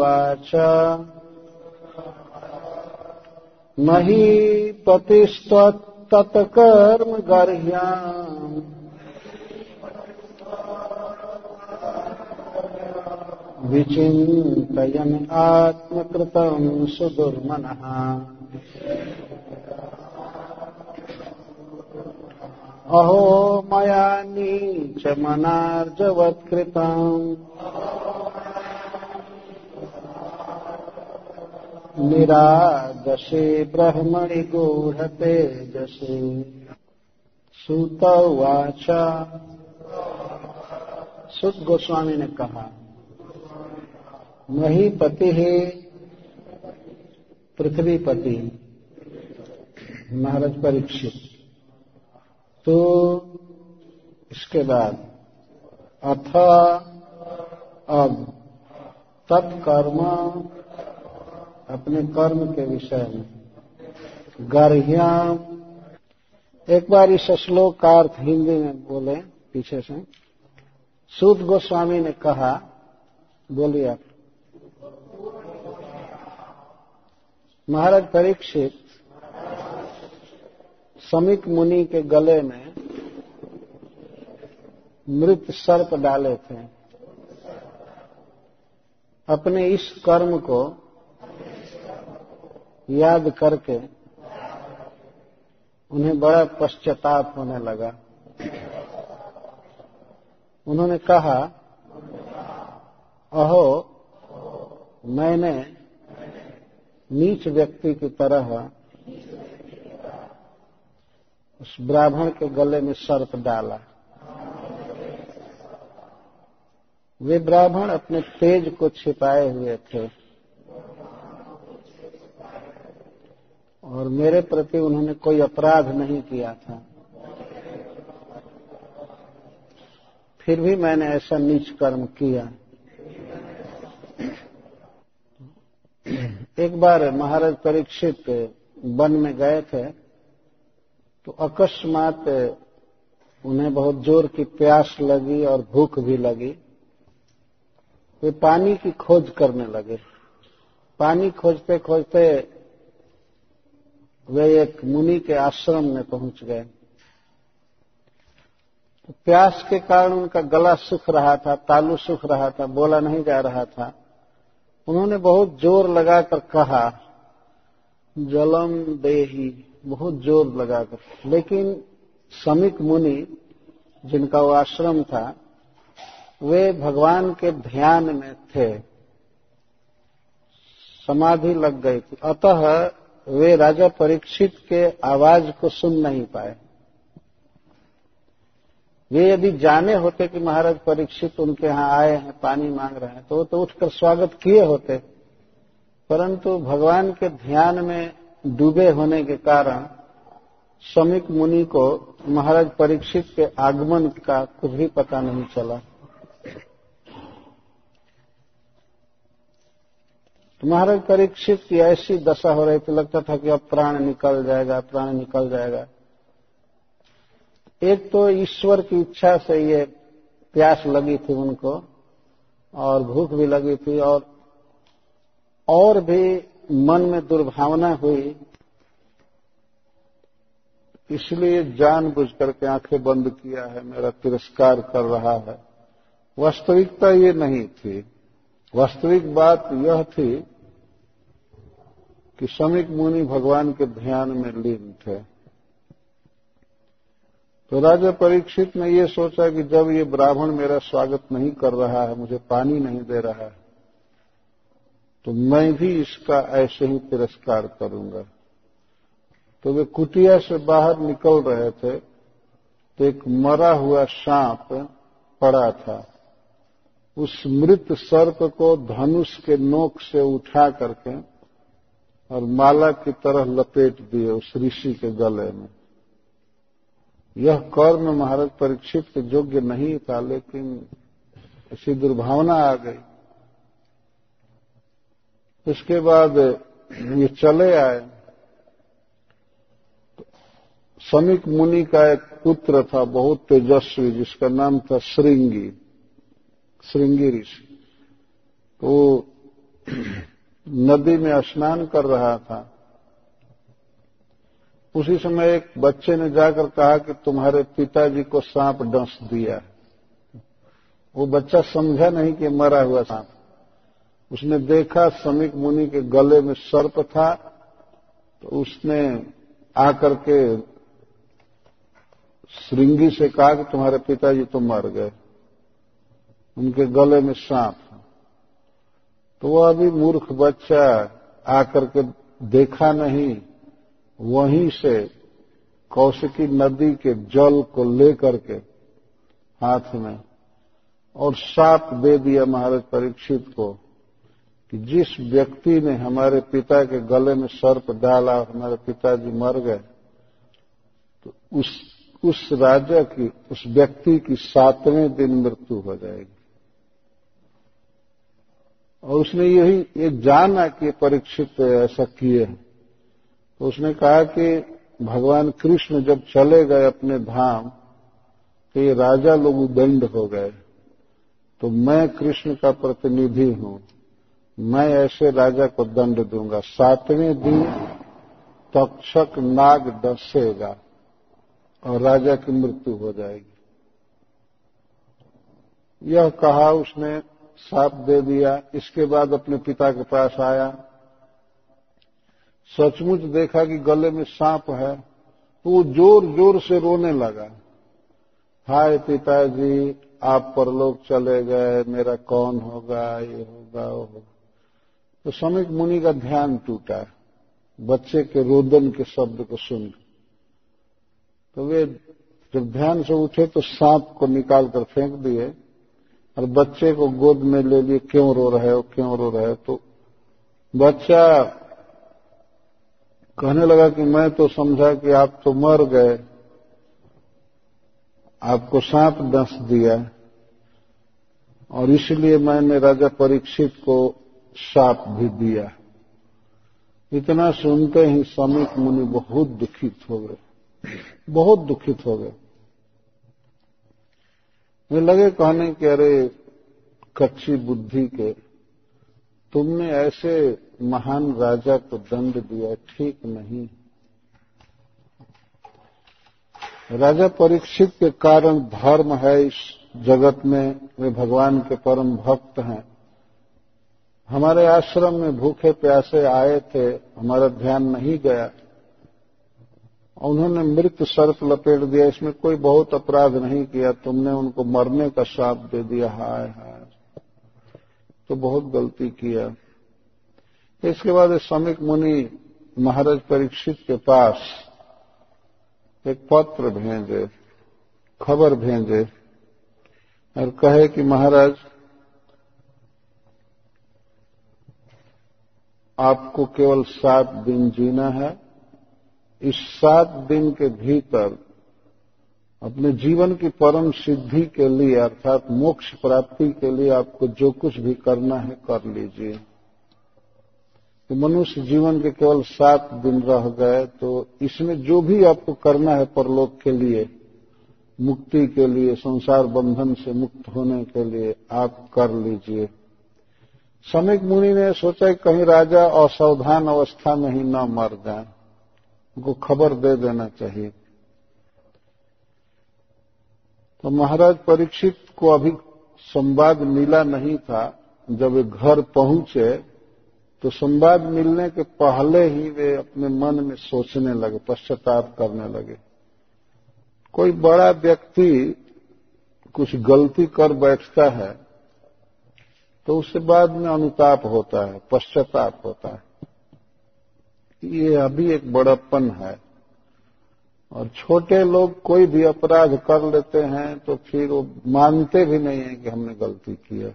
उवाच। महीपतिस्त्वत्तत्कर्म गर्ह्याम्। विचिन्तयन् आत्मकृतम् सुदुर्मनः। अहो मया नीचमनार्जवत्कृतम् निरागसे ब्रह्मणि गूढतेजसे सूत उवाच। सुत गोस्वामी ने कहा महीपति है पृथ्वीपति महाराज परीक्षित। तो इसके बाद, अथ अब, तत्कर्म अपने कर्म के विषय में। गर्ह्याम एक बार इस श्लोक का अर्थ हिंदी में बोले, पीछे से। सूद गोस्वामी ने कहा, बोलिए आप। महाराज परीक्षित, समिक मुनि के गले में मृत सर्प डाले थे। अपने इस कर्म को याद करके उन्हें बड़ा पश्चाताप होने लगा। उन्होंने कहा, अहो, मैंने नीच व्यक्ति की तरह उस ब्राह्मण के गले में सर्प डाला। वे ब्राह्मण अपने तेज को छिपाए हुए थे। और मेरे प्रति उन्होंने कोई अपराध नहीं किया था। फिर भी मैंने ऐसा नीच कर्म किया। एक बार महाराज परीक्षित वन में गए थे तो अकस्मात उन्हें बहुत ज़ोर की प्यास लगी और भूख भी लगी। वे पानी की खोज करने लगे। पानी खोजते खोजते वे एक मुनि के आश्रम में पहुँच गए। तो प्यास के कारण उनका गला सूख रहा था, तालू सूख रहा था, बोला नहीं जा रहा था। उन्होंने बहुत ज़ोर लगाकर कहा, जलम देही, बहुत ज़ोर लगाकर। लेकिन समिक मुनि, जिनका वो आश्रम था, वे भगवान के ध्यान में थे। समाधि लग गई थी। अतः वे राजा परीक्षित के आवाज़ को सुन नहीं पाए। वे यदि जाने होते कि महाराज परीक्षित उनके यहाँ आए हैं, पानी मांग रहे हैं तो वो तो उठकर स्वागत किए होते। परंतु भगवान के ध्यान में डूबे होने के कारण समिक मुनि को महाराज परीक्षित के आगमन का कुछ भी पता नहीं चला। तो महाराज परीक्षित की ऐसी दशा हो रही थी लगता था कि अब प्राण निकल जाएगा, प्राण निकल जाएगा। एक तो ईश्वर की इच्छा से ये प्यास लगी थी उनको, और भूख भी लगी थी, और और भी मन में दुर्भावना हुई। इसलिए जानबूझ करके आँखें बंद किया है, मेरा तिरस्कार कर रहा है। वास्तविकता ये नहीं थी। वास्तविक बात यह थी कि समिक मुनि भगवान के ध्यान में लीन थे। तो राजा परीक्षित ने ये सोचा कि जब ये ब्राह्मण मेरा स्वागत नहीं कर रहा है, मुझे पानी नहीं दे रहा है तो मैं भी इसका ऐसे ही तिरस्कार करूँगा। तो वे कुटिया से बाहर निकल रहे थे तो एक मरा हुआ सांप पड़ा था। उस मृत सर्प को धनुष के नोक से उठा करके और माला की तरह लपेट दिए उस ऋषि के गले में। यह कर्म महाराज परीक्षित के योग्य नहीं था, लेकिन ऐसी दुर्भावना आ गई। उसके बाद ये चले आए। समिक मुनि का एक पुत्र था, बहुत तेजस्वी, जिसका नाम था श्रृंगी श्रृंगी ऋषि। तो नदी में स्नान कर रहा था। उसी समय एक बच्चे ने जाकर कहा कि तुम्हारे पिताजी को सांप डंस दिया वो बच्चा समझा नहीं कि मरा हुआ सांप। उसने देखा समीक मुनि के गले में सर्प था तो उसने आकर के श्रृंगी से कहा कि तुम्हारे पिताजी तो मर गए। उनके गले में सांप। तो वह अभी मूर्ख बच्चा आकर के देखा नहीं। वहीं से कौशिकी नदी के जल को लेकर के हाथ में और साप दे दिया महाराज परीक्षित को कि जिस व्यक्ति ने हमारे पिता के गले में सर्प डाला हमारे पिताजी मर गए तो उस उस राजा की, उस व्यक्ति की सातवें दिन मृत्यु हो जाएगी। और उसने यही ये जाना कि परीक्षित ऐसा किए हैं। तो उसने कहा कि भगवान कृष्ण जब चले गए अपने धाम तो ये राजा लोग उदंड हो गए। तो मैं कृष्ण का प्रतिनिधि हूँ। मैं ऐसे राजा को दंड दूँगा। सातवें दिन तक्षक नाग डसेगा और राजा की मृत्यु हो जाएगी। यह कहा उसने साप दे दिया, इसके बाद अपने पिता के पास आया। सचमुच देखा कि गले में सांप है तो वो ज़ोर ज़ोर से रोने लगा। हाय पिताजी, आप परलोक चले गए, मेरा कौन होगा, ये होगा, वो होगा। तो समिक मुनि का ध्यान टूटा, बच्चे के रोदन के शब्द को सुन। तो वे जब ध्यान से उठे तो सांप को निकाल कर फेंक दिए। और बच्चे को गोद में ले लिए, क्यों रो रहे हो, क्यों रो रहे हो? तो बच्चा कहने लगा कि मैं तो समझा कि आप तो मर गए। आपको सांप दस दिया। और इसलिए मैंने राजा परीक्षित को साप भी दिया। इतना सुनते ही समीप मुनि बहुत दुखित हो गए। बहुत दुखित हो गए। वे लगे कहने कि अरे, कच्ची बुद्धि के, तुमने ऐसे महान राजा को दंड दिया, ठीक नहीं। राजा परीक्षित के कारण धर्म है इस जगत में, वे भगवान के परम भक्त हैं। हमारे आश्रम में भूखे प्यासे आए थे, हमारा ध्यान नहीं गया। उन्होंने मृत सर्प लपेट दिया, इसमें कोई बहुत अपराध नहीं किया, तुमने उनको मरने का साप दे दिया, हाय हाय। तो बहुत गलती किया। इसके बाद समिक मुनि महाराज परीक्षित के पास एक पत्र भेजे, खबर भेजे, और कहे कि महाराज, आपको केवल सात दिन जीना है इस सात दिन के भीतर अपने जीवन की परम सिद्धि के लिए अर्थात मोक्ष प्राप्ति के लिए आपको जो कुछ भी करना है कर लीजिए। तो मनुष्य जीवन के केवल सात दिन रह गए तो इसमें जो भी आपको करना है परलोक के लिए, मुक्ति के लिए, संसार बंधन से मुक्त होने के लिए आप कर लीजिए। समिक मुनि ने सोचा कहीं राजा असावधान अवस्था में ही न मर जाए। उनको खबर दे देना चाहिए। तो महाराज परीक्षित को अभी संवाद मिला नहीं था। जब वे घर पहुँचे तो संवाद मिलने के पहले ही वे अपने मन में सोचने लगे, पश्चाताप करने लगे। कोई बड़ा व्यक्ति कुछ गलती कर बैठता है तो उसके बाद में अनुताप होता है, पश्चाताप होता है। ये अभी एक बड़प्पन है। और छोटे लोग कोई भी अपराध कर लेते हैं तो फिर वो मानते भी नहीं है कि हमने गलती की है।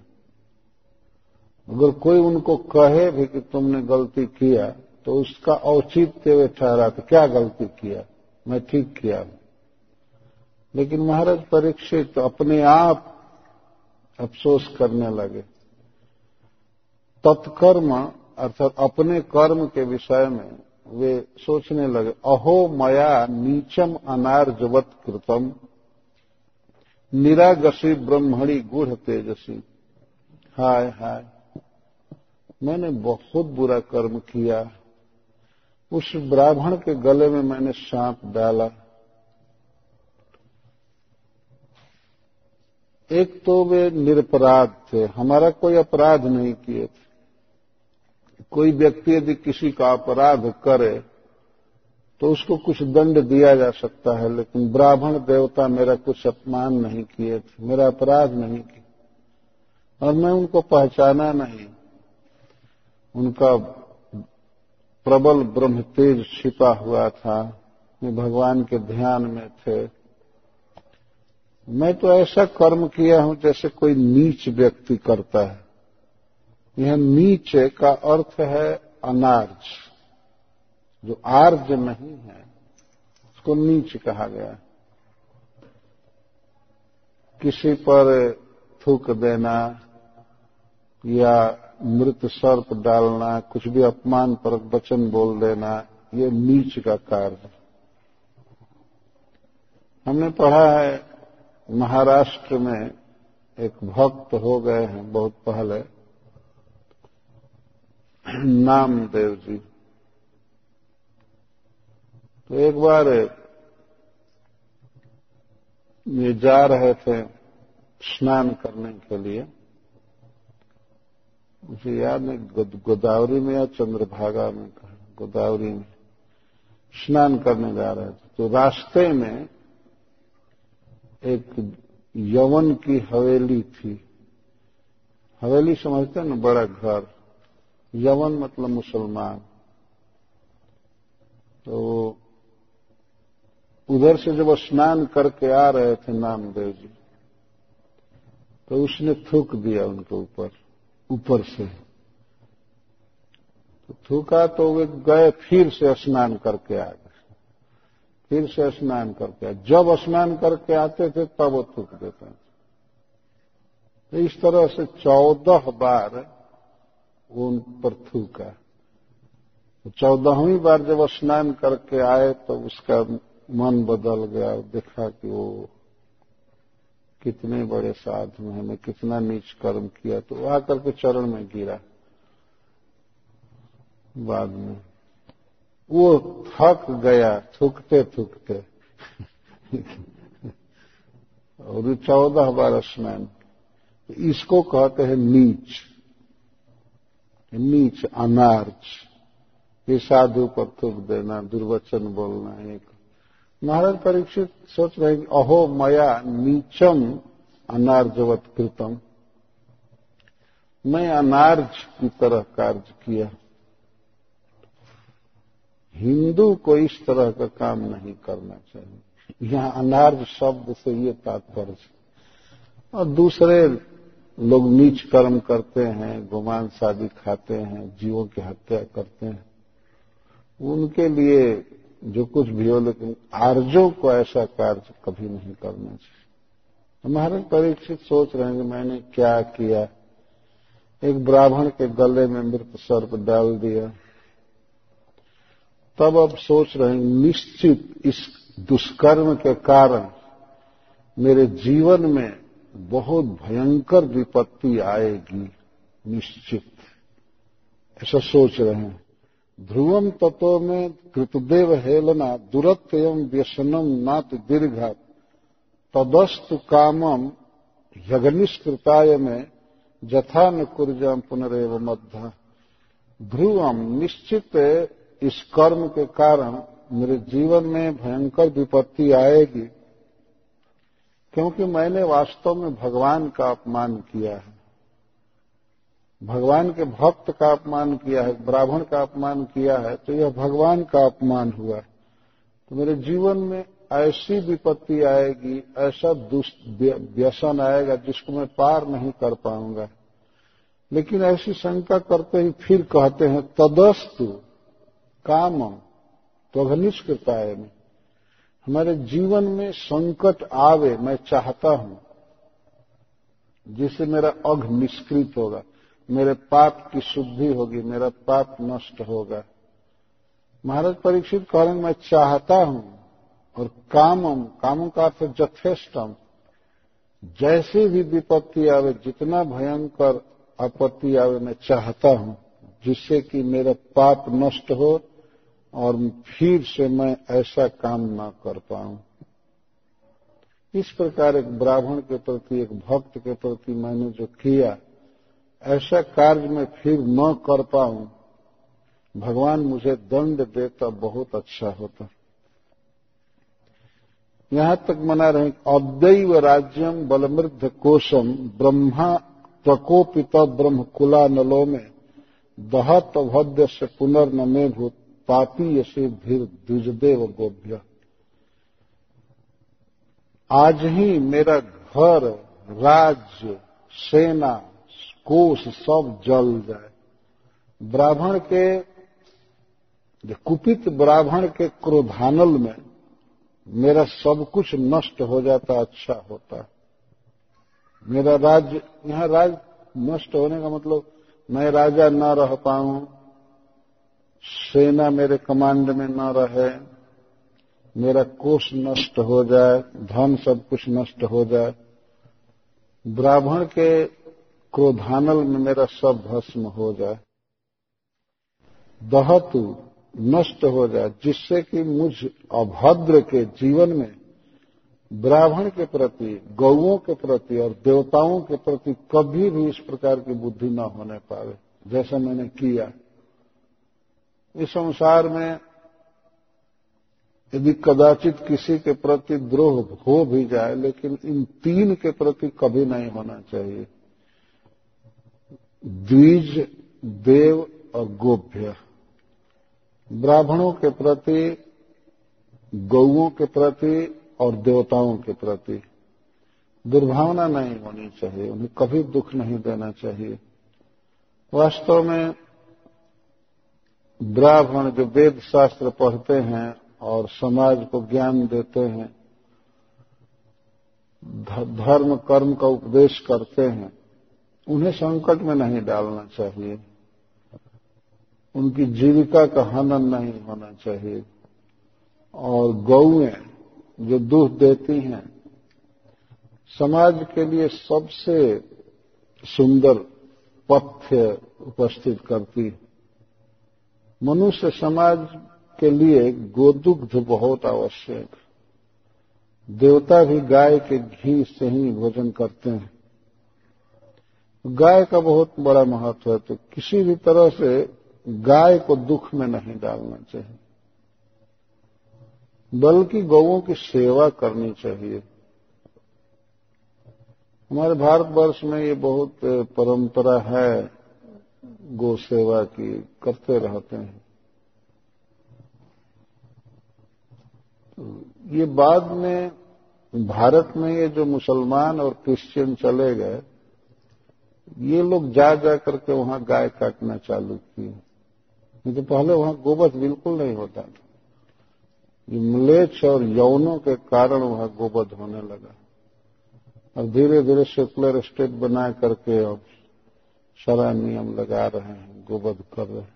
अगर कोई उनको कहे भी कि तुमने गलती किया तो उसका औचित्य वे ठहरा तो क्या गलती किया? मैं ठीक किया। लेकिन महाराज परीक्षित तो अपने आप अफसोस करने लगे। तत्कर्म अर्थात अपने कर्म के विषय में वे सोचने लगे, अहो मया नीचम अनार्जवत कृतम, निरागसी ब्रह्मणी गुढ़ तेजसी। हाय हाय, मैंने बहुत बुरा कर्म किया। उस ब्राह्मण के गले में मैंने सांप डाला। एक तो वे निरपराध थे, हमारा कोई अपराध नहीं किए थे। कोई व्यक्ति यदि किसी का अपराध करे तो उसको कुछ दंड दिया जा सकता है, लेकिन ब्राह्मण देवता मेरा कुछ अपमान नहीं किए थे, मेरा अपराध नहीं किया और मैं उनको पहचाना नहीं। उनका प्रबल ब्रह्म तेज छिपा हुआ था वे भगवान के ध्यान में थे। मैं तो ऐसा कर्म किया हूँ जैसे कोई नीच व्यक्ति करता है। यह नीचे का अर्थ है अनार्ज। जो आर्ज नहीं है, उसको नीच कहा गया किसी पर थूक देना या मृत सर्प डालना, कुछ भी अपमान पर वचन बोल देना, ये नीच का कार्य हमने पढ़ा है, महाराष्ट्र में एक भक्त हो गए हैं बहुत पहले। नामदेव जी। तो एक बार ये जा रहे थे स्नान करने के लिए। मुझे याद नहीं गोदावरी में या चंद्रभागा में गोदावरी में स्नान करने जा रहे थे। तो रास्ते में एक यवन की हवेली थी। हवेली समझते हैं ना, बड़ा घर। यवन मतलब मुसलमान। तो उधर से जब स्नान करके आ रहे थे नामदेव जी तो उसने थूक दिया उनके ऊपर ऊपर से। तो थूका तो वे गए, फिर से स्नान करके आ गए। फिर से स्नान करके जब स्नान करके आते थे, तब वो थूक देते थे। तो इस तरह से चौदह बार उन पर थूका। तो चौदहवीं बार जब स्नान करके आए तो उसका मन बदल गया देखा कि वो कितने बड़े साधु हैं मैं कितना नीच कर्म किया तो आकर के चरण में गिरा। बाद में वो थक गया थूकते थूकते और चौदह बार स्नान। इसको कहते हैं नीच। नीच, अनार्च। ये साधु पर थूक देना, दुर्वचन बोलना, एक। महाराज परीक्षित सोच रहे अहो, मया नीचम अनार्जवत कृतम। मैं अनार्ज की तरह कार्य किया। हिंदू को इस तरह का काम नहीं करना चाहिए। यहाँ अनार्ज शब्द से ये तात्पर्य और दूसरे लोग नीच कर्म करते हैं, गुमान शादी खाते हैं, जीवों की हत्या करते हैं। उनके लिए जो कुछ भी हो, लेकिन आर्जों को ऐसा कार्य कभी नहीं करना चाहिए। हमारे परीक्षित सोच रहे हैं कि मैंने क्या किया। एक ब्राह्मण के गले में मृत सर्प डाल दिया। तब अब सोच रहे हैं, निश्चित इस दुष्कर्म के कारण मेरे जीवन में बहुत भयंकर विपत्ति आएगी, निश्चित। ऐसा सोच रहे हैं। ध्रुवम तत्व में कृतदेव हेलना दुरत्व एवं व्यसनम नात दीर्घ तदस्तु कामम यज्ञनिष्कृताय में जथा न कुर्जम पुनरेव मध्य। ध्रुवम निश्चित इस कर्म के कारण मेरे जीवन में भयंकर विपत्ति आएगी। क्योंकि मैंने वास्तव में भगवान का अपमान किया है। भगवान के भक्त का अपमान किया है, ब्राह्मण का अपमान किया है तो यह भगवान का अपमान हुआ है। तो मेरे जीवन में ऐसी विपत्ति आएगी, ऐसा व्यसन आएगा जिसको मैं पार नहीं कर पाऊँगा। लेकिन ऐसी शंका करते ही फिर कहते हैं, तदस्तु काम तो अघनिष्कृताय में। हमारे जीवन में संकट आवे, मैं चाहता हूँ, जिससे मेरा अघ निष्कृत होगा, मेरे पाप की शुद्धि होगी, मेरा पाप नष्ट होगा। महाराज परीक्षित कह रहे मैं चाहता हूँ और कामम, कामों का अर्थ जथेष्टम, जैसी भी विपत्ति आवे, जितना भयंकर आपत्ति आवे, मैं चाहता हूँ, जिससे कि मेरा पाप नष्ट हो और फिर से मैं ऐसा काम न कर पाऊँ। इस प्रकार एक ब्राह्मण के प्रति, एक भक्त के प्रति मैंने जो किया, ऐसा कार्य मैं फिर न कर पाऊँ। भगवान मुझे दंड देता बहुत अच्छा होता। यहाँ तक मना रहे अद्दैव राज्यम बलमृद्ध कोशम ब्रह्मा प्रकोपित ब्रह्म कुला नलो में दहत भद्य से पुनर्नमे भूत पापी यसे भीर द्विजदेव गोभ्य आज ही मेरा घर राज्य सेना, कोष सब जल जाए। ब्राह्मण के कुपित ब्राह्मण के क्रोधानल में मेरा सब कुछ नष्ट हो जाता अच्छा होता। मेरा राज्य यहाँ राज नष्ट होने का मतलब मैं राजा न रह पाऊँ सेना मेरे कमांड में न रहे, मेरा कोष नष्ट हो जाए, धन सब कुछ नष्ट हो जाए। ब्राह्मण के क्रोधानल में मेरा सब भस्म हो जाए। दहतु नष्ट हो जाए, जिससे कि मुझ अभद्र के जीवन में ब्राह्मण के प्रति गौओं के प्रति और देवताओं के प्रति कभी भी इस प्रकार की बुद्धि न होने पावे, जैसा मैंने किया। इस संसार में यदि कदाचित किसी के प्रति द्रोह हो भी जाए, लेकिन इन तीन के प्रति कभी नहीं होना चाहिए। द्विज, देव और गोभ्य ब्राह्मणों के प्रति, गौओं के प्रति और देवताओं के प्रति दुर्भावना नहीं होनी चाहिए, उन्हें कभी दुख नहीं देना चाहिए। वास्तव में ब्राह्मण जो वेद शास्त्र पढ़ते हैं और समाज को ज्ञान देते हैं धर्म, कर्म का उपदेश करते हैं, उन्हें संकट में नहीं डालना चाहिए। उनकी जीविका का हनन नहीं होना चाहिए। और गौएँ जो दूध देती हैं, समाज के लिए सबसे सुंदर पथ्य उपस्थित करती मनुष्य समाज के लिए गोदुग्ध बहुत आवश्यक। देवता भी गाय के घी से ही भोजन करते हैं। गाय का बहुत बड़ा महत्व है तो किसी भी तरह से गाय को दुख में नहीं डालना चाहिए। बल्कि गौओं की सेवा करनी चाहिए। हमारे भारतवर्ष में ये बहुत परंपरा है। गो सेवा की करते रहते हैं। तो ये बाद में भारत में ये जो मुसलमान और क्रिश्चियन चले गए, ये लोग जा जा करके वहाँ गाय काटना चालू किए। नहीं तो पहले वहाँ गोवध बिल्कुल नहीं होता था। ये मलेच्छ और यौनों के कारण वहाँ गोवध होने लगा। और धीरे धीरे सेकुलर स्टेट बना करके अब सारा नियम लगा रहे हैं गोबध कर रहे हैं।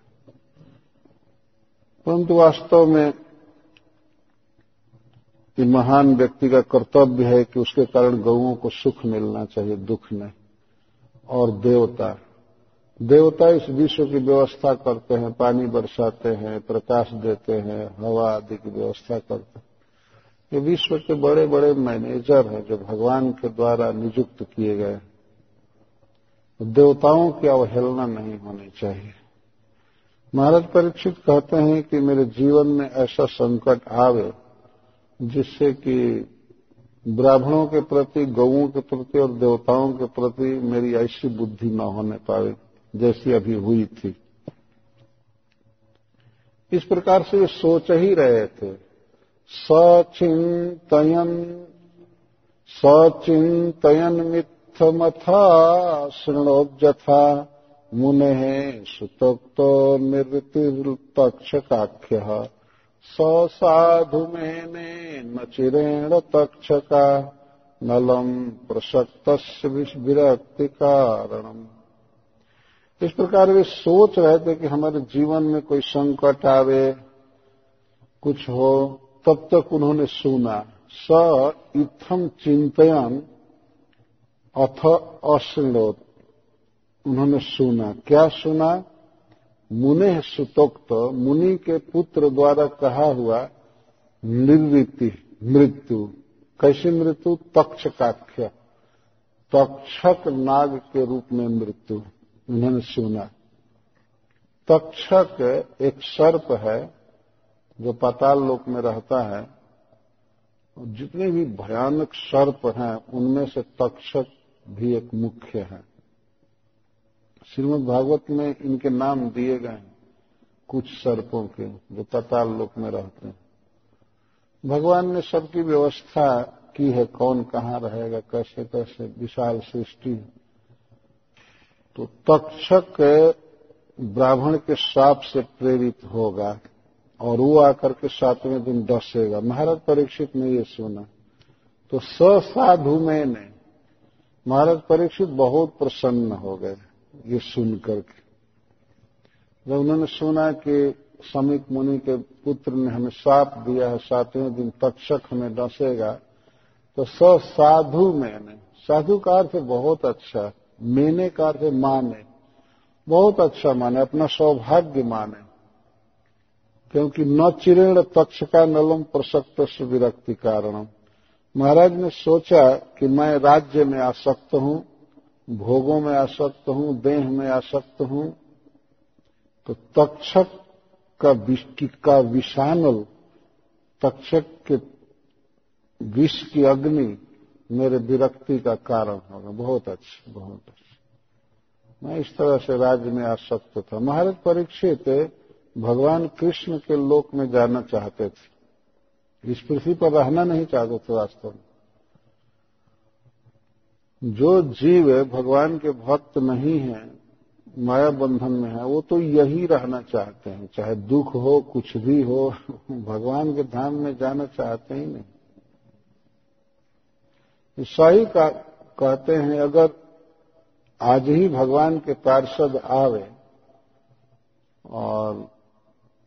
परंतु वास्तव में कि महान व्यक्ति का कर्तव्य है कि उसके कारण गौओं को सुख मिलना चाहिए, दुख नहीं। और देवता देवता इस विश्व की व्यवस्था करते हैं, पानी बरसाते हैं, प्रकाश देते हैं, हवा आदि की व्यवस्था करते हैं। ये विश्व के बड़े बड़े मैनेजर हैं जो भगवान के द्वारा नियुक्त किए गए देवताओं की अवहेलना नहीं होनी चाहिए। महाराज परीक्षित कहते हैं कि मेरे जीवन में ऐसा संकट आवे, जिससे कि ब्राह्मणों के प्रति गौओं के प्रति और देवताओं के प्रति मेरी ऐसी बुद्धि न होने पावे, जैसी अभी हुई थी। इस प्रकार से ये सोच ही रहे थे। सचिंतयन सचिंतयन मिथमथा शृणोजथा मुने सुतोक्त निर्तितक्षकाख्य स साधु मेने न चिरेण तक्षका नलम प्रसक्त विरक्ति कारणम। इस प्रकार वे सोच रहे थे कि हमारे जीवन में कोई संकट आवे, कुछ हो, तब तक उन्होंने सुना, स इथम चिंतन अथ अश्लोत उन्होंने सुना। क्या सुना? मुने सुतोक्त, मुनि के पुत्र द्वारा कहा हुआ, निर्वृत्ति, मृत्यु। कैसी मृत्यु? तक्ष तक्षकाख्य। तक्षक नाग के रूप में मृत्यु। उन्होंने सुना। तक्षक एक सर्प है, जो पाताल लोक में रहता है। जितने भी भयानक सर्प हैं, उनमें से तक्षक भी एक मुख्य है। श्रीमद भागवत में इनके नाम दिए गए हैं। कुछ सर्पों के, जो पाताल लोक में रहते हैं। भगवान ने सबकी व्यवस्था की है, कौन कहाँ रहेगा, कैसे कैसे विशाल सृष्टि तो तक्षक ब्राह्मण के साप से प्रेरित होगा, और वो आकर के सातवें दिन डसेगा। महाराज परीक्षित ने ये सुना। तो ससाधु में ने महाराज परीक्षित बहुत प्रसन्न हो गए ये सुन करके। जब उन्होंने सुना कि समित मुनि के पुत्र ने हमें साप दिया है, सातवें दिन तक्षक हमें डसेगा तो स साधु मैंने, साधु का अर्थ बहुत अच्छा मेने का अर्थ माने, बहुत अच्छा माने, अपना सौभाग्य माने, क्योंकि न चिरेण तक्ष का नलम प्रसक्त विरक्ति कारणम। महाराज ने सोचा कि मैं राज्य में आसक्त हूँ, भोगों में आसक्त हूँ, देह में आसक्त हूँ तो तक्षक का का विषानल तक्षक के विष की अग्नि मेरे विरक्ति का कारण होगा। बहुत अच्छा बहुत अच्छा। मैं इस तरह से राज्य में आसक्त था। महाराज परीक्षित, भगवान कृष्ण के लोक में जाना चाहते थे। इस पृथ्वी पर रहना नहीं चाहते थे वास्तव में। जो जीव भगवान के भक्त नहीं है, माया बंधन में है, वो तो यही रहना चाहते हैं, चाहे दुख हो, कुछ भी हो, भगवान के धाम में जाना चाहते ही नहीं। ईसाई का कहते हैं, अगर आज ही भगवान के पार्षद आवे और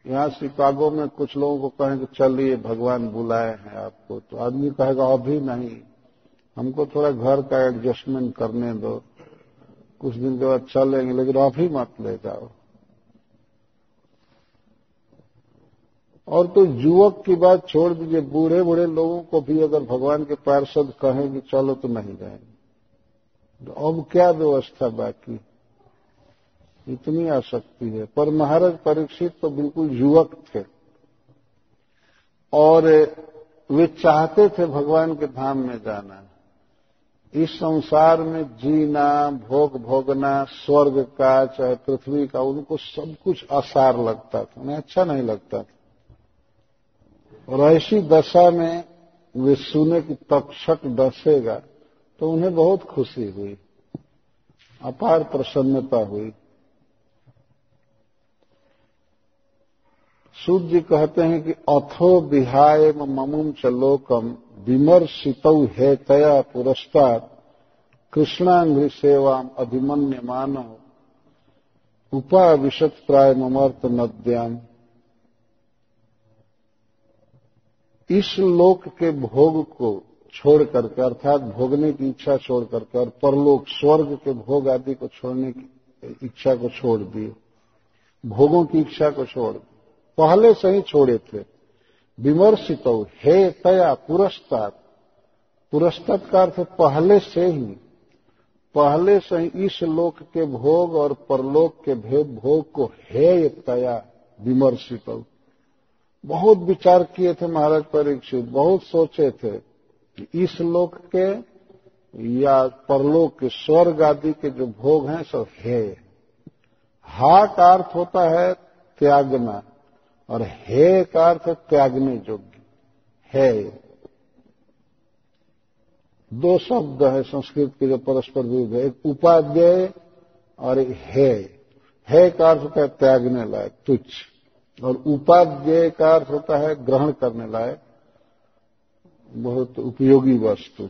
यहाँ शिकागो में कुछ लोगों को कहें कि चलिए, भगवान बुलाए हैं आपको तो आदमी कहेगा अभी नहीं। हमको थोड़ा घर का एडजस्टमेंट करने दो। कुछ दिन के बाद चलेंगे, लेकिन अभी मत ले जाओ। और तो युवक की बात छोड़ दीजिए। बूढ़े बूढ़े लोगों को भी अगर भगवान के पार्षद कहें कि चलो तो नहीं जाएँगे। तो अब क्या व्यवस्था बाकी? इतनी आसक्ति है। पर महाराज परीक्षित तो बिल्कुल युवक थे। और वे चाहते थे भगवान के धाम में जाना। इस संसार में जीना, भोग भोगना, स्वर्ग का, चाहे पृथ्वी का, उनको सब कुछ आसार लगता था। उन्हें अच्छा नहीं लगता था। और ऐसी दशा में वे सुने कि तक्षक डसेगा तो उन्हें बहुत खुशी हुई। अपार प्रसन्नता हुई। सूर्य जी कहते हैं कि अथो विहाय ममुम च लोकम विमर्शित है तया पुरस्कार कृष्णांग्री सेवाम अभिमन्य मानव उपाविशत प्राय ममर्त नद्याम इस लोक के भोग को छोड़ करके अर्थात भोगने की इच्छा छोड़ करके और परलोक स्वर्ग के भोग आदि को छोड़ने की इच्छा को छोड़ दिए। भोगों की इच्छा को छोड़ दिए। पहले से ही छोड़े थे। विमर्शित हे तया पुरस्तात। पुरस्तात का अर्थ पहले से ही। पहले से ही इस लोक के भोग और परलोक के भेद भोग को हे तया विमर्शित। बहुत विचार किए थे महाराज परीक्षित, बहुत सोचे थे कि इस लोक के या परलोक के स्वर्ग आदि के जो भोग हैं, सब हे। हा का अर्थ होता है त्यागना। और हे का अर्थ त्यागने योग्य। है। दो शब्द है संस्कृत के जो परस्पर विरुद्ध है। एक उपाध्याय और है। है का अर्थ होता है त्यागने लायक, तुच्छ। और उपाध्याय का अर्थ होता है ग्रहण करने लायक। बहुत उपयोगी वस्तु।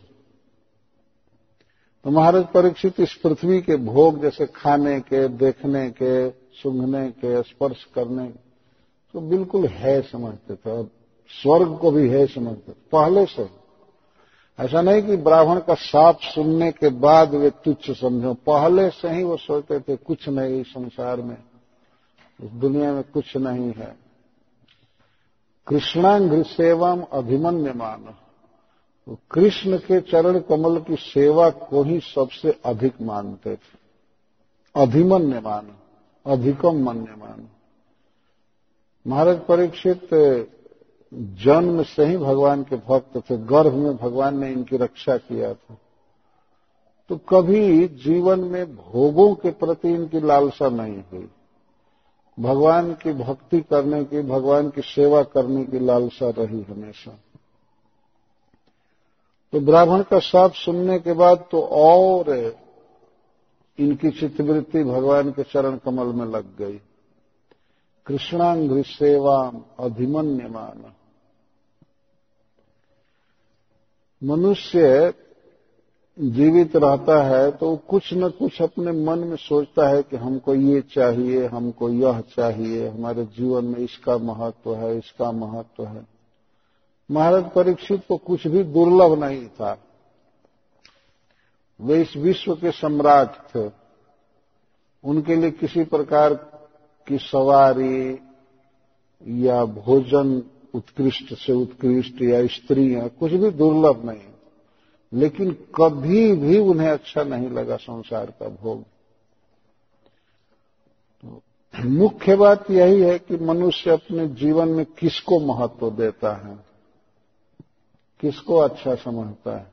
तो महाराज परीक्षित इस पृथ्वी के भोग जैसे खाने के, देखने के, सूंघने के, स्पर्श करने तो बिल्कुल है समझते थे और स्वर्ग को भी है समझते थे, पहले से ऐसा नहीं कि ब्राह्मण का साप सुनने के बाद वे तुच्छ समझो, पहले से ही वो सोचते थे, कुछ नहीं इस संसार में, इस दुनिया में कुछ नहीं है। कृष्णांग सेवम अभिमन्य मान। तो कृष्ण के चरण कमल की सेवा को ही सबसे अधिक मानते थे। अधिमन्य मान, अधिकम मन्य मान महाराज परीक्षित जन्म से ही भगवान के भक्त थे, गर्भ में भगवान ने इनकी रक्षा किया था। तो कभी जीवन में भोगों के प्रति इनकी लालसा नहीं हुई। भगवान की भक्ति करने की, भगवान की सेवा करने की लालसा रही हमेशा। तो ब्राह्मण का साप सुनने के बाद तो और इनकी चित्तवृत्ति भगवान के चरण कमल में लग गई। कृष्णांग्र सेवा अधिमन्यमान मनुष्य जीवित रहता है तो कुछ न कुछ अपने मन में सोचता है कि हमको ये चाहिए, हमको यह चाहिए, हमारे जीवन में इसका महत्व है, इसका महत्व है। महाराज परीक्षित को कुछ भी दुर्लभ नहीं था। वे इस विश्व के सम्राट थे। उनके लिए किसी प्रकार की सवारी या भोजन उत्कृष्ट से उत्कृष्ट या स्त्रियाँ कुछ भी दुर्लभ नहीं, लेकिन कभी भी उन्हें अच्छा नहीं लगा संसार का भोग। तो मुख्य बात यही है कि मनुष्य अपने जीवन में किसको महत्व देता है, किसको अच्छा समझता है।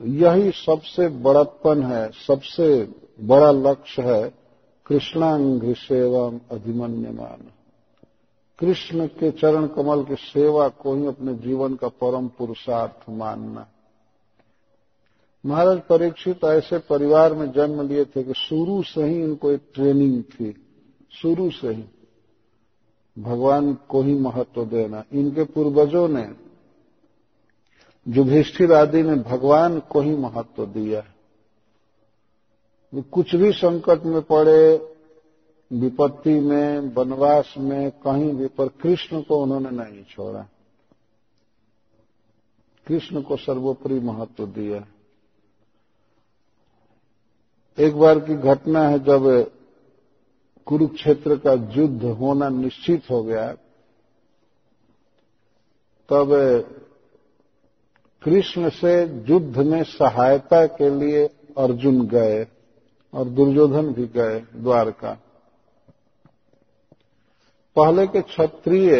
तो यही सबसे बड़प्पन है, सबसे बड़ा लक्ष्य है कृष्णांग सेवम अधिमन्यमान कृष्ण के चरण कमल की सेवा को ही अपने जीवन का परम पुरुषार्थ मानना। महाराज परीक्षित ऐसे परिवार में जन्म लिए थे कि शुरू से ही इनको एक ट्रेनिंग थी। शुरू से ही। भगवान को ही महत्व देना। इनके पूर्वजों ने, युधिष्ठिर आदि ने भगवान को ही महत्व दिया। कुछ भी संकट में पड़े, विपत्ति में, वनवास में, कहीं भी, पर कृष्ण को उन्होंने नहीं छोड़ा। कृष्ण को सर्वोपरि महत्व दिया। एक बार की घटना है जब कुरुक्षेत्र का युद्ध होना निश्चित हो गया, तब कृष्ण से युद्ध में सहायता के लिए अर्जुन गए। और दुर्योधन भी गए द्वारका। पहले के क्षत्रिय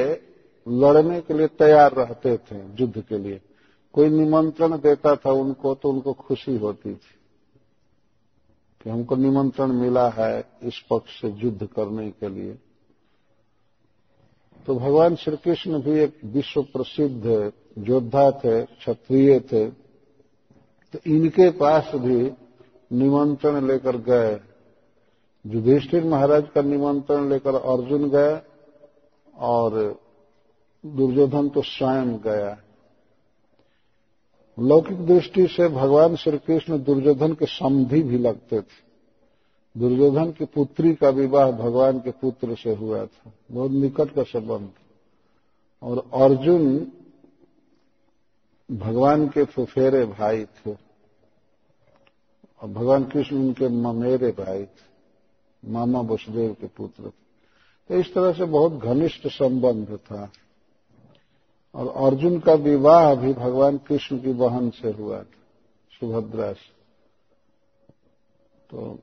लड़ने के लिए तैयार रहते थे युद्ध के लिए। कोई निमंत्रण देता था उनको तो उनको खुशी होती थी कि हमको निमंत्रण मिला है इस पक्ष से युद्ध करने के लिए। तो भगवान श्री कृष्ण भी एक विश्व प्रसिद्ध योद्धा थे, क्षत्रिय थे। तो इनके पास भी निमंत्रण लेकर गए। युधिष्ठिर महाराज का निमंत्रण लेकर अर्जुन गए और दुर्योधन तो स्वयं गया। लौकिक दृष्टि से भगवान श्री कृष्ण दुर्योधन के समधि भी लगते थे। दुर्योधन की पुत्री का विवाह भगवान के पुत्र से हुआ था। बहुत निकट का संबंध। और अर्जुन भगवान के फुफेरे भाई थे। और भगवान कृष्ण उनके ममेरे भाई थे, मामा वसुदेव के पुत्र थे। तो इस तरह से बहुत घनिष्ठ संबंध था। और अर्जुन का विवाह भी भगवान कृष्ण की बहन से हुआ था, सुभद्रा से। तो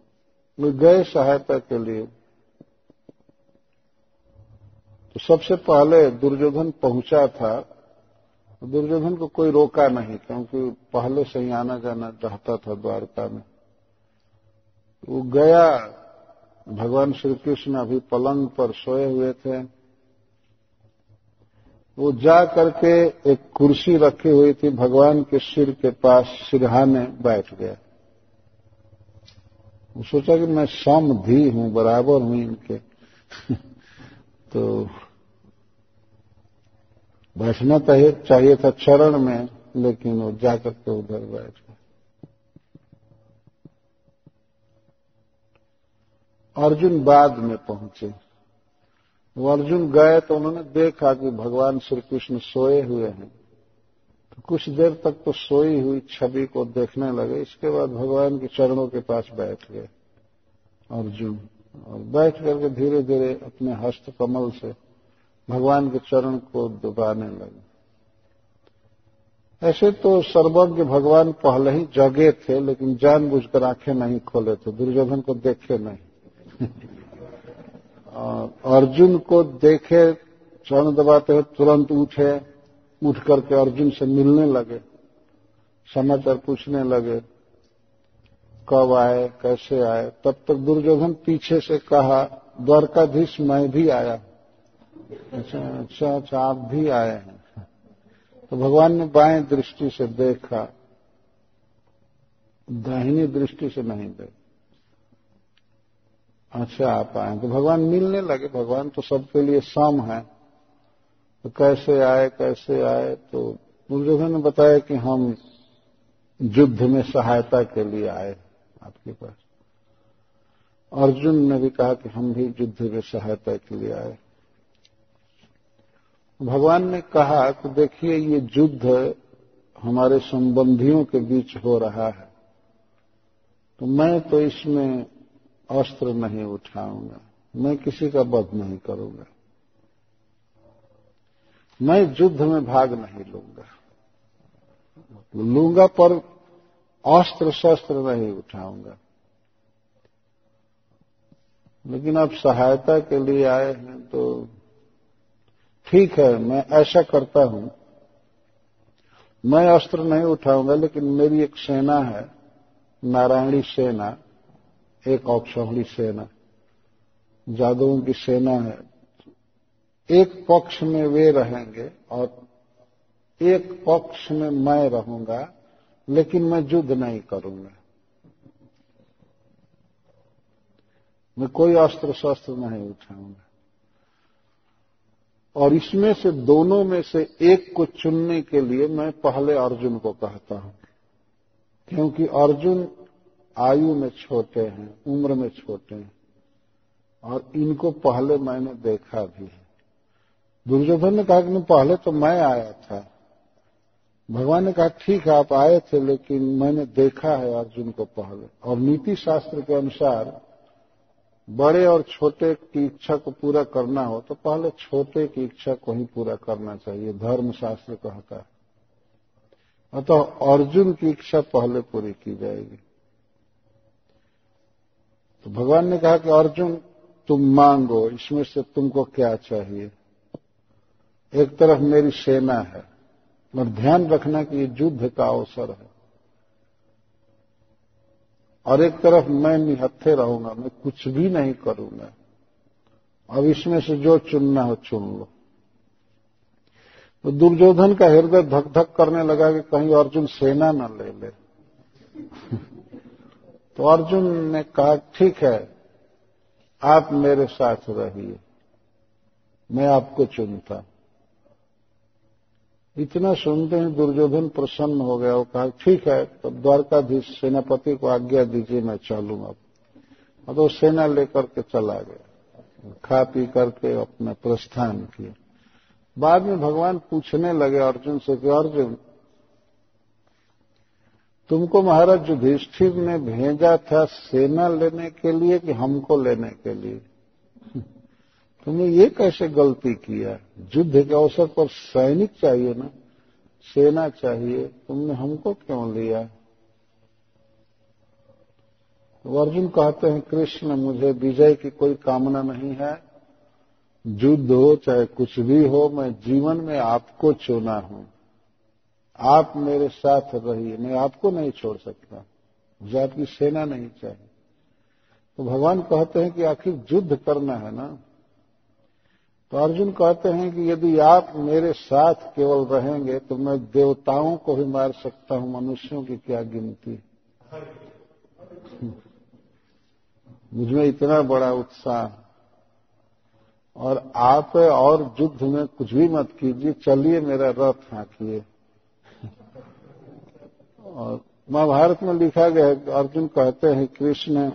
वे गए सहायता के लिए। तो सबसे पहले दुर्योधन पहुँचा था दुर्योधन को कोई रोका नहीं, क्योंकि पहले से ही आना जाना चाहता था द्वारका में। वो गया, भगवान श्री कृष्ण अभी पलंग पर सोए हुए थे। वो जा करके एक कुर्सी रखी हुई थी, भगवान के सिर के पास सिरहाने बैठ गया। वो सोचा कि मैं समधि हूँ, बराबर हूँ इनके। तो बैठना तो चाहिए था चरण में, लेकिन वो जाकर के उधर बैठ गए। अर्जुन बाद में पहुँचे। वो अर्जुन गए तो उन्होंने देखा कि भगवान श्री कृष्ण सोए हुए हैं। तो कुछ देर तक तो सोई हुई छवि को देखने लगे, इसके बाद भगवान के चरणों के पास बैठ गए। अर्जुन और बैठ करके धीरे धीरे अपने हस्त कमल से भगवान के चरण को दबाने लगे। ऐसे तो सर्वज्ञ भगवान पहले ही जगे थे, लेकिन जानबूझकर आँखें नहीं खोले थे, दुर्योधन को देखे नहीं। और अर्जुन को देखे, चरण दबाते हुए तुरंत उठे, उठ करके अर्जुन से मिलने लगे समाचार पूछने लगे, कब आए, कैसे आए? तब तक दुर्योधन पीछे से कहा, द्वारकाधीश, मैं भी आया अच्छा अच्छा अच्छा आप भी आए हैं। तो भगवान ने बाएँ दृष्टि से देखा, दाहिनी दृष्टि से नहीं देखा। अच्छा आप आए तो भगवान मिलने लगे। भगवान तो सबके लिए सम है। तो कैसे आए कैसे आए? तो दुर्योधन ने बताया कि हम युद्ध में सहायता के लिए आए आपके पास। अर्जुन ने भी कहा कि हम भी युद्ध में सहायता के लिए आए भगवान ने कहा कि देखिए, ये युद्ध हमारे संबंधियों के बीच हो रहा है। तो मैं तो इसमें अस्त्र नहीं उठाऊँगा। मैं किसी का वध नहीं करूँगा। मैं युद्ध में भाग नहीं लूँगा। लूँगा पर अस्त्र शस्त्र नहीं उठाऊँगा। लेकिन आप सहायता के लिए आए हैं तो ठीक है, मैं ऐसा करता हूँ। मैं अस्त्र नहीं उठाऊँगा, लेकिन मेरी एक सेना है, नारायणी सेना, एक औक्षौणी सेना, जादुओं की सेना है। एक पक्ष में वे रहेंगे और एक पक्ष में मैं रहूँगा, लेकिन मैं युद्ध नहीं करूँगा। मैं कोई अस्त्र शस्त्र नहीं उठाऊँगा। और इसमें से दोनों में से एक को चुनने के लिए मैं पहले अर्जुन को कहता हूँ। क्योंकि अर्जुन आयु में छोटे हैं, उम्र में छोटे हैं, और इनको पहले मैंने देखा भी है। दुर्योधन ने कहा कि पहले तो मैं आया था। भगवान ने कहा, ठीक है, आप आए थे, लेकिन मैंने देखा है अर्जुन को पहले। और नीति शास्त्र के अनुसार बड़े और छोटे की इच्छा को पूरा करना हो तो पहले छोटे की इच्छा को ही पूरा करना चाहिए धर्म शास्त्र कहता है। अतः अर्जुन की इच्छा पहले पूरी की जाएगी। तो भगवान ने कहा कि अर्जुन, तुम मांगो, इसमें से तुमको क्या चाहिए? एक तरफ़ मेरी सेना है और ध्यान रखना कि ये युद्ध का अवसर है। और एक तरफ़ मैं निहत्थे रहूँगा, मैं कुछ भी नहीं करूँगा। अब इसमें से जो चुनना हो चुन लो। तो दुर्योधन का हृदय धक धक करने लगा कि कहीं अर्जुन सेना न ले ले। तो अर्जुन ने कहा, ठीक है, आप मेरे साथ रहिए, मैं आपको चुनता इतना सुनते ही दुर्योधन प्रसन्न हो गया और कहा, ठीक है तो द्वारकाधीश सेनापति को आज्ञा दीजिए, मैं चलूँ अब। तो सेना लेकर के चला गया। खा पी करके अपने प्रस्थान किया बाद में भगवान पूछने लगे अर्जुन से कि, अर्जुन, तुमको महाराज युधिष्ठिर ने भेजा था सेना लेने के लिए कि हमको लेने के लिए? तुमने ये कैसे गलती किया? युद्ध के अवसर पर सैनिक चाहिए ना? सेना चाहिए। तुमने हमको क्यों लिया? तो अर्जुन कहते हैं, कृष्ण, मुझे विजय की कोई कामना नहीं है। युद्ध हो, चाहे कुछ भी हो, मैं जीवन में आपको चुना हूँ। आप मेरे साथ रहिए। मैं आपको नहीं छोड़ सकता। मुझे आपकी सेना नहीं चाहिए। तो भगवान कहते हैं कि आखिर युद्ध करना है ना? तो अर्जुन कहते हैं कि यदि आप मेरे साथ केवल रहेंगे तो मैं देवताओं को भी मार सकता हूँ, मनुष्यों की क्या गिनती? मुझमें इतना बड़ा उत्साह। और आप और युद्ध में कुछ भी मत कीजिए, चलिए मेरा रथ हाँकिए। और महाभारत में लिखा गया अर्जुन कहते हैं, कृष्ण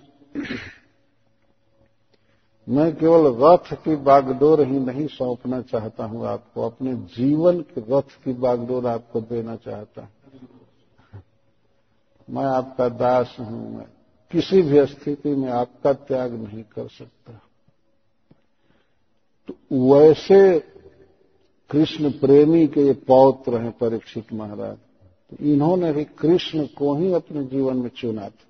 मैं केवल रथ की बागडोर ही नहीं सौंपना चाहता हूँ आपको, अपने जीवन के रथ की बागडोर आपको देना चाहता हूँ। मैं आपका दास हूँ, मैं किसी भी स्थिति में आपका त्याग नहीं कर सकता। तो वैसे कृष्ण प्रेमी के ये पौत्र हैं परीक्षित महाराज तो इन्होंने भी कृष्ण को ही अपने जीवन में चुना था।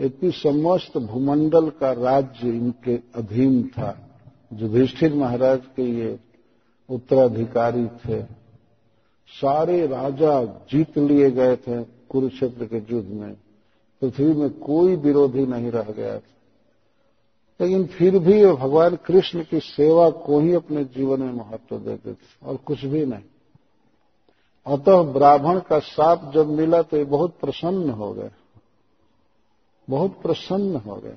यद्यपि समस्त भूमंडल का राज्य इनके अधीन था। युधिष्ठिर महाराज के ये उत्तराधिकारी थे। सारे राजा जीत लिए गए थे कुरुक्षेत्र के युद्ध में। पृथ्वी में कोई विरोधी नहीं रह गया था। लेकिन फिर भी भगवान कृष्ण की सेवा को ही अपने जीवन में महत्व देते थे और कुछ भी नहीं। अतः ब्राह्मण का साप जब मिला तो ये बहुत प्रसन्न हो गए। बहुत प्रसन्न हो गए।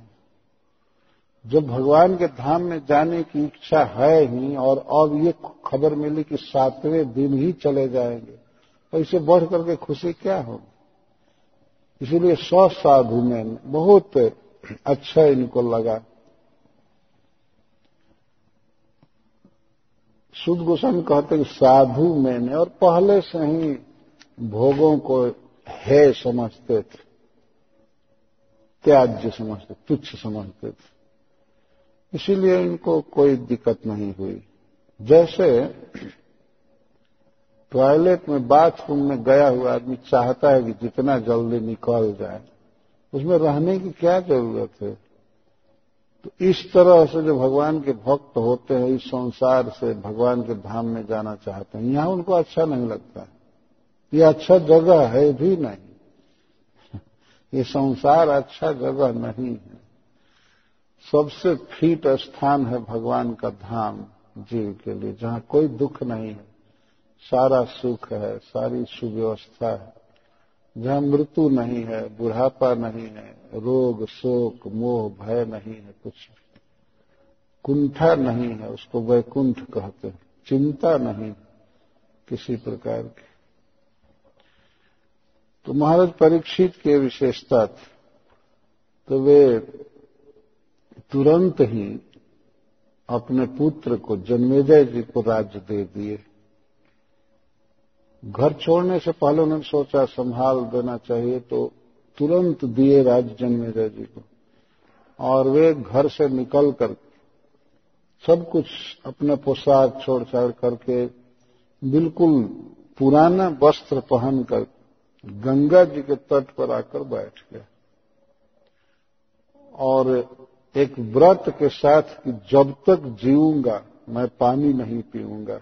जब भगवान के धाम में जाने की इच्छा है ही और अब ये खबर मिली कि सातवें दिन ही चले जाएँगे तो इसे बढ़ करके खुशी क्या होगी? इसीलिए सौ साधु में बहुत अच्छा इनको लगा। शुद्ध गोस्वामी कहते कि साधु मैंने और पहले से ही भोगों को है समझते थे। त्याज्य समझते, तुच्छ समझते थे। इसीलिए इनको कोई दिक्कत नहीं हुई। जैसे टॉयलेट में बाथरूम में गया हुआ आदमी चाहता है कि जितना जल्दी निकल जाए, उसमें रहने की क्या ज़रूरत है? तो इस तरह से जो भगवान के भक्त होते हैं, इस संसार से भगवान के धाम में जाना चाहते हैं, यहाँ उनको अच्छा नहीं लगता। ये अच्छा जगह है भी नहीं। ये संसार अच्छा जगह नहीं है। सबसे फीट स्थान है भगवान का धाम जीव के लिए, जहाँ कोई दुख नहीं है। सारा सुख है, सारी सुव्यवस्था है। जहाँ मृत्यु नहीं है, बुढ़ापा नहीं है, रोग, शोक, मोह, भय नहीं है कुछ कुंठा नहीं है, उसको वैकुंठ कहते हैं। चिंता नहीं किसी प्रकार की। तो महाराज परीक्षित के विशेषता थी। तो वे तुरंत ही अपने पुत्र को जन्मेजय जी को राज्य दे दिए। घर छोड़ने से पहले उन्होंने सोचा, संभाल देना चाहिए तो तुरंत दिए राज्य जन्मेजय जी को। और वे घर से निकल कर सब कुछ अपने पोशाक छोड़ छाड़ करके बिल्कुल पुराना वस्त्र पहन कर गंगा जी के तट पर आकर बैठ गया और एक व्रत के साथ कि जब तक जीऊँगा, मैं पानी नहीं पीऊँगा।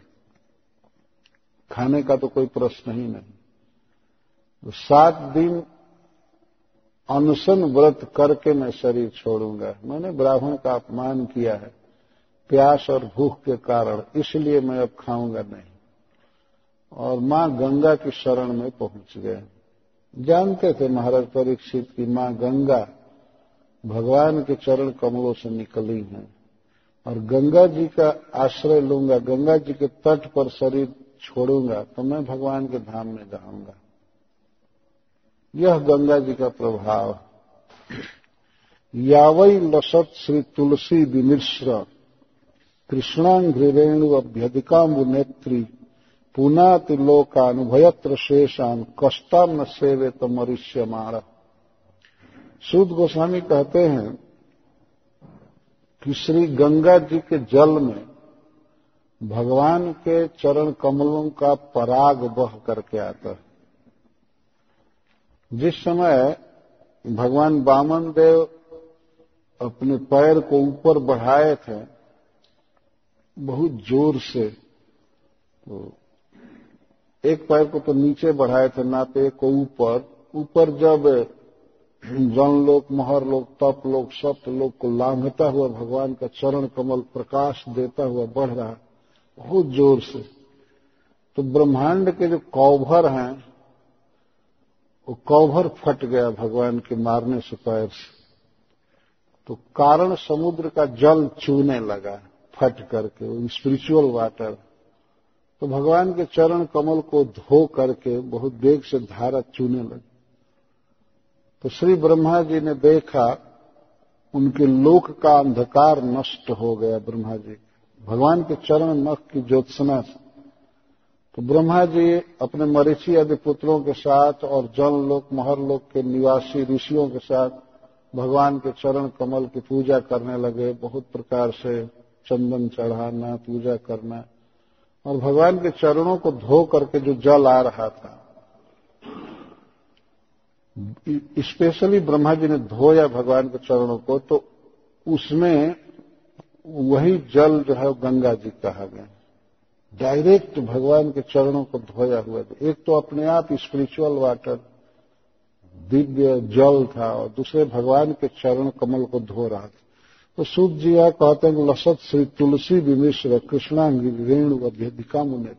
खाने का तो कोई प्रश्न ही नहीं। तो सात दिन अनशन व्रत करके मैं शरीर छोड़ूँगा। मैंने ब्राह्मण का अपमान किया है, प्यास और भूख के कारण, इसलिए मैं अब खाऊँगा नहीं। और माँ गंगा की शरण में पहुँच गए। जानते थे महाराज परीक्षित की माँ गंगा भगवान के चरण कमलों से निकली हैं। और गंगा जी का आश्रय लूँगा, गंगा जी के तट पर शरीर छोड़ूँगा तो मैं भगवान के धाम में जाऊँगा। यह गंगा जी का प्रभाव यावई लसत श्री तुलसी विमिश्र कृष्णांघ्रेणु अभ्यधिकाम्बु नेत्री पुनाति लोकानुभयत्र शेषान कष्टाम न सेवे तो मनुष्य मार। सूद गोस्वामी कहते हैं कि श्री गंगा जी के जल में भगवान के चरण कमलों का पराग बह करके आता है। जिस समय भगवान बामन देव अपने पैर को ऊपर बढ़ाए थे, बहुत ज़ोर से तो एक पैर को तो नीचे बढ़ाए थे ना तो को ऊपर। ऊपर जब जन लोक, महर लोक, तप लोक सप्त लोक को लांघता हुआ भगवान का चरण कमल प्रकाश देता हुआ बढ़ रहा, बहुत ज़ोर से। तो ब्रह्मांड के जो कौभर हैं, वो कौभर फट गया भगवान के मारने से पैर से। तो कारण समुद्र का जल चूने लगा, फट करके स्पिरिचुअल वाटर तो भगवान के चरण कमल को धो करके बहुत वेग से धारा चूने लगी। तो श्री ब्रह्मा जी ने देखा, उनके लोक का अंधकार नष्ट हो गया ब्रह्मा जी। भगवान के चरण नख की ज्योत्सना से। तो ब्रह्मा जी अपने मरीची आदि पुत्रों के साथ और जन लोक, महर लोक के निवासी ऋषियों के साथ भगवान के चरण कमल की पूजा करने लगे। बहुत प्रकार से चंदन चढ़ाना, पूजा करना। और भगवान के चरणों को धो करके जो जल आ रहा था, स्पेशली ब्रह्मा जी ने धोया भगवान के चरणों को तो उसमें वही जल जो है गंगा जी कहा गया। डायरेक्ट भगवान के चरणों को धोया हुआ था। एक तो अपने आप स्पिरिचुअल वाटर दिव्य जल था और दूसरे भगवान के चरण कमल को धो रहा था। तो सूत जी यह कहते हैं लसत श्री तुलसी विमिश्र कृष्णांगी रेणु अध्यधिका मुने।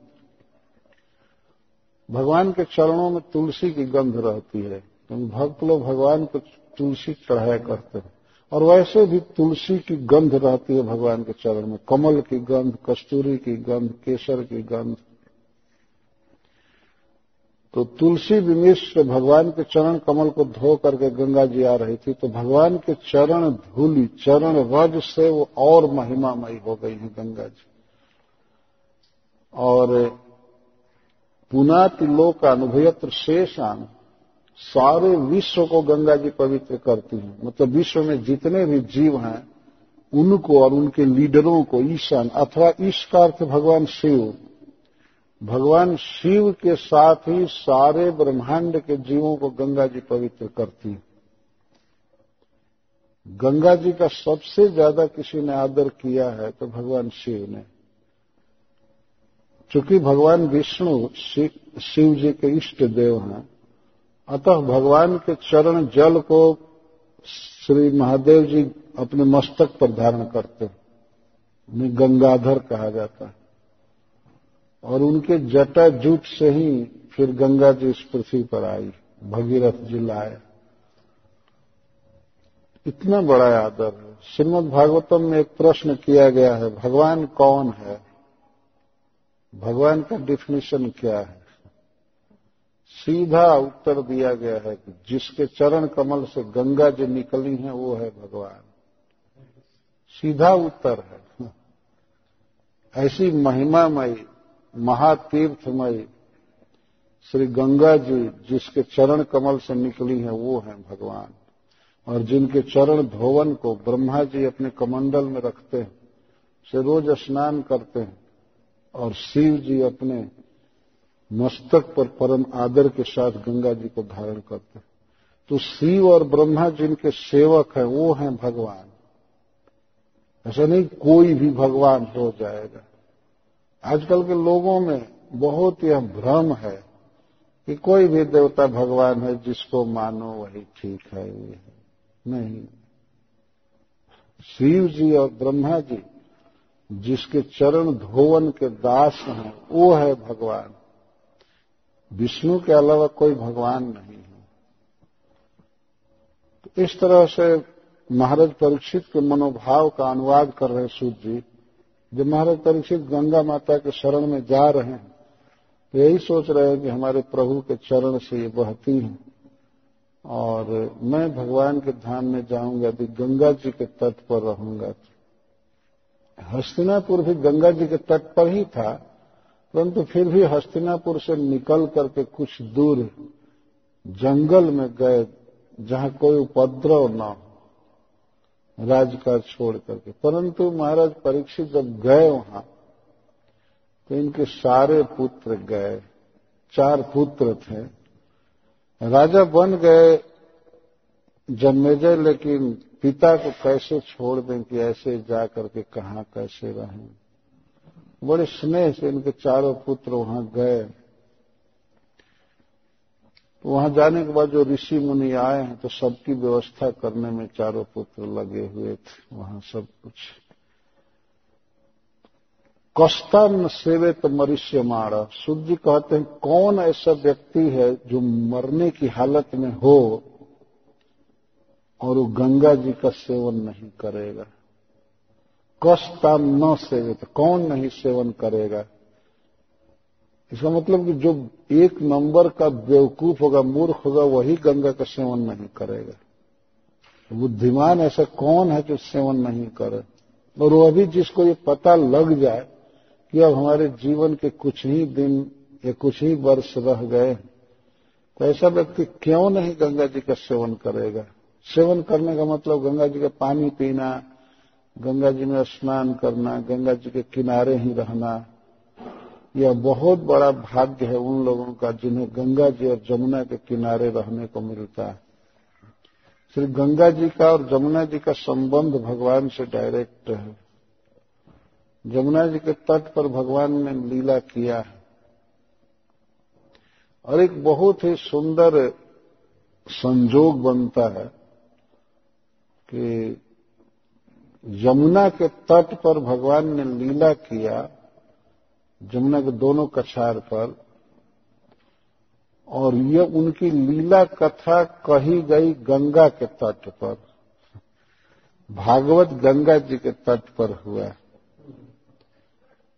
भगवान के चरणों में तुलसी की गंध रहती है। क्योंकि भक्त लोग भगवान को तुलसी चढ़ाया करते हैं। और वैसे भी तुलसी की गंध रहती है भगवान के चरण में। कमल की गंध, कस्तूरी की गंध, केसर की गंध तो तुलसी विमिश्र भगवान के चरण कमल को धो करके गंगा जी आ रही थी तो भगवान के चरण धूली, चरण रज से वो और महिमामयी हो गई है गंगा जी। और पुनाति लोक अनुभयत्र शेषान, सारे विश्व को गंगा जी पवित्र करती हैं। मतलब विश्व में जितने भी जीव हैं, उनको और उनके लीडरों को ईशान, अथवा ईश का अर्थ भगवान शिव भगवान शिव के साथ ही सारे ब्रह्मांड के जीवों को गंगा जी पवित्र करती गंगा जी का सबसे ज़्यादा किसी ने आदर किया है तो भगवान शिव ने। चूँकि भगवान विष्णु शिव जी के इष्ट देव हैं, अतः भगवान के चरण जल को श्री महादेव जी अपने मस्तक पर धारण करते उन्हें गंगाधर कहा जाता है। और उनके जटा जूट से ही फिर गंगा जी इस पृथ्वी पर आई, भगीरथ जी लाए। इतना बड़ा आदर है। श्रीमद भागवतम में एक प्रश्न किया गया है, भगवान कौन है? भगवान का डिफिनेशन क्या है? सीधा उत्तर दिया गया है कि जिसके चरण कमल से गंगा जी निकली है, वो है भगवान। सीधा उत्तर है। ऐसी महिमामयी महातीर्थमयी श्री गंगा जी जिसके चरण कमल से निकली है, वो है भगवान। और जिनके चरण धोवन को ब्रह्मा जी अपने कमंडल में रखते हैं से रोज स्नान करते हैं, और शिव जी अपने मस्तक पर परम आदर के साथ गंगा जी को धारण करते हैं। तो शिव और ब्रह्मा जिनके सेवक हैं, वो हैं भगवान। ऐसा नहीं कोई भी भगवान हो जाएगा। आजकल के लोगों में बहुत यह भ्रम है कि कोई भी देवता भगवान है, जिसको मानो वही ठीक है, ये नहीं। शिव जी और ब्रह्मा जी, जिसके चरण धोवन के दास हैं, वो है भगवान। विष्णु के अलावा कोई भगवान नहीं है। तो इस तरह से महाराज परीक्षित के मनोभाव का अनुवाद कर रहे सूर्य जी। जब महाराज परीक्षित गंगा माता के शरण में जा रहे हैं तो यही सोच रहे हैं कि हमारे प्रभु के चरण से ये बहती हैं। और मैं भगवान के धाम में जाऊँगा यदि गंगा जी के तट पर रहूँगा। हस्तिनापुर भी गंगा जी के तट पर ही था, परंतु फिर भी हस्तिनापुर से निकल करके कुछ दूर जंगल में गए, जहाँ कोई उपद्रव न हो। राजकाज छोड़ करके। परंतु महाराज परीक्षित जब गए वहाँ तो इनके सारे पुत्र गए, चार पुत्र थे। राजा बन गए, जन्मेजय, लेकिन पिता को कैसे छोड़ दें कि ऐसे जा करके कहा, कैसे रहें? बड़े स्नेह से इनके चारों पुत्र वहाँ गए। तो वहाँ जाने के बाद जो ऋषि मुनि आए हैं तो सबकी व्यवस्था करने में चारों पुत्र लगे हुए थे। वहाँ सब कुछ। कस्तन सेवित मनुष्य मारा। सूर्य कहते हैं, कौन ऐसा व्यक्ति है जो मरने की हालत में हो और वो गंगा जी का सेवन नहीं करेगा? कष्टाम न सेवे तो कौन नहीं सेवन करेगा? इसका मतलब कि जो एक नंबर का बेवकूफ़ होगा, मूर्ख होगा, वही गंगा का सेवन नहीं करेगा। बुद्धिमान ऐसा कौन है जो सेवन नहीं करे? और वह भी जिसको ये पता लग जाए कि अब हमारे जीवन के कुछ ही दिन या कुछ ही वर्ष रह गए तो ऐसा व्यक्ति क्यों नहीं गंगा जी का सेवन करेगा? सेवन करने का मतलब गंगा जी का पानी पीना, गंगा जी में स्नान करना, गंगा जी के किनारे ही रहना यह बहुत बड़ा भाग्य है उन लोगों का जिन्हें गंगा जी और जमुना के किनारे रहने को मिलता है। श्री गंगा जी का और जमुना जी का संबंध भगवान से डायरेक्ट है। जमुना जी के तट पर भगवान ने लीला किया है। और एक बहुत ही सुंदर संजोग बनता है कि यमुना के तट पर भगवान ने लीला किया जमुना के दोनों कछार पर, और ये उनकी लीला कथा कही गई गंगा के तट पर, भागवत गंगा जी के तट पर हुआ।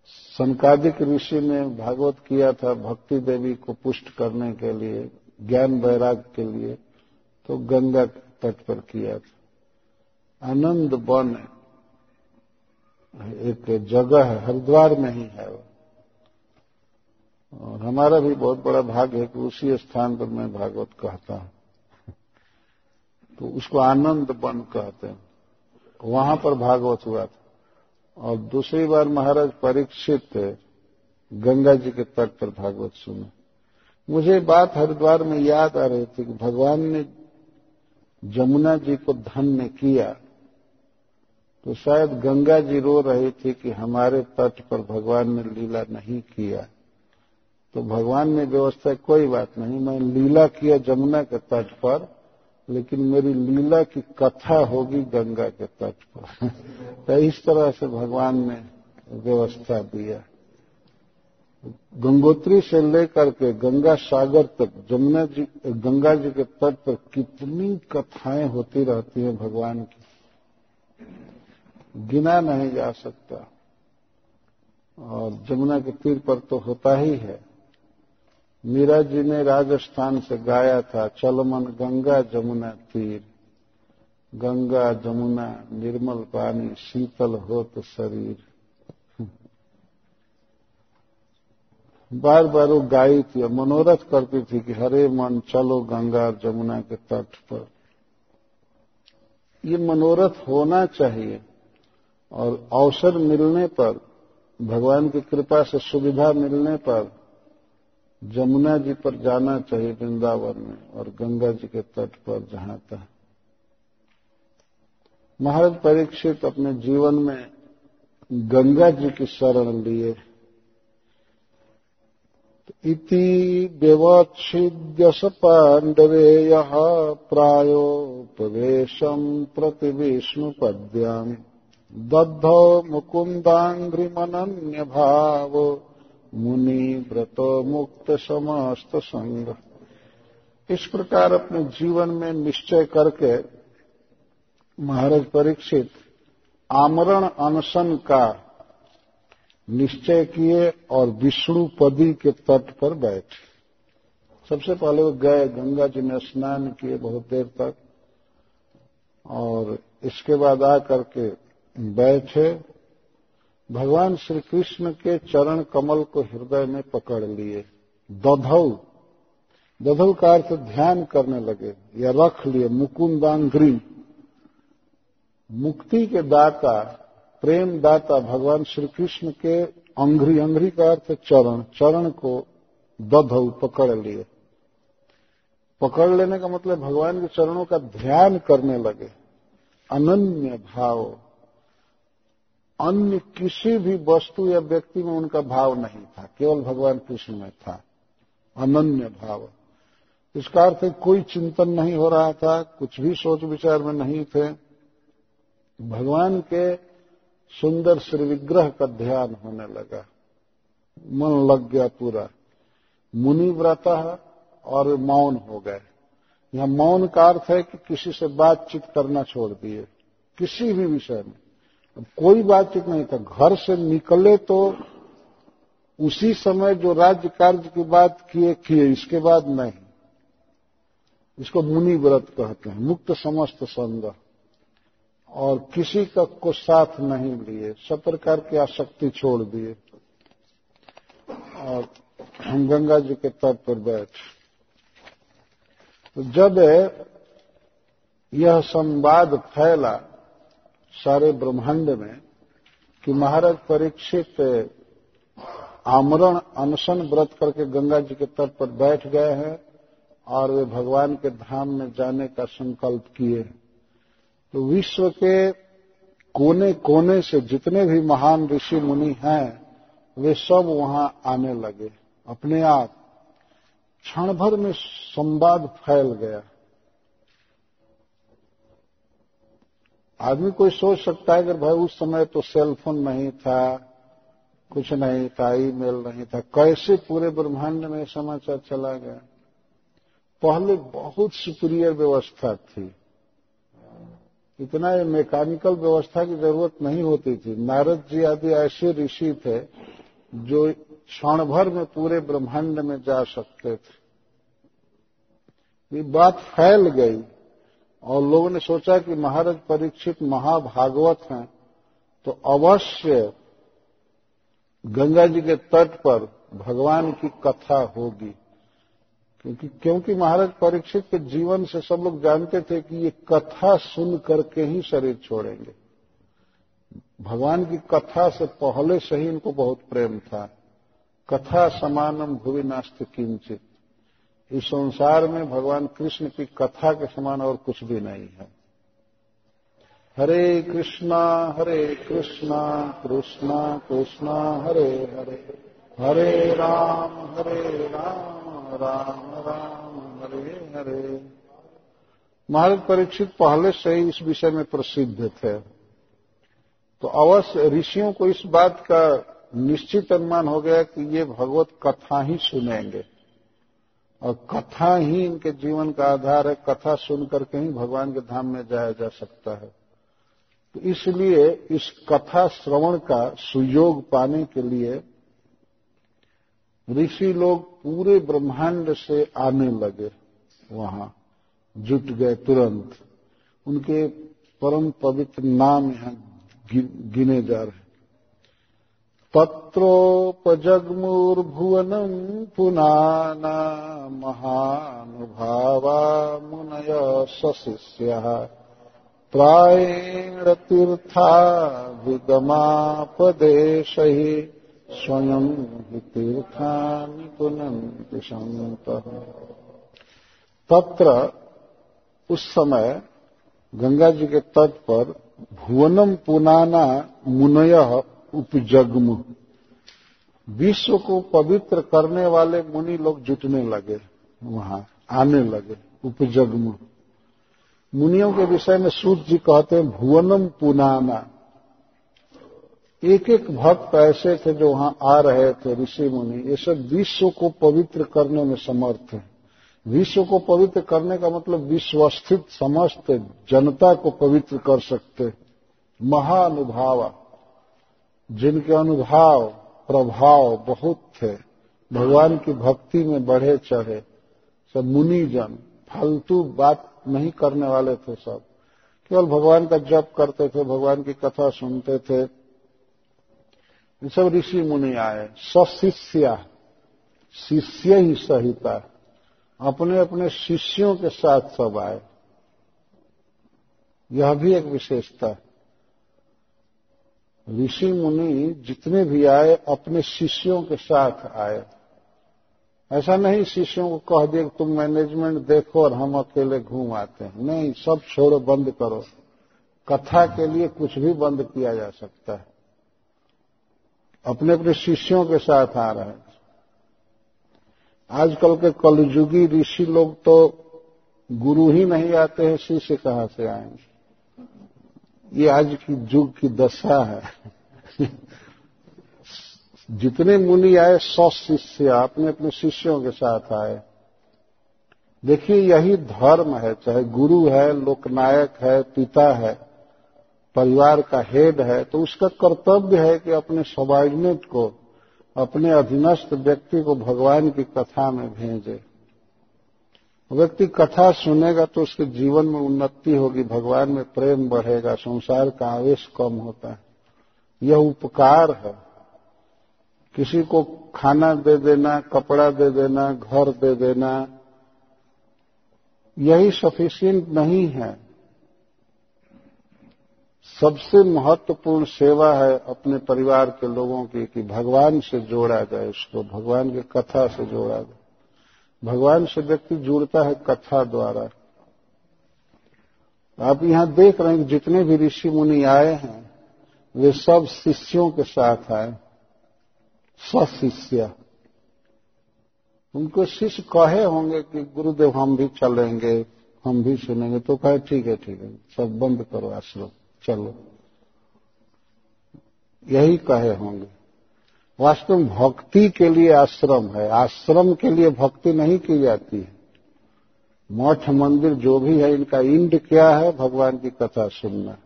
संकादिक ऋषि ने भागवत किया था भक्ति देवी को पुष्ट करने के लिए, ज्ञान वैराग के लिए तो गंगा के तट पर किया था। आनंद वन एक जगह है, हरिद्वार में ही है वो। और हमारा भी बहुत बड़ा भाग है कि उसी स्थान पर मैं भागवत कहता हूँ। तो उसको आनंद वन कहते हैं। वहाँ पर भागवत हुआ था। और दूसरी बार महाराज परीक्षित गंगा जी के तट पर भागवत सुने। मुझे बात हरिद्वार में याद आ रही थी कि भगवान ने जमुना जी को धन्य किया। तो शायद गंगा जी रो रही थी कि हमारे तट पर भगवान ने लीला नहीं किया। तो भगवान ने व्यवस्था कोई बात नहीं, मैं लीला किया जमुना के तट पर, लेकिन मेरी लीला की कथा होगी गंगा के तट पर। तो इस तरह से भगवान ने व्यवस्था दिया गंगोत्री से लेकर के गंगा सागर तक, जमुना जी, गंगा जी के तट पर कितनी कथाएँ होती रहती हैं भगवान की। गिना नहीं जा सकता। और जमुना के तीर पर तो होता ही है। मीरा जी ने राजस्थान से गाया था, चलमन गंगा जमुना तीर। गंगा जमुना, निर्मल पानी, शीतल हो तो शरीर। बार बार वो गाई थी मनोरथ करती थी कि हरे मन, चलो गंगा जमुना के तट पर। ये मनोरथ होना चाहिए और अवसर मिलने पर, भगवान की कृपा से सुविधा मिलने पर जमुना जी पर जाना चाहिए वृंदावन में और गंगा जी के तट पर जहाँ था महाराज परीक्षित अपने जीवन में गंगा जी की शरण लिए। इति व्यवच्छिद्य स पाण्डवेय प्रायोपवेशम् प्रति विष्णुपद्याम् दद्धौ मुकुन्दाङ्घ्रिमनन्यभावो। मुनि व्रत मुक्त समस्त संग इस प्रकार अपने जीवन में निश्चय करके महाराज परीक्षित आमरण अनशन का निश्चय किए और विष्णुपदी के तट पर बैठे। सबसे पहले वो गए, गंगा जी में स्नान किए बहुत देर तक और इसके बाद आकर के बैठे भगवान श्री कृष्ण के चरण कमल को हृदय में पकड़ लिए। दधौ। दधौ का अर्थ ध्यान करने लगे या रख लिए मुकुंदांग्री। मुक्ति के दाता, प्रेम दाता भगवान श्री कृष्ण के अंग्री। अंग्री का अर्थ चरण। चरण को दधौ पकड़ लिए। पकड़ लेने का मतलब भगवान के चरणों का ध्यान करने लगे। अनन्य भाव। अन्य किसी भी वस्तु या व्यक्ति में उनका भाव नहीं था, केवल भगवान कृष्ण में था, अनन्य भाव। इसका अर्थ कोई चिंतन नहीं हो रहा था, कुछ भी सोच विचार में नहीं थे। भगवान के सुंदर श्री विग्रह का ध्यान होने लगा। मन लग गया पूरा। मुनि व्रत और मौन हो गए। यहाँ मौन का अर्थ है कि किसी से बातचीत करना छोड़ दिए, किसी भी विषय में। कोई बातचीत नहीं था। घर से निकले तो उसी समय जो राज्य कार्य की बात किए किए, इसके बाद नहीं। इसको मुनि व्रत कहते हैं, मुक्त समस्त संग। और किसी का को साथ नहीं लिए, सब प्रकार की आसक्ति छोड़ दिए। और हम गंगा जी के तट पर बैठ। तो जब यह संवाद फैला सारे ब्रह्मांड में कि महाराज परीक्षित आमरण अनशन व्रत करके गंगा जी के तट पर बैठ गए हैं और वे भगवान के धाम में जाने का संकल्प किए तो विश्व के कोने कोने से जितने भी महान ऋषि मुनि हैं, वे सब वहाँ आने लगे। अपने आप क्षण भर में संवाद फैल गया। आदमी कोई सोच सकता है कि भाई उस समय तो सेलफोन नहीं था, कुछ नहीं था ईमेल नहीं था, कैसे पूरे ब्रह्मांड में समाचार चला गया? पहले बहुत सुपीरियर व्यवस्था थी। इतना मैकेनिकल व्यवस्था की ज़रूरत नहीं होती थी। नारद जी आदि ऐसे ऋषि थे, जो क्षण भर में पूरे ब्रह्मांड में जा सकते थे। ये बात फैल गई। और लोगों ने सोचा कि महाराज परीक्षित महाभागवत हैं तो अवश्य गंगा जी के तट पर भगवान की कथा होगी। क्योंकि क्योंकि महाराज परीक्षित के जीवन से सब लोग जानते थे कि ये कथा सुन करके ही शरीर छोड़ेंगे। भगवान की कथा से पहले से ही इनको बहुत प्रेम था। कथा समानम भुवि नास्त किंचित। इस संसार में भगवान कृष्ण की कथा के समान और कुछ भी नहीं है। हरे कृष्णा हरे कृष्णा कृष्णा कृष्णा, हरे हरे। हरे राम हरे राम राम राम, हरे हरे। महाराज परीक्षित पहले से ही इस विषय में प्रसिद्ध थे। तो अवश्य ऋषियों को इस बात का निश्चित अनुमान हो गया कि ये भगवत कथा ही सुनेंगे। और कथा ही इनके जीवन का आधार है। कथा सुन करके ही भगवान के धाम में जाया जा सकता है। तो इसलिए इस कथा श्रवण का सुयोग पाने के लिए ऋषि लोग पूरे ब्रह्मांड से आने लगे। वहाँ जुट गए तुरंत। उनके परम पवित्र नाम यहाँ गिने जा रहे तत्रोपजग्मुर्भुवनम् पुनाना महानुभावा मुनय सशिष्यः। प्रायेण तीर्था विगमापदेशैः स्वयं हि तीर्थानि पुनन्ति सन्तः तत्र उस समय गंगा जी के तट पर भुवनम पुनाना मुनय उपजगम। विश्व को पवित्र करने वाले मुनि लोग जुटने लगे, वहाँ आने लगे, उपजगम। मुनियों के विषय में सूर्य जी कहते हैं, भुवनम पुनाना। एक एक भक्त ऐसे थे जो वहाँ आ रहे थे, ऋषि मुनि। ये सब विश्व को पवित्र करने में समर्थ है। विश्व को पवित्र करने का मतलब विश्वस्थित समस्त जनता को पवित्र कर सकते। महानुभावा। जिनके अनुभाव, प्रभाव बहुत थे, भगवान की भक्ति में बढ़े चढ़े, सब मुनिजन, फालतू बात नहीं करने वाले थे सब। केवल भगवान का जप करते थे, भगवान की कथा सुनते थे। ये सब ऋषि मुनि आए, सशिष्या, शिष्य ही सहिता अपने अपने शिष्यों के साथ सब आए। यह भी एक विशेषता। है ऋषि मुनि जितने भी आए, अपने शिष्यों के साथ आए। ऐसा नहीं शिष्यों को कह दिया कि तुम मैनेजमेंट देखो और हम अकेले घूम आते हैं। नहीं, सब छोड़ो, बंद करो। कथा के लिए कुछ भी बंद किया जा सकता है। अपने अपने शिष्यों के साथ आ रहे हैं। आजकल के कलयुगी ऋषि लोग तो गुरु ही नहीं आते हैं, शिष्य कहाँ से आएँगे? ये आज की युग की दशा है। जितने मुनि आए, सौ शिष्य अपने अपने शिष्यों के साथ आए। देखिए, यही धर्म है, चाहे गुरु है, लोकनायक है, पिता है, परिवार का हेड है तो उसका कर्तव्य है कि अपने सबॉर्डिनेट को, अपने अधीनस्थ व्यक्ति को भगवान की कथा में भेजे। व्यक्ति कथा सुनेगा तो उसके जीवन में उन्नति होगी, भगवान में प्रेम बढ़ेगा, संसार का आवेश कम होता है। यह उपकार है। किसी को खाना दे देना, कपड़ा दे देना, घर दे देना, यही सफिशियंट नहीं है। सबसे महत्वपूर्ण सेवा है अपने परिवार के लोगों की कि भगवान से जोड़ा जाए उसको, भगवान की कथा से जोड़ा जाए। भगवान से व्यक्ति जुड़ता है कथा द्वारा। आप यहाँ देख रहे हैं कि जितने भी ऋषि मुनि आए हैं, वे सब शिष्यों के साथ आए। सशिष्य। उनको शिष्य कहे होंगे कि, गुरुदेव, हम भी चलेंगे, हम भी सुनेंगे। तो कहे, ठीक है ठीक है, सब बंद करो, आश्रम, चलो। यही कहे होंगे। वास्तव में भक्ति के लिए आश्रम है। आश्रम के लिए भक्ति नहीं की जाती है। मठ मंदिर जो भी है, इनका इंड क्या है, भगवान की कथा सुनना।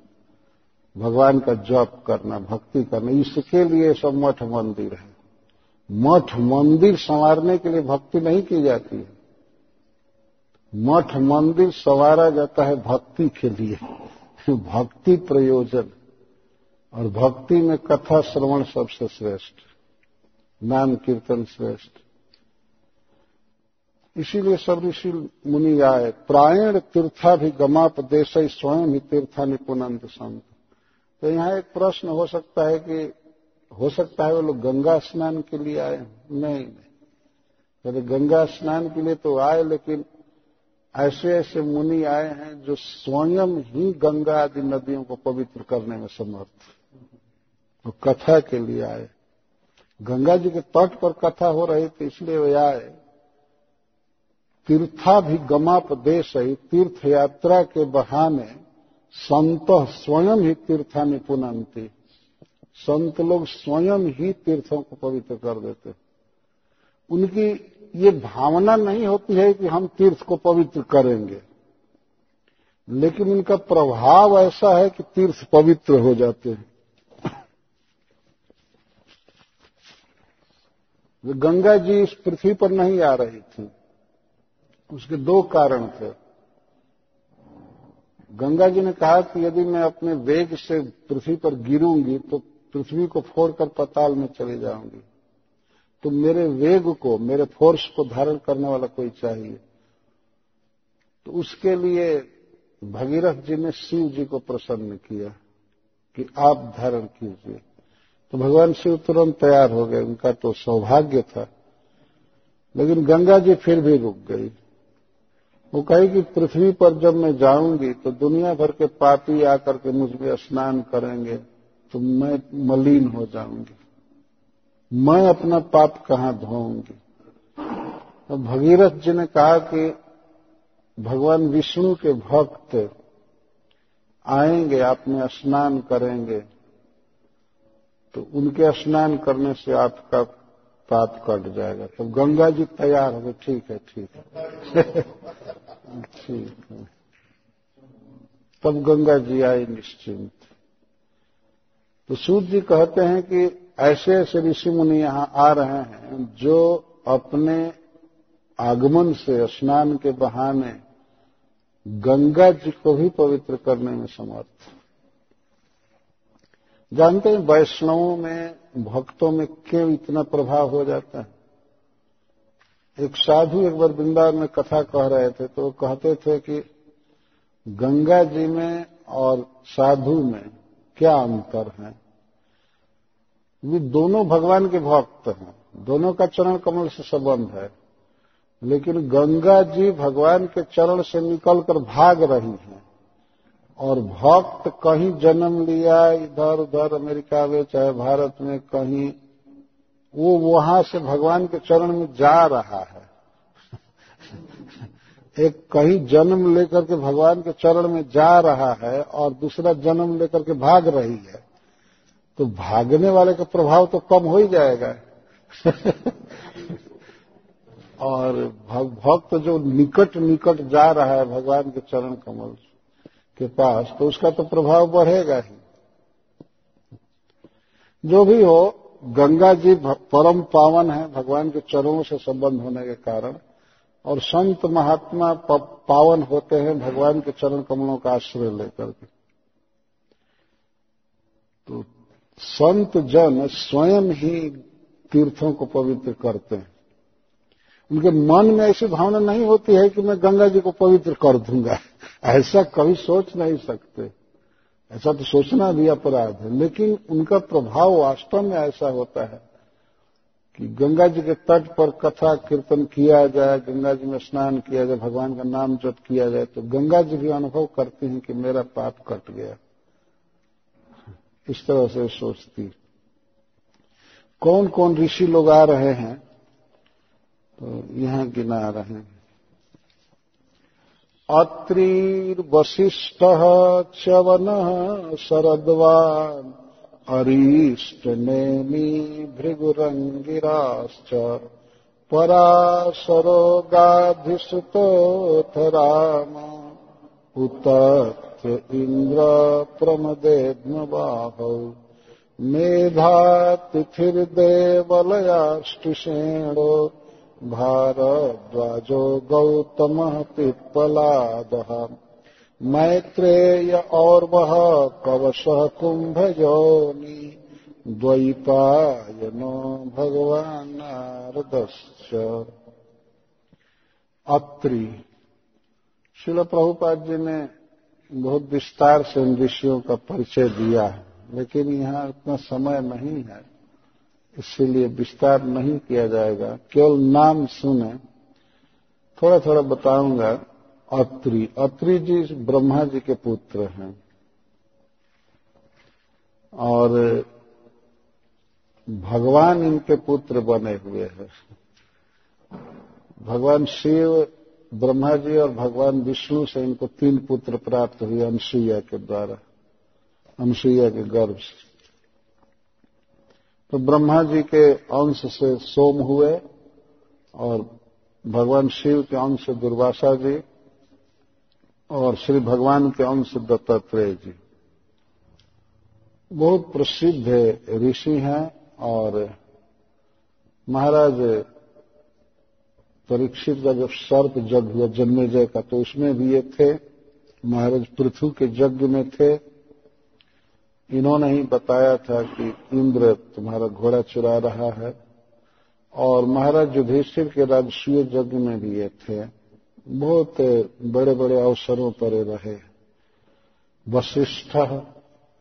भगवान का जप करना, भक्ति करना, इसके लिए सब मठ मंदिर है। मठ मंदिर संवारने के लिए भक्ति नहीं की जाती है। मठ मंदिर संवारा जाता है भक्ति के लिए। भक्ति प्रयोजन। और भक्ति में कथा श्रवण सबसे श्रेष्ठ नाम कीर्तन श्रेष्ठ। इसीलिए सब ऋषि मुनि आए। प्रायण तीर्था भी गमापदेश स्वयं ही तीर्था निपुणंत संत। तो यहाँ एक प्रश्न हो सकता है कि, हो सकता है वो लोग गंगा स्नान के लिए आए नहीं नहीं। गंगा स्नान के लिए तो आए, लेकिन ऐसे ऐसे मुनि आए हैं जो स्वयं ही गंगा आदि नदियों को पवित्र करने में समर्थ वो तो कथा के लिए आए। गंगा जी के तट पर कथा हो रही थी, इसलिए वे आए। तीर्था भी गमापदेश है तीर्थ यात्रा के बहाने संत स्वयं ही तीर्था निपुणंती संत लोग स्वयं ही तीर्थों को पवित्र कर देते। उनकी ये भावना नहीं होती है कि हम तीर्थ को पवित्र करेंगे। लेकिन उनका प्रभाव ऐसा है कि तीर्थ पवित्र हो जाते हैं। गंगा जी इस पृथ्वी पर नहीं आ रही थी। उसके दो कारण थे। गंगा जी ने कहा कि यदि मैं अपने वेग से पृथ्वी पर गिरूँगी तो पृथ्वी को फोड़कर पताल में चली जाऊँगी। तो मेरे वेग को, मेरे फोर्स को धारण करने वाला कोई चाहिए। तो उसके लिए भगीरथ जी ने शिव जी को प्रसन्न किया कि आप धारण कीजिए। तो भगवान शिव तुरंत तैयार हो गए, उनका तो सौभाग्य था। लेकिन गंगा जी फिर भी रुक गई। वो कही कि पृथ्वी पर जब मैं जाऊँगी तो दुनिया भर के पापी आकर के मुझमें स्नान करेंगे तो मैं मलिन हो जाऊँगी। मैं अपना पाप कहाँ धोऊँगी? तो भगीरथ जी ने कहा कि भगवान विष्णु के भक्त आएँगे आप में स्नान करेंगे। तो उनके स्नान करने से आपका पाप कट जाएगा। तो गंगा जी तैयार हो गए। ठीक है ठीक है। ठीक है। तब गंगा जी आई निश्चिंत। तो सूर्य जी कहते हैं कि ऐसे ऐसे ऋषि मुनि यहाँ आ रहे हैं जो अपने आगमन से स्नान के बहाने गंगा जी को भी पवित्र करने में समर्थ जानते हैं वैष्णवों में, भक्तों में क्यों इतना प्रभाव हो जाता है? एक साधु एक बार वृंदावन में कथा कह रहे थे तो कहते थे कि गंगा जी में और साधु में क्या अंतर है? ये दोनों भगवान के भक्त हैं। दोनों का चरण कमल से संबंध है। लेकिन गंगा जी भगवान के चरण से निकलकर भाग रही हैं। और भक्त कहीं जन्म लिया इधर उधर अमेरिका में, चाहे भारत में कहीं, वो वहाँ से भगवान के चरण में जा रहा है। एक कहीं जन्म लेकर के भगवान के चरण में जा रहा है और दूसरा जन्म लेकर के भाग रही है। तो भागने वाले का प्रभाव तो कम हो ही जाएगा। और भक्त जो निकट निकट जा रहा है भगवान के चरण कमल के पास तो उसका तो प्रभाव बढ़ेगा ही। जो भी हो, गंगा जी परम पावन है, भगवान के चरणों से संबंध होने के कारण, और संत महात्मा पावन होते हैं, भगवान के चरण कमलों का आश्रय लेकर के। तो संत जन स्वयं ही तीर्थों को पवित्र करते हैं। उनके मन में ऐसी भावना नहीं होती है कि मैं गंगा जी को पवित्र कर दूँगा। ऐसा कभी सोच नहीं सकते। ऐसा तो सोचना भी अपराध है। लेकिन उनका प्रभाव वास्तव में ऐसा होता है कि गंगा जी के तट पर कथा कीर्तन किया जाए, गंगा जी में स्नान किया जाए, भगवान का नाम जप किया जाए तो गंगा जी भी अनुभव करती हैं कि मेरा पाप कट गया। इस तरह से सोचती। कौन कौन ऋषि लोग आ रहे हैं? यहाँ गिना रहे हैं अत्रिर्वशिष्ठः च्यवनः शरद्वान् अरीष्टनेमी भृगुरङ्गिराश्च पराशरो गाधिसुतोऽथ राम उतत्य इन्द्रप्रमदेद्मबाहौ मेधातिथिर्देवलयाष्टिषेणो भारद्वाजो गौतमः पिप्पलादः। मैत्रेय और वह कवशः कुम्भयोनि। द्वैपायनो भगवान अत्रि। शिल प्रभुपाद जी ने बहुत विस्तार से इन ऋषियों का परिचय दिया है, लेकिन यहाँ इतना समय नहीं है। इसीलिए विस्तार नहीं किया जाएगा। केवल नाम सुने। थोड़ा थोड़ा बताऊँगा। अत्रि। अत्रि जी ब्रह्मा जी के पुत्र हैं। और भगवान इनके पुत्र बने हुए हैं। भगवान शिव ब्रह्मा जी और भगवान विष्णु से इनको तीन पुत्र प्राप्त हुए अनुसुईया के द्वारा। अनुसुईया के गर्भ से। तो ब्रह्मा जी के अंश से सोम हुए और भगवान शिव के अंश से दुर्वासा जी और श्री भगवान के अंश दत्तात्रेय जी। बहुत प्रसिद्ध ऋषि हैं और महाराज परीक्षित का जब सर्प जग हुआ, जन्मेजय का तो उसमें भी ये थे। महाराज पृथ्वी के यज्ञ में थे। इन्होंने ही बताया था कि इंद्र तुम्हारा घोड़ा चुरा रहा है और महाराज युधिष्ठिर के राजस्वीय यज्ञ में भी ये थे। बहुत बड़े बड़े अवसरों पर रहे। वशिष्ठ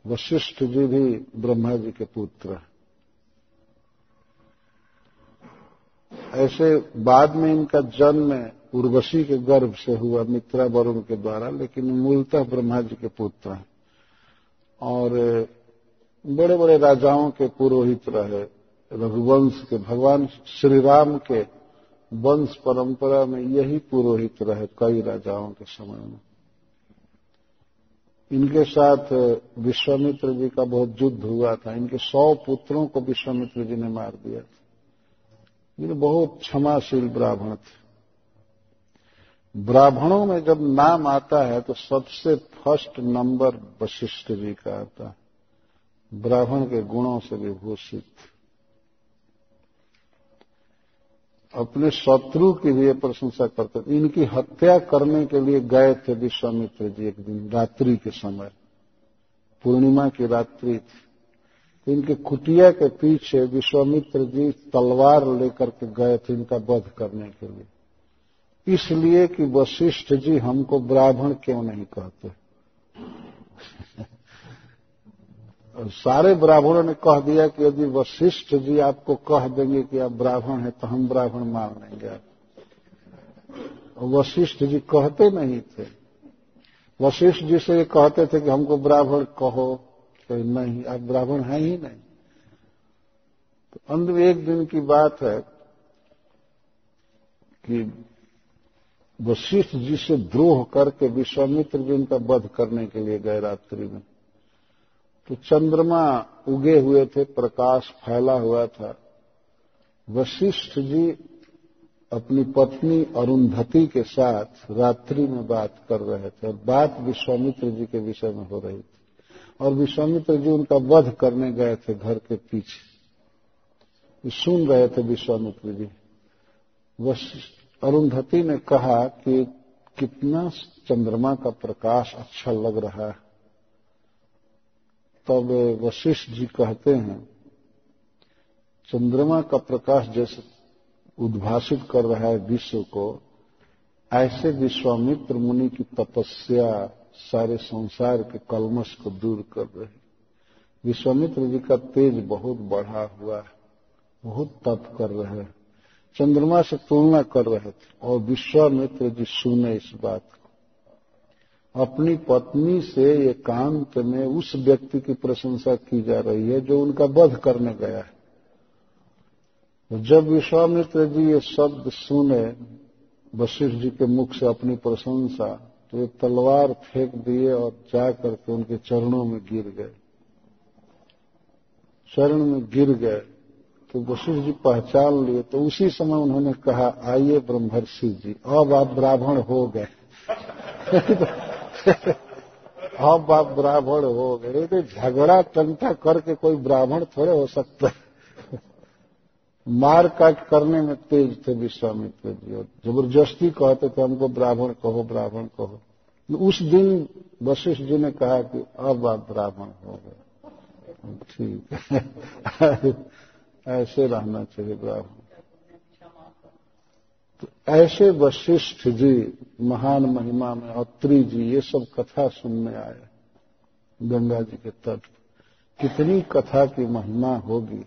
वशिष्ठ जी भी ब्रह्मा जी के पुत्र। ऐसे बाद में इनका जन्म उर्वशी के गर्भ से हुआ मित्रा वरुण के द्वारा, लेकिन मूलतः ब्रह्मा जी के पुत्र हैं। और बड़े बड़े राजाओं के पुरोहित रहे, रघुवंश के, भगवान श्री राम के वंश परंपरा में यही पुरोहित रहे कई राजाओं के समय में। इनके साथ विश्वामित्र जी का बहुत युद्ध हुआ था। इनके सौ पुत्रों को विश्वामित्र जी ने मार दिया था। ये बहुत क्षमाशील ब्राह्मण थे। ब्राह्मणों में जब नाम आता है तो सबसे फ़र्स्ट नंबर वशिष्ठ जी का आता है। ब्राह्मण के गुणों से विभूषित। अपने शत्रु की भी प्रशंसा करते थे। इनकी हत्या करने के लिए गए थे विश्वामित्र जी एक दिन, रात्रि के समय। पूर्णिमा की रात्रि थी। तो इनके कुटिया के पीछे विश्वामित्र जी तलवार लेकर के गए थे इनका वध करने के लिए। इसलिए कि वशिष्ठ जी हमको ब्राह्मण क्यों नहीं कहते? सारे ब्राह्मणों ने कह दिया कि यदि वशिष्ठ जी आपको कह देंगे कि आप ब्राह्मण हैं तो हम ब्राह्मण मान लेंगे आप। वशिष्ठ जी कहते नहीं थे। वशिष्ठ जी से ये कहते थे कि हमको ब्राह्मण कहो तो नहीं, आप ब्राह्मण हैं ही नहीं। तो अंत एक दिन की बात है कि वशिष्ठ जी से द्रोह करके विश्वामित्र जी उनका वध करने के लिए गए रात्रि में। तो चंद्रमा उगे हुए थे, प्रकाश फैला हुआ था। वशिष्ठ जी अपनी पत्नी अरुंधति के साथ रात्रि में बात कर रहे थे और बात विश्वामित्र जी के विषय में हो रही थी। और विश्वामित्र जी उनका वध करने गए थे घर के पीछे। सुन रहे थे विश्वामित्र जी। अरुंधति ने कहा कि कितना चंद्रमा का प्रकाश अच्छा लग रहा है। तब वशिष्ठ जी कहते हैं, चंद्रमा का प्रकाश जैसे उद्भाषित कर रहा है विश्व को, ऐसे विश्वामित्र मुनि की तपस्या सारे संसार के कलमश को दूर कर रही विश्वामित्र जी का तेज बहुत बढ़ा हुआ है, बहुत तप कर रहे हैं। चंद्रमा से तुलना कर रहे थे और विश्वामित्र जी सुने इस बात को। अपनी पत्नी से एकांत में उस व्यक्ति की प्रशंसा की जा रही है जो उनका वध करने गया है। जब विश्वामित्र जी ये शब्द सुने वशिष्ठ जी के मुख से अपनी प्रशंसा तो ये तलवार फेंक दिए और जा करके उनके चरणों में गिर गए। चरण में गिर गए। तो वशिष्ठ जी पहचान लिए तो उसी समय उन्होंने कहा, आइए ब्रह्मर्षि जी, अब आप ब्राह्मण हो गए। अब आप ब्राह्मण हो गए। तो झगड़ा टंटा करके कोई ब्राह्मण थोड़े हो सकता मार काट करने में तेज थे विश्वामित्र जी, और ज़बरदस्ती कहते थे, हमको ब्राह्मण कहो ब्राह्मण कहो। उस दिन वशिष्ठ जी ने कहा कि अब आप ब्राह्मण हो गए। ठीक है। ऐसे रहना चाहिए, ब्राह्मण। तो ऐसे वशिष्ठ जी, महान महिमा में अत्री जी, ये सब कथा सुनने आए गंगा जी के तट कितनी कथा की महिमा होगी।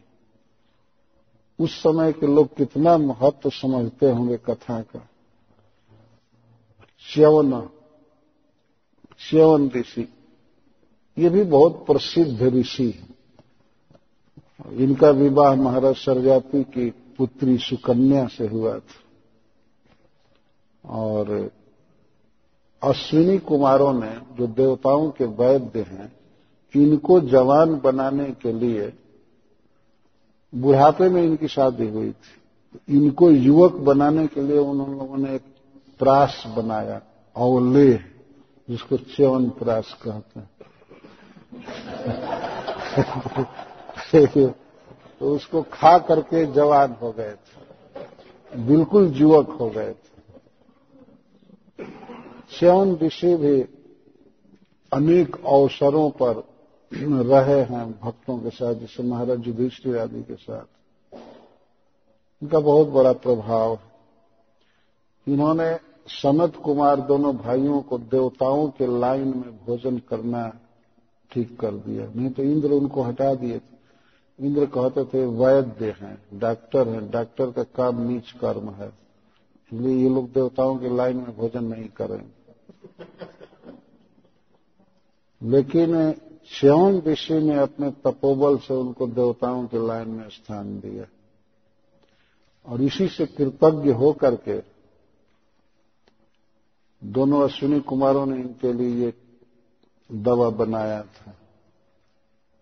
उस समय के लोग कितना महत्व समझते होंगे कथा का। च्यवन च्यवन ऋषि, ये भी बहुत प्रसिद्ध ऋषि है। इनका विवाह महाराज सरजाति की पुत्री सुकन्या से हुआ था। और अश्विनी कुमारों ने जो देवताओं के वैद्य हैं, इनको जवान बनाने के लिए बुढ़ापे में इनकी शादी हुई थी। इनको युवक बनाने के लिए उन लोगों ने एक प्रास बनाया अवले जिसको च्यवन प्रास कहते हैं। तो उसको खा करके जवान हो गए थे। बिल्कुल युवक हो गए थे। च्यवन ऋषि भी अनेक अवसरों पर रहे हैं भक्तों के साथ, जैसे महाराज युधिष्ठिर आदि के साथ। उनका बहुत बड़ा प्रभाव है। इन्होंने सनत कुमार दोनों भाइयों को देवताओं के लाइन में भोजन करना ठीक कर दिया, नहीं तो इंद्र उनको हटा दिए थे। इंद्र कहते थे, वैद्य हैं, डॉक्टर हैं, डॉक्टर का काम नीच कर्म है। इसलिए ये लोग देवताओं के लाइन में भोजन नहीं करें। लेकिन श्यवन ऋषि ने अपने तपोबल से उनको देवताओं के लाइन में स्थान दिया। और इसी से कृतज्ञ हो करके दोनों अश्विनी कुमारों ने इनके लिए ये दवा बनाया था।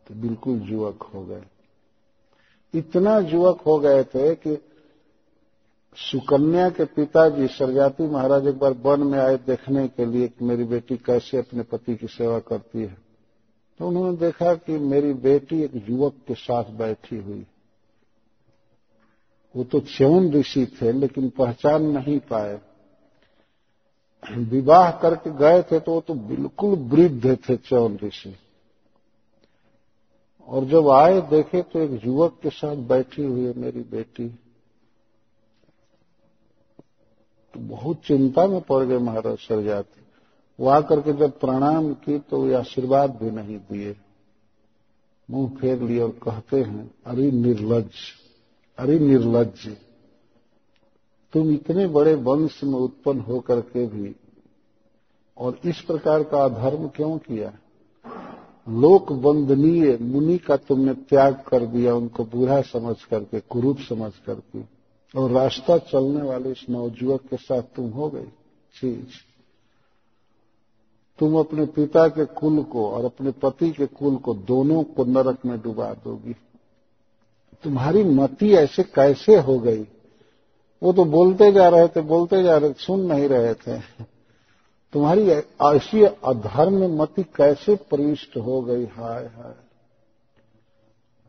तो बिल्कुल युवक हो गए। इतना युवक हो गए थे कि सुकन्या के पिताजी सरजाती महाराज एक बार वन में आए देखने के लिए कि मेरी बेटी कैसे अपने पति की सेवा करती है। तो उन्होंने देखा कि मेरी बेटी एक युवक के साथ बैठी हुई। वो तो च्यवन ऋषि थे, लेकिन पहचान नहीं पाए। विवाह करके गए थे तो वो तो बिल्कुल वृद्ध थे च्यवन ऋषि। और जब आए, देखे तो एक युवक के साथ बैठी हुई है मेरी बेटी। तो बहुत चिंता में पड़ गए महाराज सरजाती। वो आकर के जब प्रणाम की तो वे आशीर्वाद भी नहीं दिए। मुँह फेर लिए और कहते हैं, अरे निर्लज अरे निर्लज, तुम इतने बड़े वंश में उत्पन्न होकर के भी और इस प्रकार का अधर्म क्यों किया? लोक वंदनीय मुनि का तुमने त्याग कर दिया, उनको बुरा समझ करके, कुरूप समझ करके। और रास्ता चलने वाले इस नवजुवक के साथ तुम हो गई चीज़। तुम अपने पिता के कुल को और अपने पति के कुल को दोनों को नरक में डुबा दोगी। तुम्हारी मति ऐसे कैसे हो गई? वो तो बोलते जा रहे थे, बोलते जा रहे थे, सुन नहीं रहे थे। तुम्हारी ऐसी अधर्म मति कैसे प्रविष्ट हो गई? हाय हाय।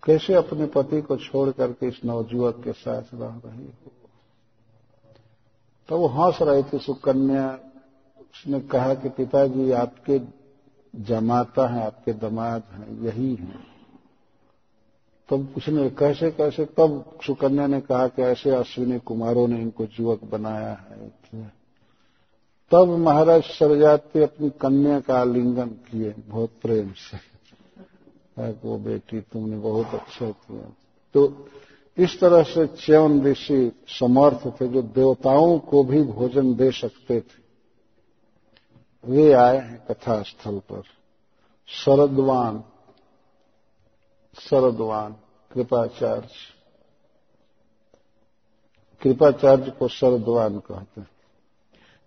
कैसे अपने पति को छोड़ करके इस नवजुवक के साथ रह रही हो? तो वो हंस रहे थे, सुकन्या। उसने कहा कि पिताजी, आपके जमाता हैं, आपके दमाद हैं, यही हैं। तब उसने कैसे कैसे? तब सुकन्या ने कहा कि ऐसे अश्विनी कुमारों ने इनको युवक बनाया है। तब महाराज सरजाती अपनी कन्या का आलिंगन किए, बहुत प्रेम से। वो बेटी तुमने बहुत अच्छा किया। तो इस तरह से च्यवन ऋषि समर्थ थे, जो देवताओं को भी भोजन दे सकते थे। वे आए हैं कथा स्थल पर। शरदवान शरदवान, कृपाचार्य। कृपाचार्य को शरदवान कहते हैं।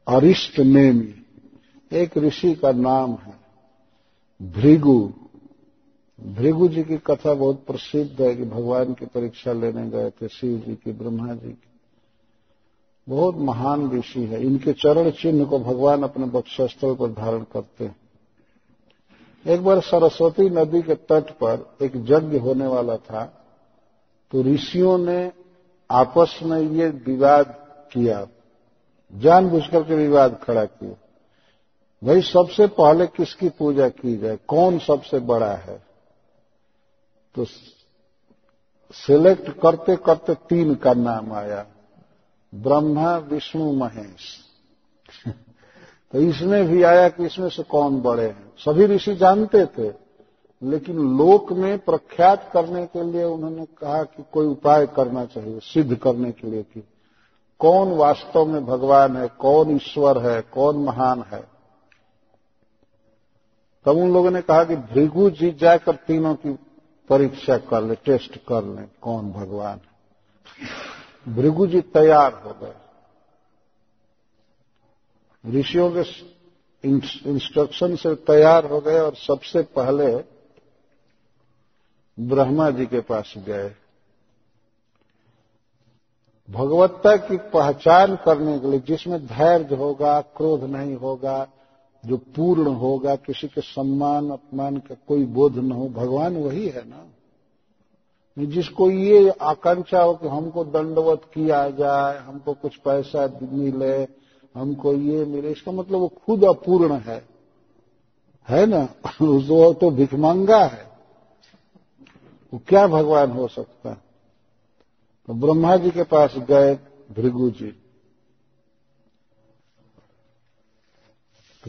अरिष्ट नेमी, एक ऋषि का नाम है, भृगु। भृगु जी की कथा बहुत प्रसिद्ध है कि भगवान की परीक्षा लेने गए थे, शिव जी की, ब्रह्मा जी की। बहुत महान ऋषि है। इनके चरण चिन्ह को भगवान अपने वक्षस्थल पर धारण करते हैं। एक बार सरस्वती नदी के तट पर एक यज्ञ होने वाला था तो ऋषियों ने आपस में ये विवाद किया। जानबूझ करके विवाद खड़ा किए। भाई, सबसे पहले किसकी पूजा की जाए? कौन सबसे बड़ा है? तो सिलेक्ट करते करते तीन का नाम आया। ब्रह्मा, विष्णु, महेश। तो इसमें भी आया कि इसमें से कौन बड़े हैं? सभी ऋषि जानते थे, लेकिन लोक में प्रख्यात करने के लिए उन्होंने कहा कि कोई उपाय करना चाहिए, सिद्ध करने के लिए कि कौन वास्तव में भगवान है, कौन ईश्वर है, कौन महान है? तब उन लोगों ने कहा कि भृगु जी जाकर तीनों की परीक्षा कर ले, टेस्ट कर ले, कौन भगवान है। भृगु जी तैयार हो गए। ऋषियों के इंस्ट्रक्शन से तैयार हो गए और सबसे पहले ब्रह्मा जी के पास गए। भगवत्ता की पहचान करने के लिए जिसमें धैर्य होगा, क्रोध नहीं होगा, जो पूर्ण होगा, किसी के सम्मान, अपमान का कोई बोध न हो, भगवान वही है ना। जिसको ये आकांक्षा हो कि हमको दंडवत किया जाए, हमको कुछ पैसा मिले, हमको ये मिले, इसका मतलब वो खुद अपूर्ण है। है ना? वो तो भिखमंगा है। वो क्या भगवान हो सकता है? तो ब्रह्मा जी के पास गए भृगु जी।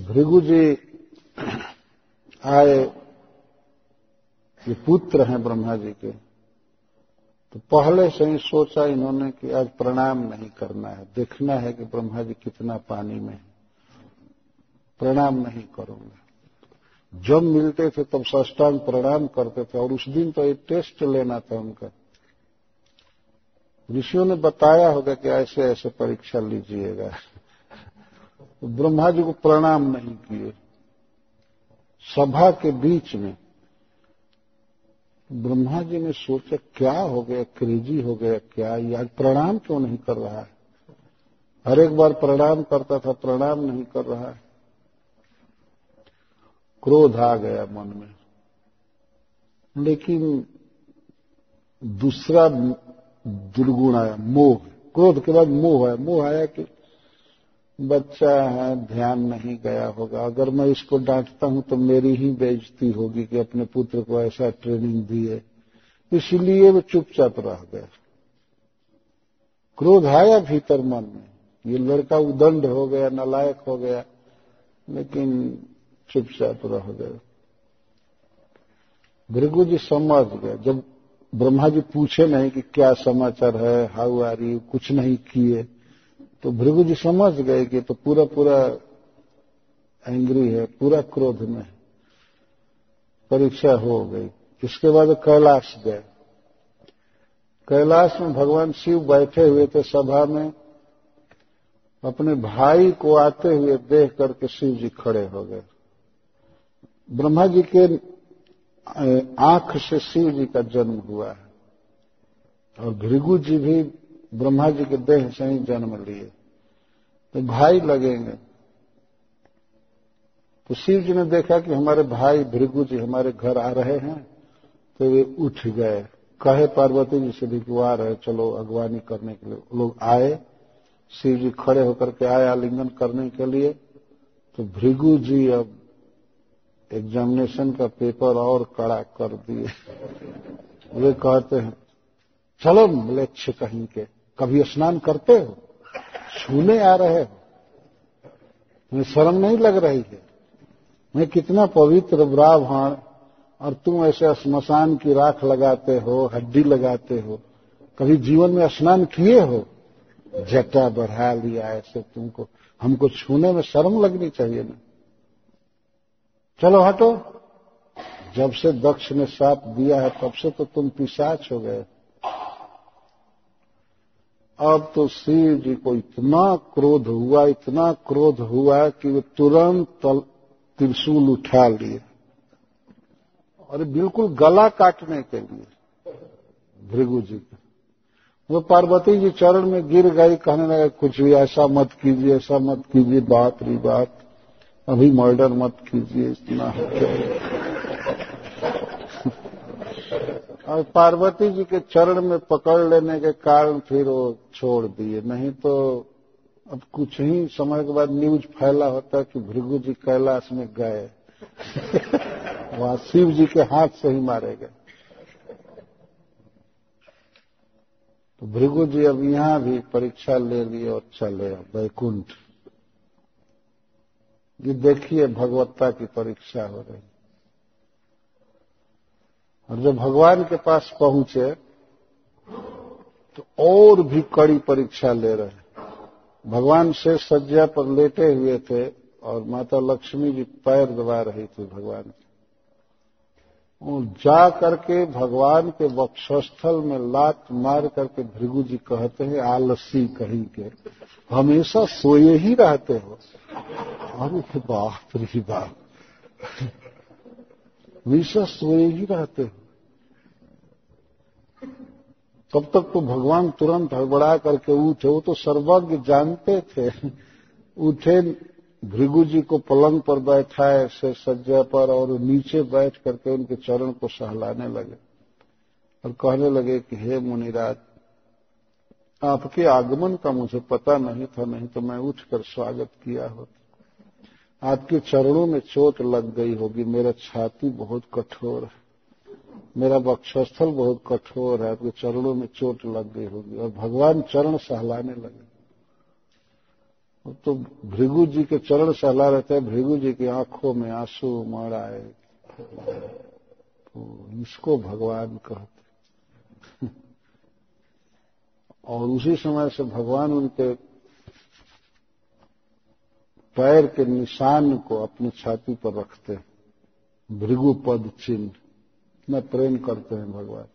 भृगु जी आए, ये पुत्र हैं ब्रह्मा जी के। तो पहले से ही सोचा इन्होंने कि आज प्रणाम नहीं करना है। देखना है कि ब्रह्मा जी कितना पानी में है। प्रणाम नहीं करूँगा। जब मिलते थे तब सष्टांग प्रणाम करते थे और उस दिन तो एक टेस्ट लेना था उनका। ऋषियों ने बताया होगा कि ऐसे ऐसे परीक्षा लीजिएगा। तो ब्रह्मा जी को प्रणाम नहीं किए। सभा के बीच में ब्रह्मा जी ने सोचा, क्या हो गया, क्रेजी हो गया, क्या? ये प्रणाम क्यों नहीं कर रहा है? हर एक बार प्रणाम करता था, प्रणाम नहीं कर रहा है। क्रोध आ गया मन में। लेकिन दूसरा दुर्गुण आया मोह। क्रोध के बाद मोह है। मोह आया कि बच्चा है, ध्यान नहीं गया होगा। अगर मैं इसको डांटता हूँ तो मेरी ही बेइज्जती होगी कि अपने पुत्र को ऐसा ट्रेनिंग दी है इसलिए वो चुपचाप रह गया क्रोध आया भीतर मन में। ये लड़का उदंड हो गया, नालायक हो गया, लेकिन चुपचाप रह गया भृगु जी समझ गए। जब ब्रह्मा जी पूछे नहीं कि क्या समाचार है, हाउ आर यू, कुछ नहीं किए। तो भृगु जी समझ गए कि तो पूरा पूरा एंग्री है, पूरा क्रोध में परीक्षा हो गई। इसके बाद कैलाश गए। कैलाश में भगवान शिव बैठे हुए थे सभा में, अपने भाई को आते हुए देख करके शिव जी खड़े हो गए। ब्रह्मा जी के आँख से शिव जी का जन्म हुआ है। और भृगु जी भी ब्रह्मा जी के देह से ही जन्म लिए। तो भाई लगेंगे। तो शिव जी ने देखा कि हमारे भाई भृगु जी हमारे घर आ रहे हैं तो वे उठ गए। कहे पार्वती जी से भी कि आ रहे, चलो अगवानी करने के लिए। लोग आए। शिव जी खड़े होकर के आए आलिंगन करने के लिए। तो भृगु जी अब एग्जामिनेशन का पेपर और कड़ा कर दिए। वे कहते हैं, चलो मलेच्छ कहीं के, कभी स्नान करते हो? छूने आ रहे हो? तुम्हें शर्म नहीं लग रही है। मैं कितना पवित्र, ब्राह्मण, और तुम ऐसे स्मशान की राख लगाते हो, हड्डी लगाते हो, कभी जीवन में स्नान किए हो? जटा बढ़ा लिया ऐसे तुमको। हमको छूने में शर्म लगनी चाहिए ना। चलो हटो। जब से दक्ष ने साप दिया है, तब से तो तुम पिशाच हो गए। अब तो शिव जी को इतना क्रोध हुआ, इतना क्रोध हुआ कि वे तुरंत त्रिशूल उठा लिए। और बिल्कुल गला काटने के लिए। भृगु जी का। वो पार्वती जी चरण में गिर गई कहने लगे, कुछ भी ऐसा मत कीजिए, ऐसा मत कीजिए, बात री बात। अभी मर्डर मत कीजिए, इतना और पार्वती जी के चरण में पकड़ लेने के कारण फिर वो छोड़ दिए। नहीं तो अब कुछ ही समय के बाद न्यूज़ फैला होता कि भृगु जी कैलाश में गए। वहाँ शिव जी के हाथ से ही मारे गए। तो भृगु जी अब यहाँ भी परीक्षा ले लिए और चले वैकुंठ। ये देखिए भगवत्ता की परीक्षा हो रही। और जब भगवान के पास पहुँचे तो और भी कड़ी परीक्षा ले रहे भगवान से सज्जा पर लेटे हुए थे और माता लक्ष्मी जी पैर दबा रही थी भगवान के। जा करके भगवान के वक्षस्थल में लात मार करके भृगु जी कहते हैं, आलसी कहीं के। हमेशा सोए ही रहते हो। अरे बाप रे बाप। हमेशा सोए ही रहते हो। तब तक तो भगवान तुरंत हड़बड़ा करके उठे, वो तो सर्वज्ञ जानते थे। उठे, भृगु जी को पलंग पर बैठाए, से सज्जा पर और नीचे बैठ करके उनके चरण को सहलाने लगे और कहने लगे कि, हे मुनिराज आपके आगमन का मुझे पता नहीं था, नहीं तो मैं उठकर स्वागत किया होता। आपके चरणों में चोट लग गई होगी। मेरा छाती बहुत कठोर है। मेरा वक्षस्थल बहुत कठोर है। आपके चरणों में चोट लग गई होगी और भगवान चरण सहलाने लगे। तो भृगु जी के चरण सहला रहते हैं। भृगु जी की आँखों में आँसू मर आए तो इसको भगवान कहते और उसी समय से भगवान उनके पैर के निशान को अपनी छाती पर रखते हैं। भृगु पद चिन्ह। इतना प्रेम करते हैं भगवान।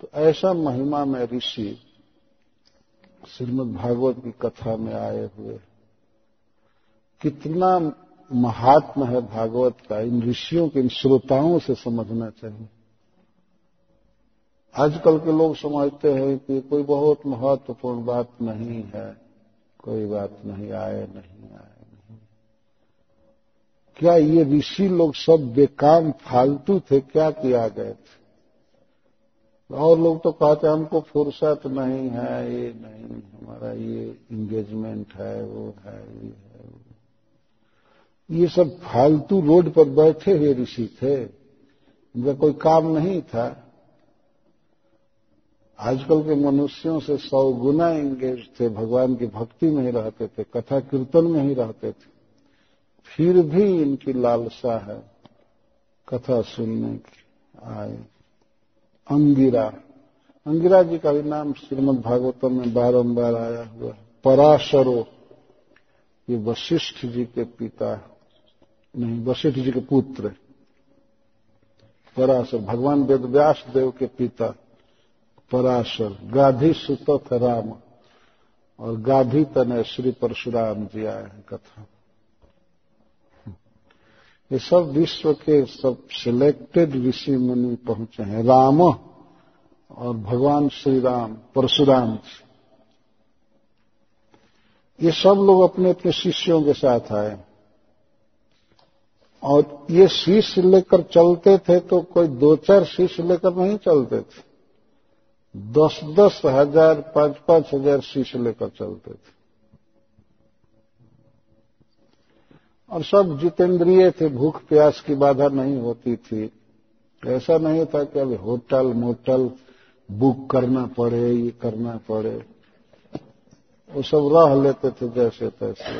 तो ऐसा महिमा में ऋषि श्रीमद भागवत की कथा में आए हुए। कितना महात्मा है भागवत का। इन ऋषियों के इन श्रोताओं से समझना चाहिए। आजकल के लोग समझते हैं कि कोई बहुत महत्वपूर्ण बात नहीं है, कोई बात नहीं, आए नहीं आए नहीं। क्या ये ऋषि लोग सब बेकाम फालतू थे? क्या किया गए थे? और लोग तो कहते हमको फुर्सत नहीं है, ये नहीं, हमारा ये इंगेजमेंट है, वो है, ये है, वो ये सब फालतू रोड पर बैठे हुए ऋषि थे। उनका कोई काम नहीं था। आजकल के मनुष्यों से सौ गुना एंगेज थे, भगवान की भक्ति में ही रहते थे, कथा कीर्तन में ही रहते थे। फिर भी इनकी लालसा है, कथा सुनने की, आए। अंगिरा। अंगिरा जी का भी नाम श्रीमद भागवतम में बारंबार आया हुआ है। पराशरो। ये वशिष्ठ जी के पिता नहीं, वशिष्ठ जी के पुत्र पराशर, भगवान वेदव्यास देव के पिता पराशर, गाधी सुत राम। और गाधी तने श्री परशुराम जी आए हैं कथा। ये सब विश्व के सब सिलेक्टेड ऋषि मुनि पहुँचे हैं। राम और भगवान श्री राम परशुराम जी। ये सब लोग अपने अपने शिष्यों के साथ आए। और ये शीश लेकर चलते थे तो कोई दो चार शीश लेकर नहीं चलते थे। दस दस हज़ार पाँच पाँच हज़ार शीश लेकर चलते थे। और सब जितेंद्रिय थे, भूख प्यास की बाधा नहीं होती थी। ऐसा नहीं था कि अभी होटल, मोटल बुक करना पड़े, ये करना पड़े। वो सब रह लेते थे जैसे तैसे।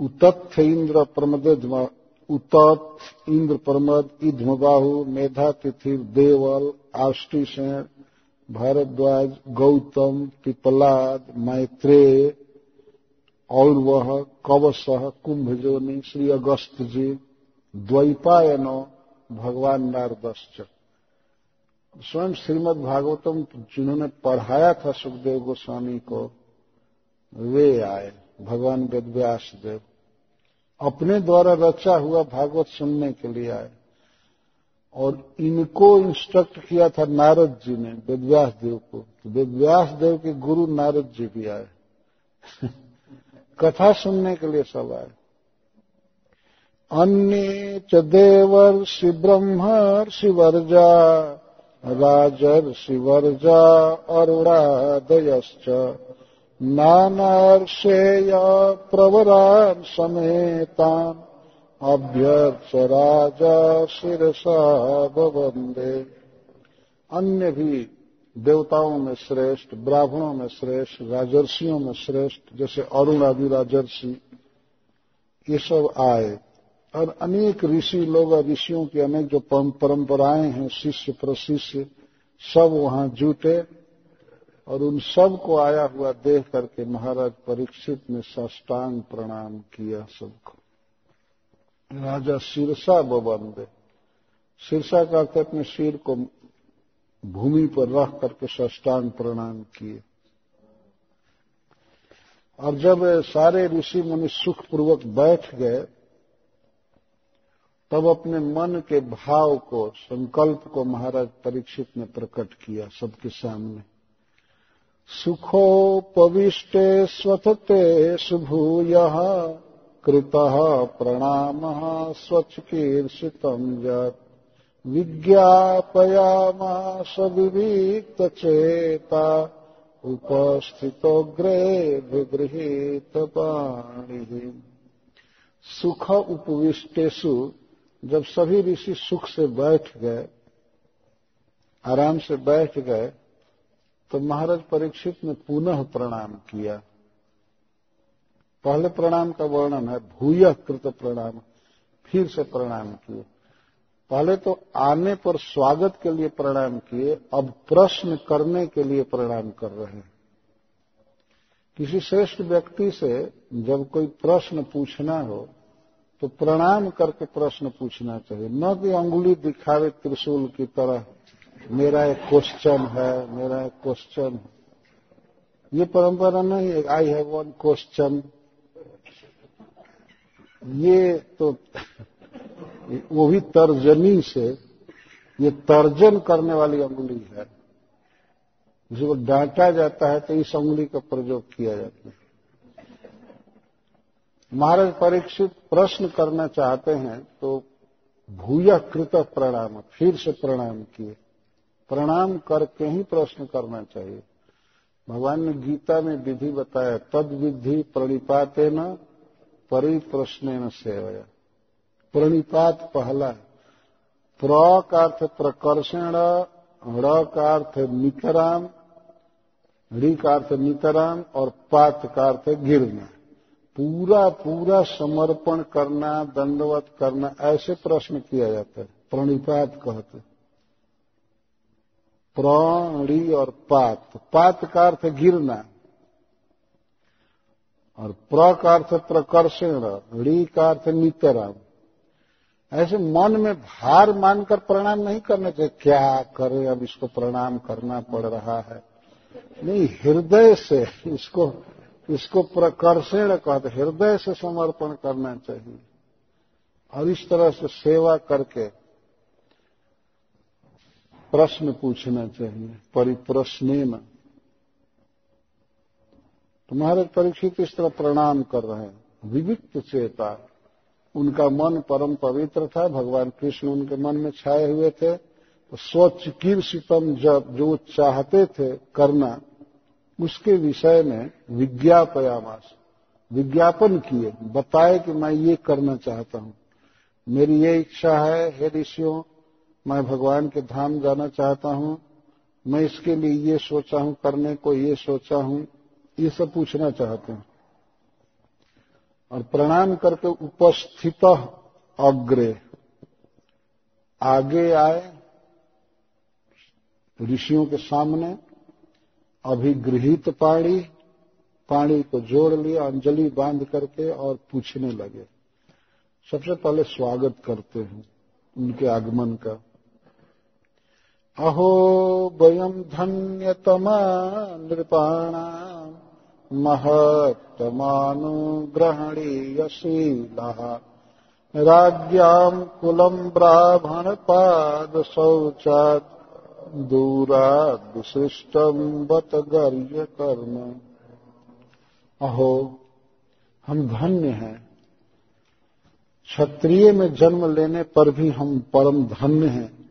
उतत्थ इंद्र प्रमद उतत इंद्र प्रमद, इध्मबाहु, मेधा, तिथिर, देवल आष्टिसेन भारद्वाज, गौतम, पिपलाद मैत्रेय और वह कवश कुंभजोनी, श्री अगस्त जी द्वैपायनो, भगवान नारदश्च। स्वयं श्रीमद भागवतम जिन्होंने पढ़ाया था सुखदेव गोस्वामी को, वे आए, भगवान वेदव्यास देव। अपने द्वारा रचा हुआ भागवत सुनने के लिए आए। और इनको इंस्ट्रक्ट किया था नारद जी ने वेदव्यास देव को। तो वेदव्यास देव के गुरु नारद जी भी आए। कथा सुनने के लिए सब आए। अन्य च देवर्षि ब्रह्मर्षि वर्जा राजर्षि वर्जा अरुणादयश्च। नानार्षेय प्रवरान् समेतान् अभ्यर्थ राजा शिरसा वंदे अन्य भी देवताओं में श्रेष्ठ, ब्राह्मणों में श्रेष्ठ, राजर्षियों में श्रेष्ठ, जैसे अरुण आदि राजर्षि, ये सब आए। और अनेक ऋषि लोग ऋषियों की अनेक जो परंपराएँ हैं, शिष्य प्रशिष्य, सब वहाँ जुटे। और उन सबको आया हुआ देख करके महाराज परीक्षित ने साष्टांग प्रणाम किया सबको। राजा शीर्षा बबंदे शीर्षा का अपने सिर को भूमि पर रख करके साष्टांग प्रणाम किए। और जब सारे ऋषि मुनि सुखपूर्वक बैठ गए, तब अपने मन के भाव को, संकल्प को महाराज परीक्षित ने प्रकट किया सबके सामने। सुखोपविष्टे स्वथते सुभूय, कृत प्रणाम स्वच्छकीर्षितम जत विज्ञापयामास विविक्तचेता उपस्थितोग्रे विगृहित पाणि। सुख उपविष्टेशु जब सभी ऋषि सुख से बैठ गए, आराम से बैठ गए तो महाराज परीक्षित ने पुनः प्रणाम किया। पहले प्रणाम का वर्णन है, भूय कृत प्रणाम, फिर से प्रणाम किए। पहले तो आने पर स्वागत के लिए प्रणाम किए, अब प्रश्न करने के लिए प्रणाम कर रहे हैं। किसी श्रेष्ठ व्यक्ति से जब कोई प्रश्न पूछना हो तो प्रणाम करके प्रश्न पूछना चाहिए। न कि अंगुली दिखावे त्रिशूल की तरह। मेरा एक क्वेश्चन है, मेरा एक क्वेश्चन ये परंपरा नहीं है आई हैव वन क्वेश्चन ये तो वो भी तर्जनी से, ये तर्जन करने वाली अंगुली है। जिसको डांटा जाता है तो इस अंगुली का प्रयोग किया जाता है। महाराज परीक्षित प्रश्न करना चाहते हैं तो भूय कृत प्रणाम, फिर से प्रणाम किए। प्रणाम करके ही प्रश्न करना चाहिए। भगवान ने गीता में विधि बताया, तद विधि प्रणिपाते न परिप्रश्न न सेवया। प्रणिपात पहला प्र का अर्थ प्रकर्षण ण का अर्थ निकराम ऋ का अर्थ निकराम और पात का अर्थ गिरना। पूरा पूरा समर्पण करना, दंडवत करना, ऐसे प्रश्न किया जाता है। प्रणिपात कहते प्रणि और पात। पात का अर्थ गिरना और प्र का अर्थ प्रकर्षण ऋ का अर्थ नितराम ऐसे मन में भार मानकर प्रणाम नहीं करने चाहिए। क्या करे? अब इसको प्रणाम करना पड़ रहा है। नहीं, हृदय से इसको इसको प्रकर्षण कहते हृदय से समर्पण करना चाहिए। और इस तरह से सेवा करके प्रश्न पूछना चाहिए परिप्रश्न न तुम्हारे परीक्षित इस तरह प्रणाम कर रहे हैं, विविक्त चेता उनका मन परम पवित्र था, भगवान कृष्ण उनके मन में छाए हुए थे। तो स्वच्छ कीर्षितम जब जो चाहते थे करना, उसके विषय में विज्ञापयामास, विज्ञापन किए, बताए कि मैं ये करना चाहता हूँ। मेरी ये इच्छा है, हे ऋषियों मैं भगवान के धाम जाना चाहता हूँ। मैं इसके लिए ये सोचा हूँ, करने को ये सोचा हूँ, ये सब पूछना चाहते हैं। और प्रणाम करके उपस्थित अग्रे। आगे आए, ऋषियों के सामने अभिगृहित पाणी पाणी को जोड़ लिया, अंजलि बाँध करके और पूछने लगे। सबसे पहले स्वागत करते हैं उनके आगमन का। अहो वयम धन्यतमा नृपाणाम महत्तमानुग्रहणीयशीलः। राज्ञाम् कुलम् ब्राह्मणपादशौचात् दूराद्विशिष्टम् बत गर्य कर्म अहो, हम धन्य हैं। क्षत्रिय में जन्म लेने पर भी हम परम धन्य हैं।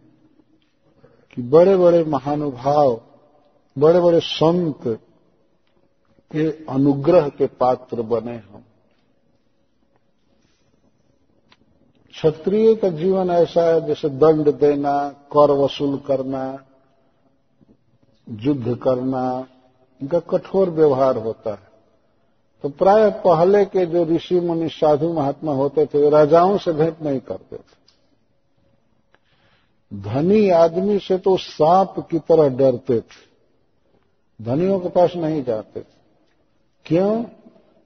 कि बड़े बड़े महानुभाव बड़े बड़े संत के अनुग्रह के पात्र बने हम क्षत्रिय का जीवन ऐसा है, जैसे दंड देना, कर वसूल करना, युद्ध करना, इनका कठोर व्यवहार होता है। तो प्राय पहले के जो ऋषि मुनि साधु महात्मा होते थे, वे राजाओं से भेंट नहीं करते थे। धनी आदमी से तो सांप की तरह डरते थे। धनियों के पास नहीं जाते थे। क्यों?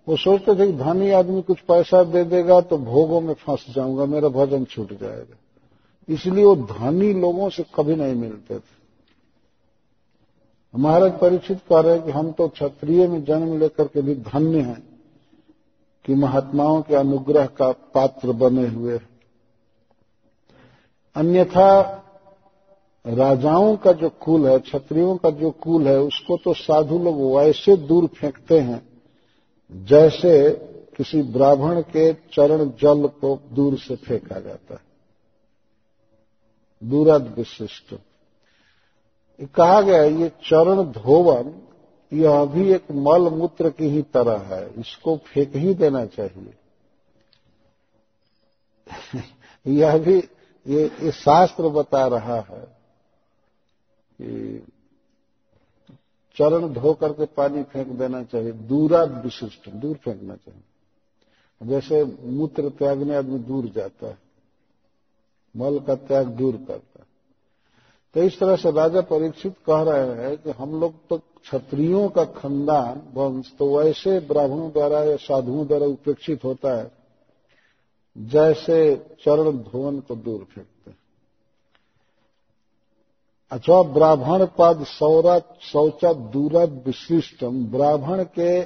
वो सोचते थे कि धनी आदमी कुछ पैसा दे देगा तो भोगों में फंस जाऊँगा, मेरा भजन छूट जाएगा। इसलिए वो धनी लोगों से कभी नहीं मिलते थे। महाराज परीक्षित कह रहे कि हम तो क्षत्रिय में जन्म लेकर के भी धन्य हैं कि महात्माओं के अनुग्रह का पात्र बने हुए अन्यथा राजाओं का जो कुल है, क्षत्रियों का जो कुल है, उसको तो साधु लोग वैसे दूर फेंकते हैं, जैसे किसी ब्राह्मण के चरण जल को दूर से फेंका जाता है। दूरद विशिष्ट। कहा गया, ये चरण धोवन, यह भी एक मल मूत्र की ही तरह है, इसको फेंक ही देना चाहिए। यह भी ये, ये शास्त्र बता रहा है कि चरण धो करके पानी फेंक देना चाहिए दूरा विशिष्ट दूर फेंकना चाहिए। जैसे मूत्र त्यागने आदमी दूर जाता है मल का त्याग दूर करता है। तो इस तरह से राजा परीक्षित कह रहे हैं कि हम लोग तो क्षत्रियों का खानदान वंश तो वैसे ब्राह्मणों द्वारा या साधुओं द्वारा उपेक्षित होता है जैसे चरण धोवन को दूर फेंकते हैं। अच्छा ब्राह्मण पद सौरा शौचा दूरा विशिष्टम। ब्राह्मण के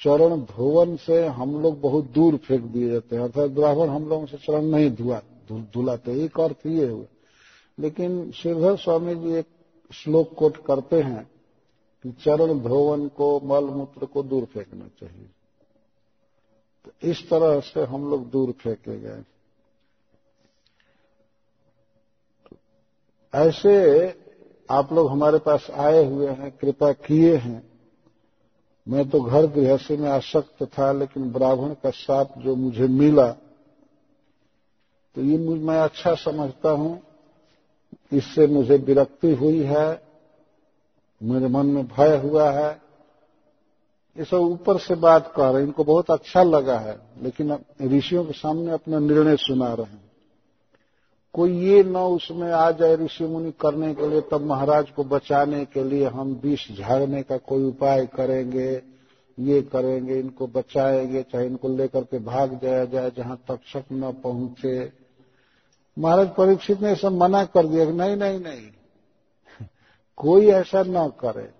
चरण धोवन से हम लोग बहुत दूर फेंक दिए जाते हैं। अर्थात ब्राह्मण हम लोगों से चरण नहीं धुआ धुलाते एक अर्थ ये हुए लेकिन श्रीधर स्वामी जी एक श्लोक कोट करते हैं कि चरण धोवन को मल मूत्र को दूर फेंकना चाहिए। तो इस तरह से हम लोग दूर फेंके गए। ऐसे आप लोग हमारे पास आए हुए हैं, कृपा किए हैं। मैं तो घर गृहस्थी में आसक्त था, लेकिन ब्राह्मण का साप जो मुझे मिला तो ये मैं अच्छा समझता हूँ, इससे मुझे विरक्ति हुई है, मेरे मन में भय हुआ है ये सब ऊपर से बात कह रहे हैं। इनको बहुत अच्छा लगा है, लेकिन ऋषियों के सामने अपना निर्णय सुना रहे हैं। कोई ये न उसमें आ जाए ऋषि मुनि करने के लिए, तब महाराज को बचाने के लिए हम विष झाड़ने का कोई उपाय करेंगे, ये करेंगे, इनको बचाएँगे, चाहे इनको लेकर के भाग जाया जाए, जहाँ तक्षक न पहुँचे। महाराज परीक्षित ने सब मना कर दिया, नहीं नहीं नहीं। कोई ऐसा न करे।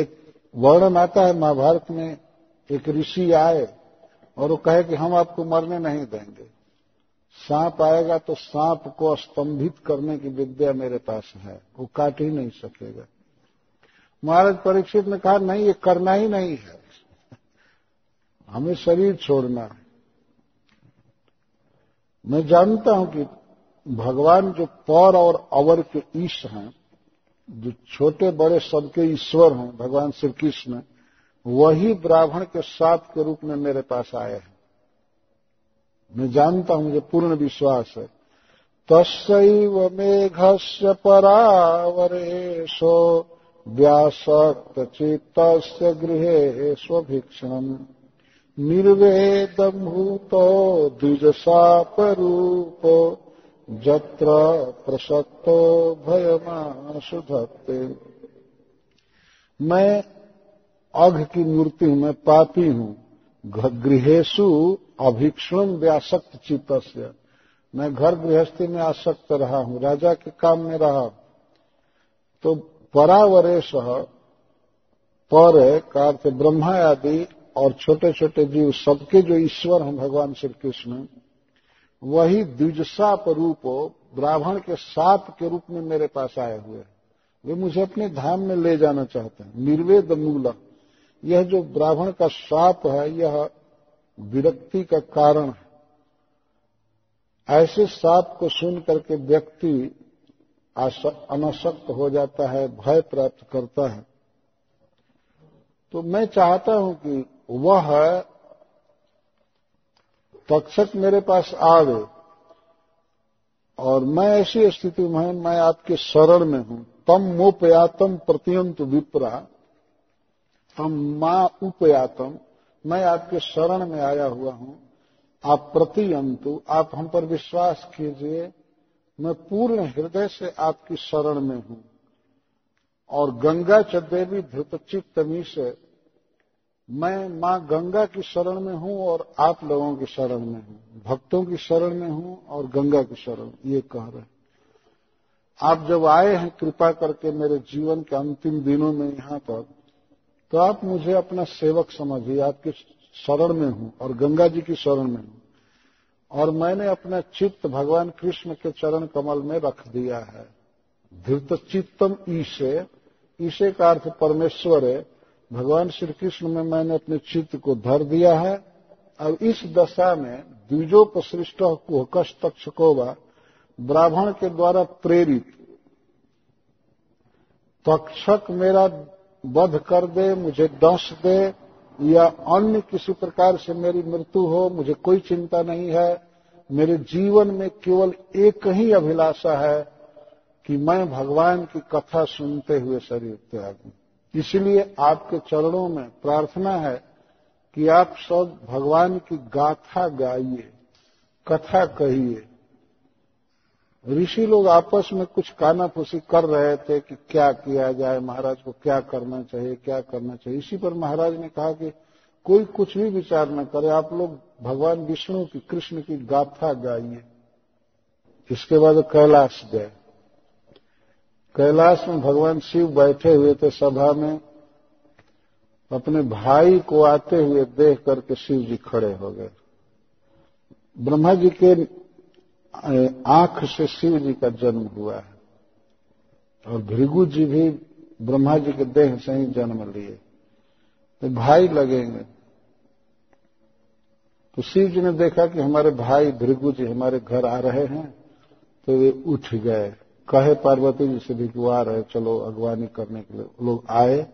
एक वर्णन आता है, महाभारत में एक ऋषि आए और वो कहे कि हम आपको मरने नहीं देंगे। सांप आएगा तो सांप को स्तंभित करने की विद्या मेरे पास है, वो काट ही नहीं सकेगा। महाराज परीक्षित ने कहा, नहीं, ये करना ही नहीं है। हमें शरीर छोड़ना है। मैं जानता हूँ कि भगवान जो पर और अवर के ईश हैं जो छोटे बड़े सबके ईश्वर हैं, भगवान श्री कृष्ण वही ब्राह्मण के साथ के रूप में मेरे पास आए हैं। मैं जानता हूँ मुझे पूर्ण विश्वास है। तस्व मेघस्य परावरेशो व्यासक्त चित्त गृहे स्वभीक्षण निर्वेदभूतो द्विजशापरूपो जत्र प्रसक्तो भयमाशु धत्ते। मैं अघ की मूर्ति हूँ मैं पापी हूँ। गृहेशु अभिक्षण व्यासक्त चित्त मैं घर गृहस्थी में आसक्त रहा हूँ, राजा के काम में रहा तो परावरेश, पर का अर्थ ब्रह्मा आदि और छोटे छोटे जीव सबके जो ईश्वर हैं भगवान श्री कृष्ण वही द्विजसाप रूप ब्राह्मण के साप के रूप में मेरे पास आए हुए हैं। वे मुझे अपने धाम में ले जाना चाहते हैं। निर्वेद मूल। यह जो ब्राह्मण का साप है, यह विरक्ति का कारण है। ऐसे साप को सुन करके व्यक्ति अनासक्त हो जाता है, भय प्राप्त करता है। तो मैं चाहता हूँ कि वह तक्षक मेरे पास आ गए और मैं ऐसी स्थिति में मैं आपके शरण में हूँ। तम मोपयातम प्रत्यंत विप्रा। तम माँ उपयातम। मैं आपके शरण में आया हुआ हूँ। आप प्रतियंतु, आप हम पर विश्वास कीजिए, मैं पूर्ण हृदय से आपकी शरण में हूँ। और गंगा चदेवी धृतचित्तमी से मैं माँ गंगा की शरण में हूँ और आप लोगों की शरण में हूँ। भक्तों की शरण में हूँ और गंगा की शरण। ये कह रहे हैं। आप जब आए हैं, कृपा करके मेरे जीवन के अंतिम दिनों में यहाँ पर तो आप मुझे अपना सेवक समझिए। आपकी शरण में हूँ और गंगा जी की शरण में हूँ। और मैंने अपना चित्त भगवान कृष्ण के चरण कमल में रख दिया है। धृत चित्तम ईशे। ईशे का अर्थ परमेश्वर है। भगवान श्री कृष्ण में मैंने अपने चित्त को धर दिया है। अब इस दशा में द्विजोपसृष्ट कुहकश तक्षकोवा ब्राह्मण के द्वारा प्रेरित। तक्षक मेरा वध कर दे, मुझे दस दे, या अन्य किसी प्रकार से मेरी मृत्यु हो, मुझे कोई चिंता नहीं है। मेरे जीवन में केवल एक ही अभिलाषा है कि मैं भगवान की कथा सुनते हुए शरीर त्याग। इसलिए आपके चरणों में प्रार्थना है कि आप सब भगवान की गाथा गाइए, कथा कहिए। ऋषि लोग आपस में कुछ कानाफूसी कर रहे थे कि क्या किया जाए, महाराज को क्या करना चाहिए, क्या करना चाहिए। इसी पर महाराज ने कहा कि कोई कुछ भी विचार न करे, आप लोग भगवान विष्णु की, कृष्ण की गाथा गाइए। इसके बाद कैलाश गए कैलाश में भगवान शिव बैठे हुए थे सभा में, अपने भाई को आते हुए देख करके शिव जी खड़े हो गए। ब्रह्मा जी के आँख से शिव जी का जन्म हुआ है। और भृगु जी भी ब्रह्मा जी के देह से ही जन्म लिए। तो भाई लगेंगे। तो शिव जी ने देखा कि हमारे भाई भृगु जी हमारे घर आ रहे हैं तो वे उठ गए। कहे पार्वती जी से भी कि आ रहे चलो अगवानी करने के लिए। लोग आए,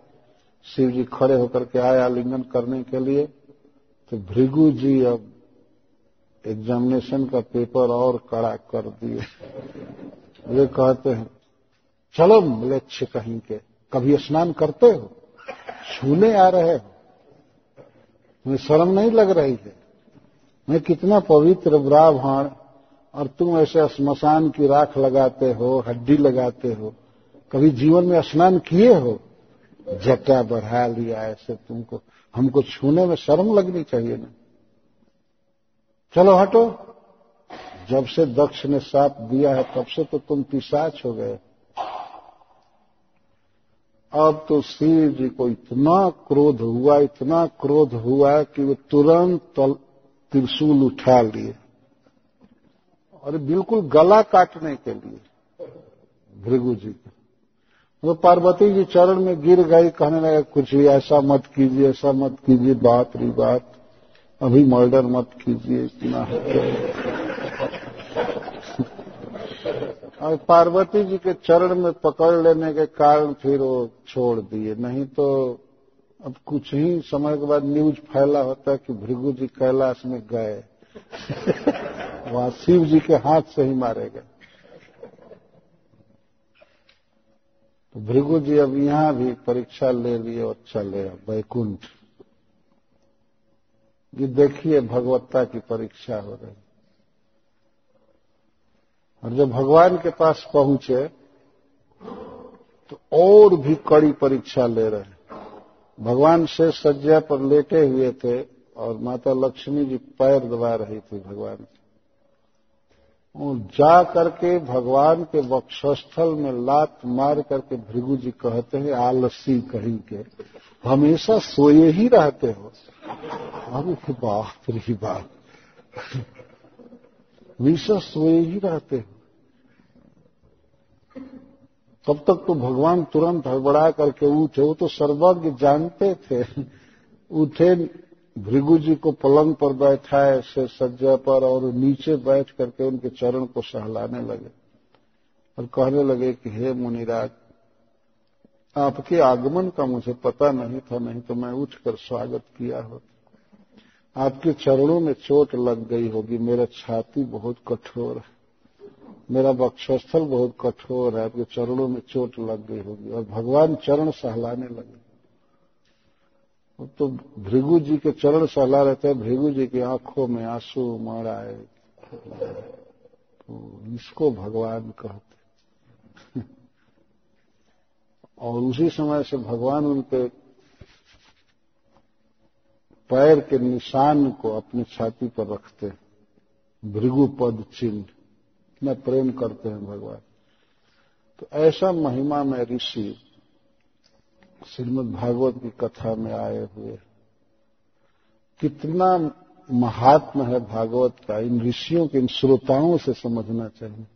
शिव जी खड़े होकर के आए आलिंगन करने के लिए। तो भृगु जी अब एग्जामिनेशन का पेपर और कड़ा कर दिए। वे कहते हैं, चलो मलेच्छ कहीं के, कभी स्नान करते हो? छूने आ रहे हो? मैं शर्म नहीं लग रही है। मैं कितना पवित्र, ब्राह्मण और तुम ऐसे स्मशान की राख लगाते हो, हड्डी लगाते हो, कभी जीवन में स्नान किए हो? जटा बढ़ा लिया ऐसे तुमको। हमको छूने में शर्म लगनी चाहिए ना। चलो हटो। जब से दक्ष ने साप दिया है, तब से तो तुम पिसाच हो गए। अब तो शिव जी को इतना क्रोध हुआ, इतना क्रोध हुआ कि वे तुरंत त्रिशूल उठा लिए। और बिल्कुल गला काटने के लिए। भृगु जी का। तो पार्वती जी चरण में गिर गई कहने लगे, कुछ भी ऐसा मत कीजिए, ऐसा मत कीजिए, बात री बात। अभी मर्डर मत कीजिए, इतना और पार्वती जी के चरण में पकड़ लेने के कारण फिर वो छोड़ दिए। नहीं तो अब कुछ ही समय के बाद न्यूज़ फैला होता कि भृगु जी कैलाश में गए। वहाँ शिव जी के हाथ से ही मारे गए। तो भृगु जी अब यहाँ भी परीक्षा ले लिए और चले वैकुंठ। ये देखिए भगवत्ता की परीक्षा हो रही। और जब भगवान के पास पहुँचे तो और भी कड़ी परीक्षा ले रहे। भगवान से सज्जा पर लेटे हुए थे और माता लक्ष्मी जी पैर दबा रही थी भगवान और जा करके भगवान के वक्षस्थल में लात मार करके भृगु जी कहते हैं, आलसी कहीं के, हमेशा सोए ही रहते हो। हम बाप रही बाप। हमेशा सोए ही रहते हो। तब तक तो भगवान तुरंत हड़बड़ा करके उठे, वो तो सर्वज्ञ जानते थे। उठे भृगु जी को पलंग पर बैठाए, से सज्जा पर और नीचे बैठ करके उनके चरण को सहलाने लगे और कहने लगे कि, हे मुनिराज, आपके आगमन का मुझे पता नहीं था, नहीं तो मैं उठकर स्वागत किया होता। आपके चरणों में चोट लग गई होगी, मेरा छाती बहुत कठोर है, मेरा वक्षस्थल बहुत कठोर है, आपके चरणों में चोट लग गई होगी। और भगवान चरण सहलाने लगे। तो भृगु जी के चरण सहला रहते हैं, भृगु जी की आँखों में आँसू मर आए तो इसको भगवान कहते और उसी समय से भगवान उनके पैर के निशान को अपनी छाती पर रखते भृगु पद चिन्ह। इतना प्रेम करते हैं भगवान। तो ऐसा महिमा में ऋषि श्रीमद भागवत की कथा में आए हुए। कितना महात्म है भागवत का, इन ऋषियों के, इन श्रोताओं से समझना चाहिए।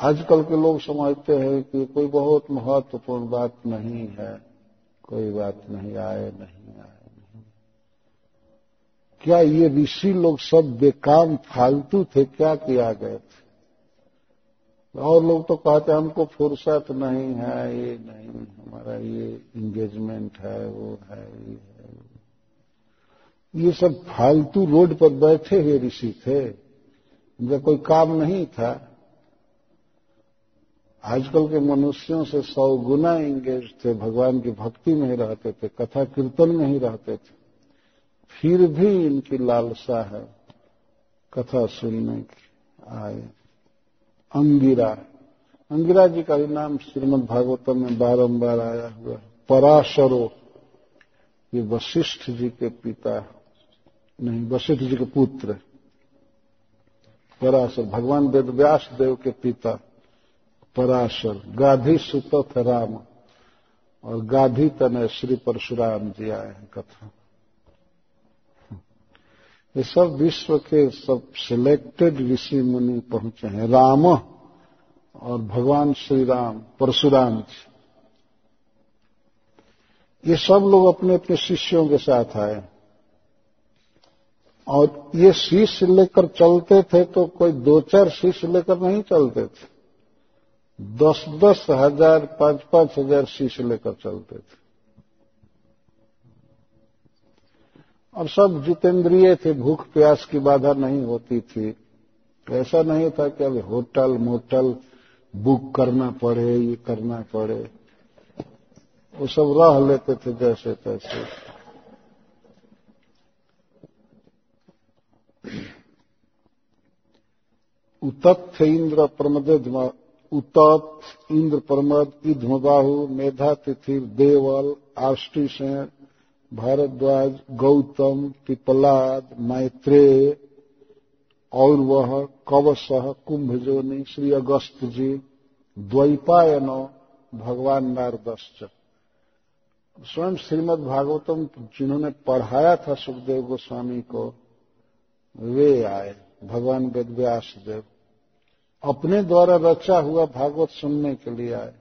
आजकल के लोग समझते हैं कि कोई बहुत महत्वपूर्ण बात नहीं है, कोई बात नहीं, आए नहीं आए नहीं। क्या ये ऋषि लोग सब बेकाम फालतू थे, क्या किया गए थे? और लोग तो कहते हैं, हमको फुर्सत नहीं है, ये नहीं, हमारा ये इंगेजमेंट है, वो है, ये है ये सब फालतू रोड पर बैठे हुए ऋषि थे इनका कोई काम नहीं था। आजकल के मनुष्यों से सौ गुना इंगेज थे, भगवान की भक्ति में ही रहते थे, कथा कीर्तन में ही रहते थे। फिर भी इनकी लालसा है, कथा सुनने की, आए। अंगिरा। अंगिरा जी का भी नाम श्रीमद भागवतम में बारंबार आया हुआ पराशरो। ये वशिष्ठ जी के पिता नहीं, वशिष्ठ जी के पुत्र पराशर। भगवान वेद व्यास देव के पिता पराशर। गाधी सुत राम। और गाधी तनय श्री परशुराम जी आए हैं कथा। ये सब विश्व के सब सिलेक्टेड ऋषि मुनि पहुँचे हैं। राम और भगवान श्री राम परशुराम ये सब लोग अपने अपने शिष्यों के साथ आए। और ये शिष्य लेकर चलते थे तो कोई दो चार शिष्य लेकर नहीं चलते थे। दस दस हज़ार, पाँच पाँच हज़ार शिष्य लेकर चलते थे। और सब जितेंद्रिय थे, भूख प्यास की बाधा नहीं होती थी। ऐसा नहीं था कि अब होटल, मोटल, बुक करना पड़े, ये करना पड़े। वो सब रह लेते थे जैसे तैसे। उतत्थ इंद्र प्रमद उतत् इंद्र प्रमद, इध्मबाहु, मेधा तिथिर, देवल आष्टिसेन भारद्वाज गौतम पिपलाद मैत्रेय और वह कवश कुंभजोनी श्री अगस्त जी द्वैपायन भगवान नारदश्च स्वयं श्रीमद भागवतम जिन्होंने पढ़ाया था सुखदेव गोस्वामी को, वे आए, भगवान वेदव्यास देव। अपने द्वारा रचा हुआ भागवत सुनने के लिए आए।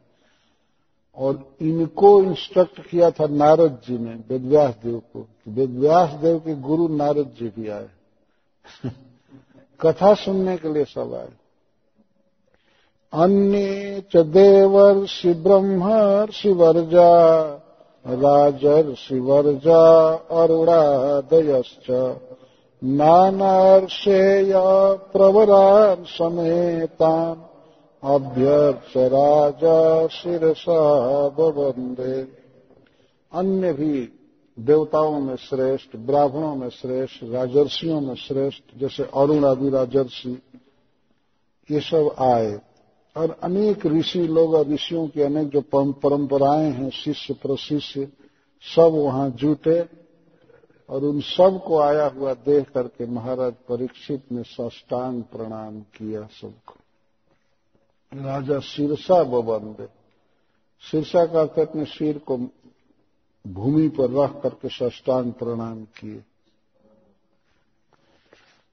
और इनको इंस्ट्रक्ट किया था नारद जी ने, वेदव्यास देव को वेदव्यास देव के गुरु नारद जी भी आए। कथा सुनने के लिए सब आए। अन्य च देवर्षि ब्रह्मर्षि वर्जा राजर्षि वर्जा अरुणादयश्च, नानार्षेय प्रवरान् समेतान्। अभ्यर्च राजा शिरसा बवंदे अन्य भी देवताओं में श्रेष्ठ, ब्राह्मणों में श्रेष्ठ, राजर्षियों में श्रेष्ठ, जैसे अरुण आदि राजर्षि, ये सब आए। और अनेक ऋषि लोग और ऋषियों की अनेक जो परंपराएँ हैं, शिष्य, प्रशिष्य, सब वहाँ जुटे और उन सबको आया हुआ देख करके महाराज परीक्षित ने साष्टांग प्रणाम किया सबको। राजा शीर्षा बबंदे शीर्षा का अपने सिर को भूमि पर रख करके साष्टांग प्रणाम किए।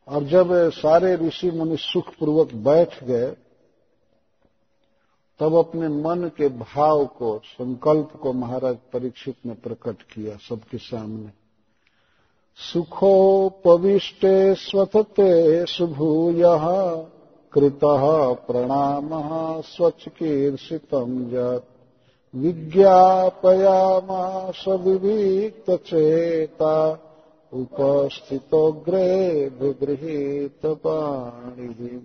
और जब सारे ऋषि मुनि सुखपूर्वक बैठ गए, तब अपने मन के भाव को, संकल्प को महाराज परीक्षित ने प्रकट किया सबके सामने। सुखो सुखोपविष्टे स्वथते सुभूय। कृत प्रणाम स्वच्छकीर्षितम जत विज्ञापयामास चेता उपस्थितोग्रे विगृहित पाणी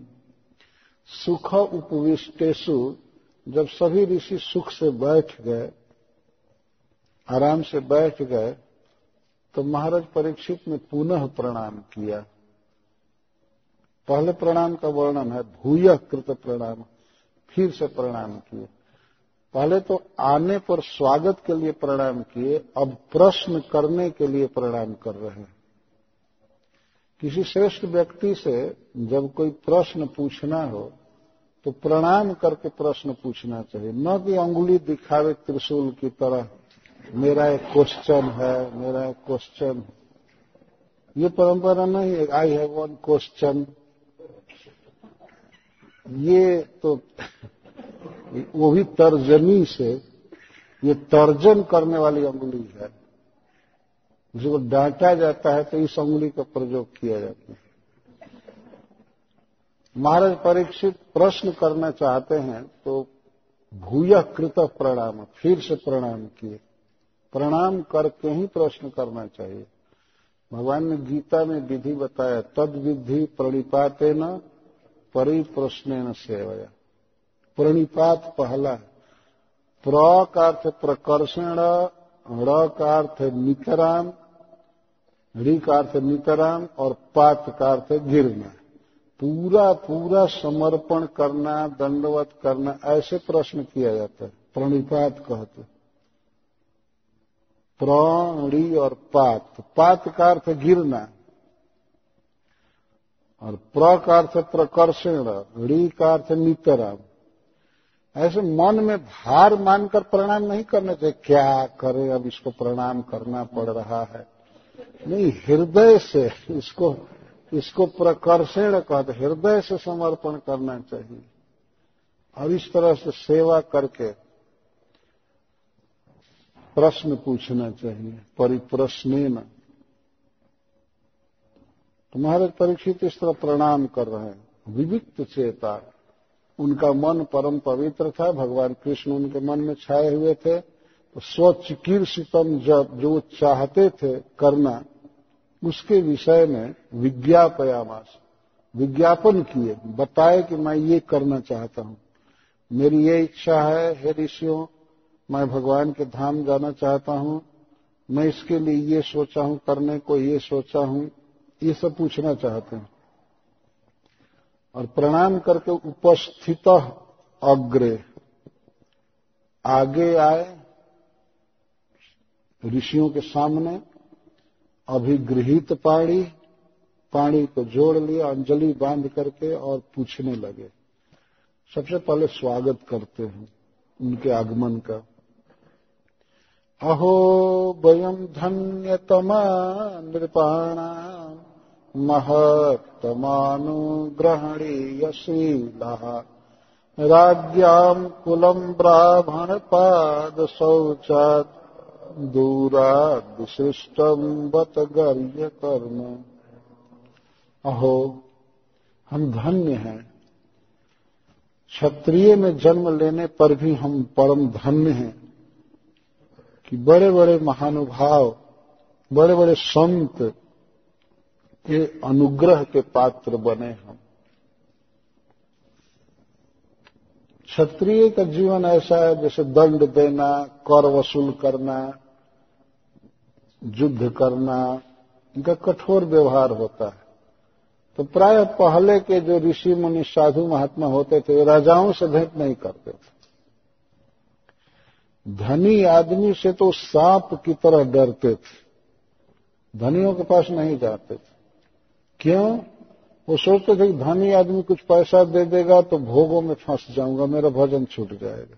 सुख उपविष्टेशु जब सभी ऋषि सुख से बैठ गए, आराम से बैठ गए तो महाराज परीक्षित ने पुनः प्रणाम किया। पहले प्रणाम का वर्णन है, भूय कृत प्रणाम, फिर से प्रणाम किए। पहले तो आने पर स्वागत के लिए प्रणाम किए, अब प्रश्न करने के लिए प्रणाम कर रहे हैं। किसी श्रेष्ठ व्यक्ति से जब कोई प्रश्न पूछना हो तो प्रणाम करके प्रश्न पूछना चाहिए। न कि अंगुली दिखावे त्रिशूल की तरह, मेरा एक क्वेश्चन है, मेरा एक क्वेश्चन है। ये परंपरा नहीं है, आई हैव वन क्वेश्चन ये तो वो भी तर्जनी से, ये तर्जन करने वाली अंगुली है। जिसको डांटा जाता है तो इस अंगुली का प्रयोग किया जाता है। महाराज परीक्षित प्रश्न करना चाहते हैं तो भूय कृत प्रणाम, फिर से प्रणाम किए। प्रणाम करके ही प्रश्न करना चाहिए। भगवान ने गीता में विधि बताया तद विधि प्रणिपाते न परिप्रश्न सेवया। प्रणिपात पहला। प्र का अर्थ प्रकर्षण र का अर्थ नितराम ऋ का अर्थ नितराम और पात का अर्थ गिरना पूरा पूरा समर्पण करना, दंडवत करना, ऐसे प्रश्न किया जाता है। प्रणिपात कहते। प्रणी और पात। पात का अर्थ गिरना और प्र का अर्थ प्रकर्षण री का अर्थ नितराम ऐसे मन में भार मानकर प्रणाम नहीं करना चाहिए। क्या करे? अब इसको प्रणाम करना पड़ रहा है। नहीं, हृदय से इसको इसको प्रकर्षण कहते हृदय से समर्पण करना चाहिए। और इस तरह से सेवा करके प्रश्न पूछना चाहिए परिप्रश्न तो महाराज परीक्षित इस तरह प्रणाम कर रहे हैं। विविक्त चेता। उनका मन परम पवित्र था। भगवान कृष्ण उनके मन में छाए हुए थे। तो स्वचिकीर्षितम जब जो चाहते थे करना, उसके विषय में विज्ञापयामास। विज्ञापन किए। बताए कि मैं ये करना चाहता हूँ। मेरी ये इच्छा है, हे ऋषियों, मैं भगवान के धाम जाना चाहता हूँ। मैं इसके लिए ये सोचा हूँ, करने को ये सोचा हूँ। ये सब पूछना चाहते हैं। और प्रणाम करके उपस्थित अग्रे। आगे आए ऋषियों के सामने, अभिगृहित पाणी पाणी को जोड़ लिया, अंजलि बाँध करके और पूछने लगे। सबसे पहले स्वागत करते हैं उनके आगमन का। अहो वयम धन्यतमा नृपाणाम। महत्तमानुग्रहणीयशीलः। राज्ञाम् कुलम् ब्राह्मणपादशौचात् दूराद् विशिष्टम् बत गर्य कर्म अहो, हम धन्य हैं। क्षत्रिय में जन्म लेने पर भी हम परम धन्य हैं कि बड़े बड़े महानुभाव बड़े बड़े संत के अनुग्रह के पात्र बने हम। क्षत्रिय का जीवन ऐसा है, जैसे दंड देना, कर वसूल करना, युद्ध करना, इनका कठोर व्यवहार होता है। तो प्राय पहले के जो ऋषि मुनि साधु महात्मा होते थे वे राजाओं से भेंट नहीं करते थे। धनी आदमी से तो सांप की तरह डरते थे। धनियों के पास नहीं जाते थे। क्यों? वो सोचते थे कि धनी आदमी कुछ पैसा दे देगा तो भोगों में फंस जाऊँगा, मेरा भजन छूट जाएगा।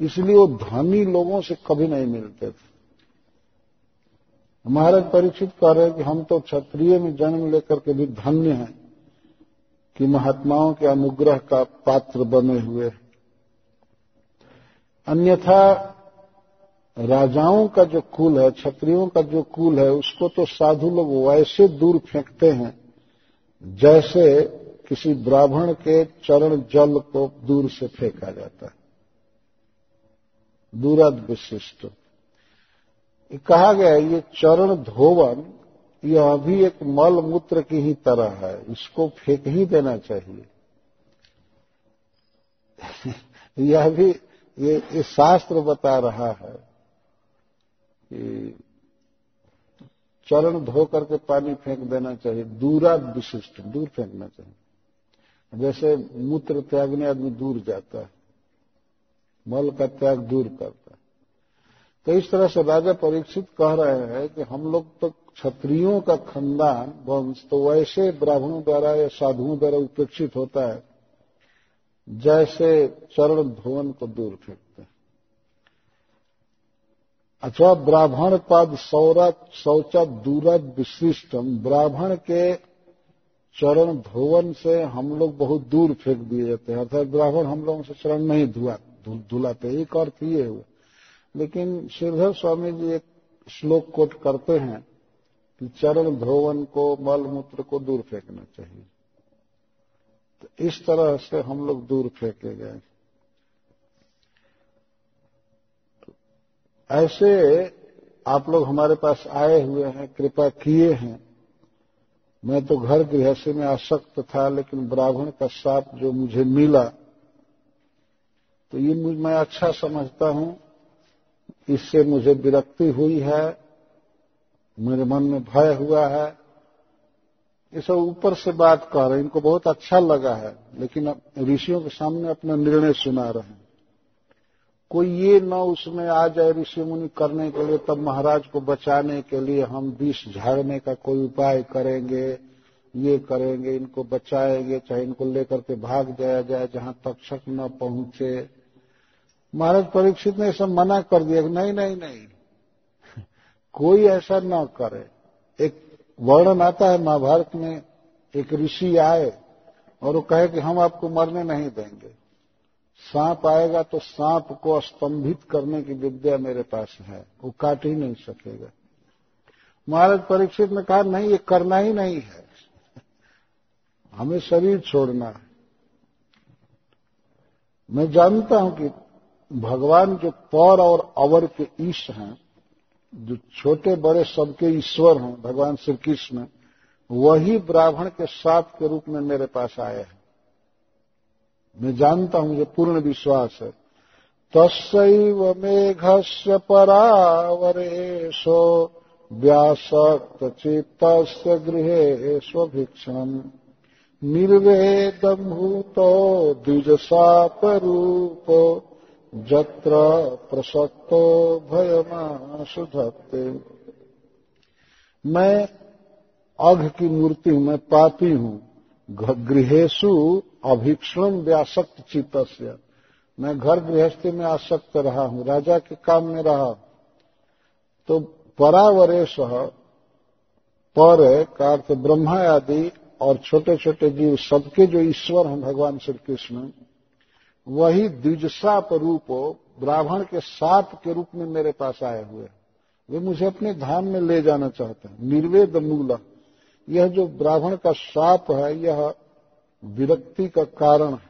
इसलिए वो धनी लोगों से कभी नहीं मिलते थे। महाराज परीक्षित कह रहे कि हम तो क्षत्रिय में जन्म लेकर के भी धन्य हैं कि महात्माओं के अनुग्रह का पात्र बने हुए अन्यथा राजाओं का जो कुल है, क्षत्रियों का जो कुल है, उसको तो साधु लोग वैसे दूर फेंकते हैं जैसे किसी ब्राह्मण के चरण जल को दूर से फेंका जाता है। दूरद विशिष्ट। कहा गया ये चरण धोवन यह भी एक मल मूत्र की ही तरह है इसको फेंक ही देना चाहिए। यह भी ये, ये शास्त्र बता रहा है कि चरण धो करके पानी फेंक देना चाहिए, दूरा विशिष्ट, दूर फेंकना चाहिए। जैसे मूत्र त्यागने आदमी दूर जाता है, मल का त्याग दूर करता है। तो इस तरह से राजा परीक्षित कह रहे हैं कि हम लोग तो क्षत्रियों का खानदान, वंश तो वैसे ब्राह्मणों द्वारा या साधुओं द्वारा उपेक्षित होता है, जैसे चरण धोवन को दूर फेंकते हैं। अथवा ब्राह्मण पद सौरा शौचा दूरा विशिष्टम ब्राह्मण के चरण धोवन से हम लोग बहुत दूर फेंक दिए जाते हैं। अर्थात ब्राह्मण हम लोगों से चरण नहीं धुलाते, एक अर्थ ये हुआ लेकिन श्रीधर स्वामी जी एक श्लोक कोट करते हैं कि चरण धोवन को, मल मूत्र को दूर फेंकना चाहिए। तो इस तरह से हम लोग दूर फेंके गए ऐसे आप लोग हमारे पास आए हुए हैं, कृपा किए हैं। मैं तो घर गृहस्थी में आसक्त था, लेकिन ब्राह्मण का साप जो मुझे मिला तो ये मैं अच्छा समझता हूँ। इससे मुझे विरक्ति हुई है, मेरे मन में भय हुआ है। ये सब ऊपर से बात कह रहे हैं, इनको बहुत अच्छा लगा है, लेकिन ऋषियों के सामने अपना निर्णय सुना रहे हैं। कोई ये न उसमें आ जाए ऋषि मुनि करने के लिए, तब महाराज को बचाने के लिए हम विष झाड़ने का कोई उपाय करेंगे, ये करेंगे, इनको बचाएँगे, चाहे इनको लेकर के भाग जाया जाए, जहाँ तक्षक न पहुँचे। महाराज परीक्षित ने सब मना कर दिया, नहीं नहीं नहीं। कोई ऐसा न करे। एक वर्णन आता है महाभारत में, एक ऋषि आए और वो कहे कि हम आपको मरने नहीं देंगे। सांप आएगा तो सांप को स्तंभित करने की विद्या मेरे पास है। वो काट ही नहीं सकेगा। महाराज परीक्षित ने कहा, नहीं, ये करना ही नहीं है। हमें शरीर छोड़ना है। मैं जानता हूँ कि भगवान जो पर और अवर के ईश हैं, जो छोटे बड़े सबके ईश्वर हैं, भगवान श्री कृष्ण, वही ब्राह्मण के साप के रूप में मेरे पास आए हैं। मैं जानता हूँ ये पूर्ण विश्वास है। तस्व मेघस्य परावरेशो व्यासक्त चित्त गृहे स्वभिक्षण निर्वेदम भूतो द्विजसापरूपो जत्र प्रसक्तो भयमाशु धत्ते मैं अघ की मूर्ति हूँ, मैं पापी हूँ। गृहेशु अभिक्षण व्यासक्त चित्त मैं घर गृहस्थी में आसक्त रहा हूँ, राजा के काम में रहा। तो परावरेश, पर का अर्थ ब्रह्मा आदि और छोटे छोटे जीव सबके जो ईश्वर हैं भगवान श्री कृष्ण वही द्विजसाप रूप ब्राह्मण के साप के रूप में मेरे पास आए हुए वे मुझे अपने धाम में ले जाना चाहते हैं। निर्वेद मूल, यह जो ब्राह्मण का साप है, यह विरक्ति का कारण है।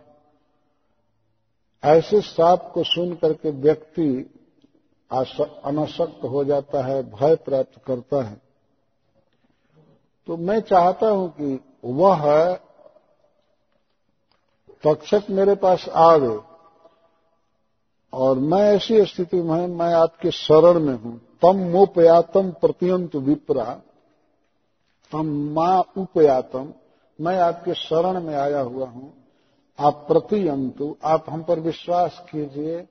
ऐसे साप को सुन करके व्यक्ति अनासक्त हो जाता है, भय प्राप्त करता है। तो मैं चाहता हूँ कि वह तक्षक मेरे पास आवे और मैं ऐसी स्थिति में मैं आपके शरण में हूँ। तम मोपयातम प्रत्यंत विप्रा, तम माँ उपयातम। मैं आपके शरण में आया हुआ हूँ। आप प्रतियंतु, आप हम पर विश्वास कीजिए।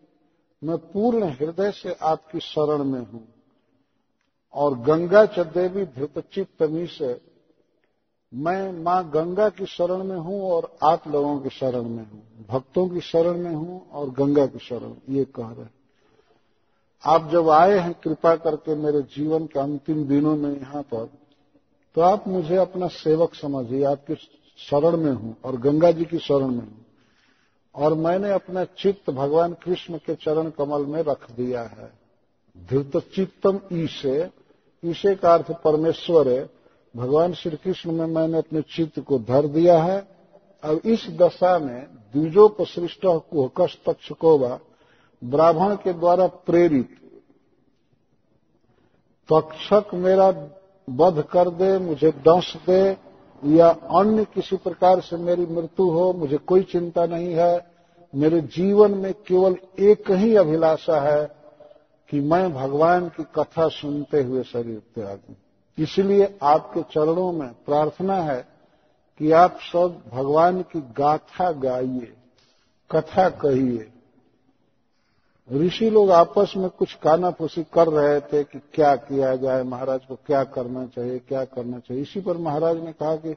मैं पूर्ण हृदय से आपकी शरण में हूँ। और गंगा च देवी धृतचित्तमी से मैं माँ गंगा की शरण में हूँ और आप लोगों की शरण में हूँ। भक्तों की शरण में हूँ और गंगा की शरण, ये कह रहे आप जब आए हैं, कृपा करके मेरे जीवन के अंतिम दिनों में यहाँ पर तो आप मुझे अपना सेवक समझिए, आपके शरण में हूँ और गंगा जी की शरण में हूँ। और मैंने अपना चित्त भगवान कृष्ण के चरण कमल में रख दिया है। धृत चित्तम ईसे ईसे का अर्थ परमेश्वर है भगवान श्री कृष्ण में मैंने अपने चित्त को धर दिया है। अब इस दशा में द्विजोपसृष्ट कुहकस तक्षकोवा ब्राह्मण के द्वारा प्रेरित, तक्षक मेरा वध कर दे, मुझे दंश दे, या अन्य किसी प्रकार से मेरी मृत्यु हो, मुझे कोई चिंता नहीं है। मेरे जीवन में केवल एक ही अभिलाषा है कि मैं भगवान की कथा सुनते हुए शरीर त्याग इसलिए आपके चरणों में प्रार्थना है कि आप सब भगवान की गाथा गाइए, कथा कहिए। ऋषि लोग आपस में कुछ कानाफूसी कर रहे थे कि क्या किया जाए, महाराज को क्या करना चाहिए, क्या करना चाहिए। इसी पर महाराज ने कहा कि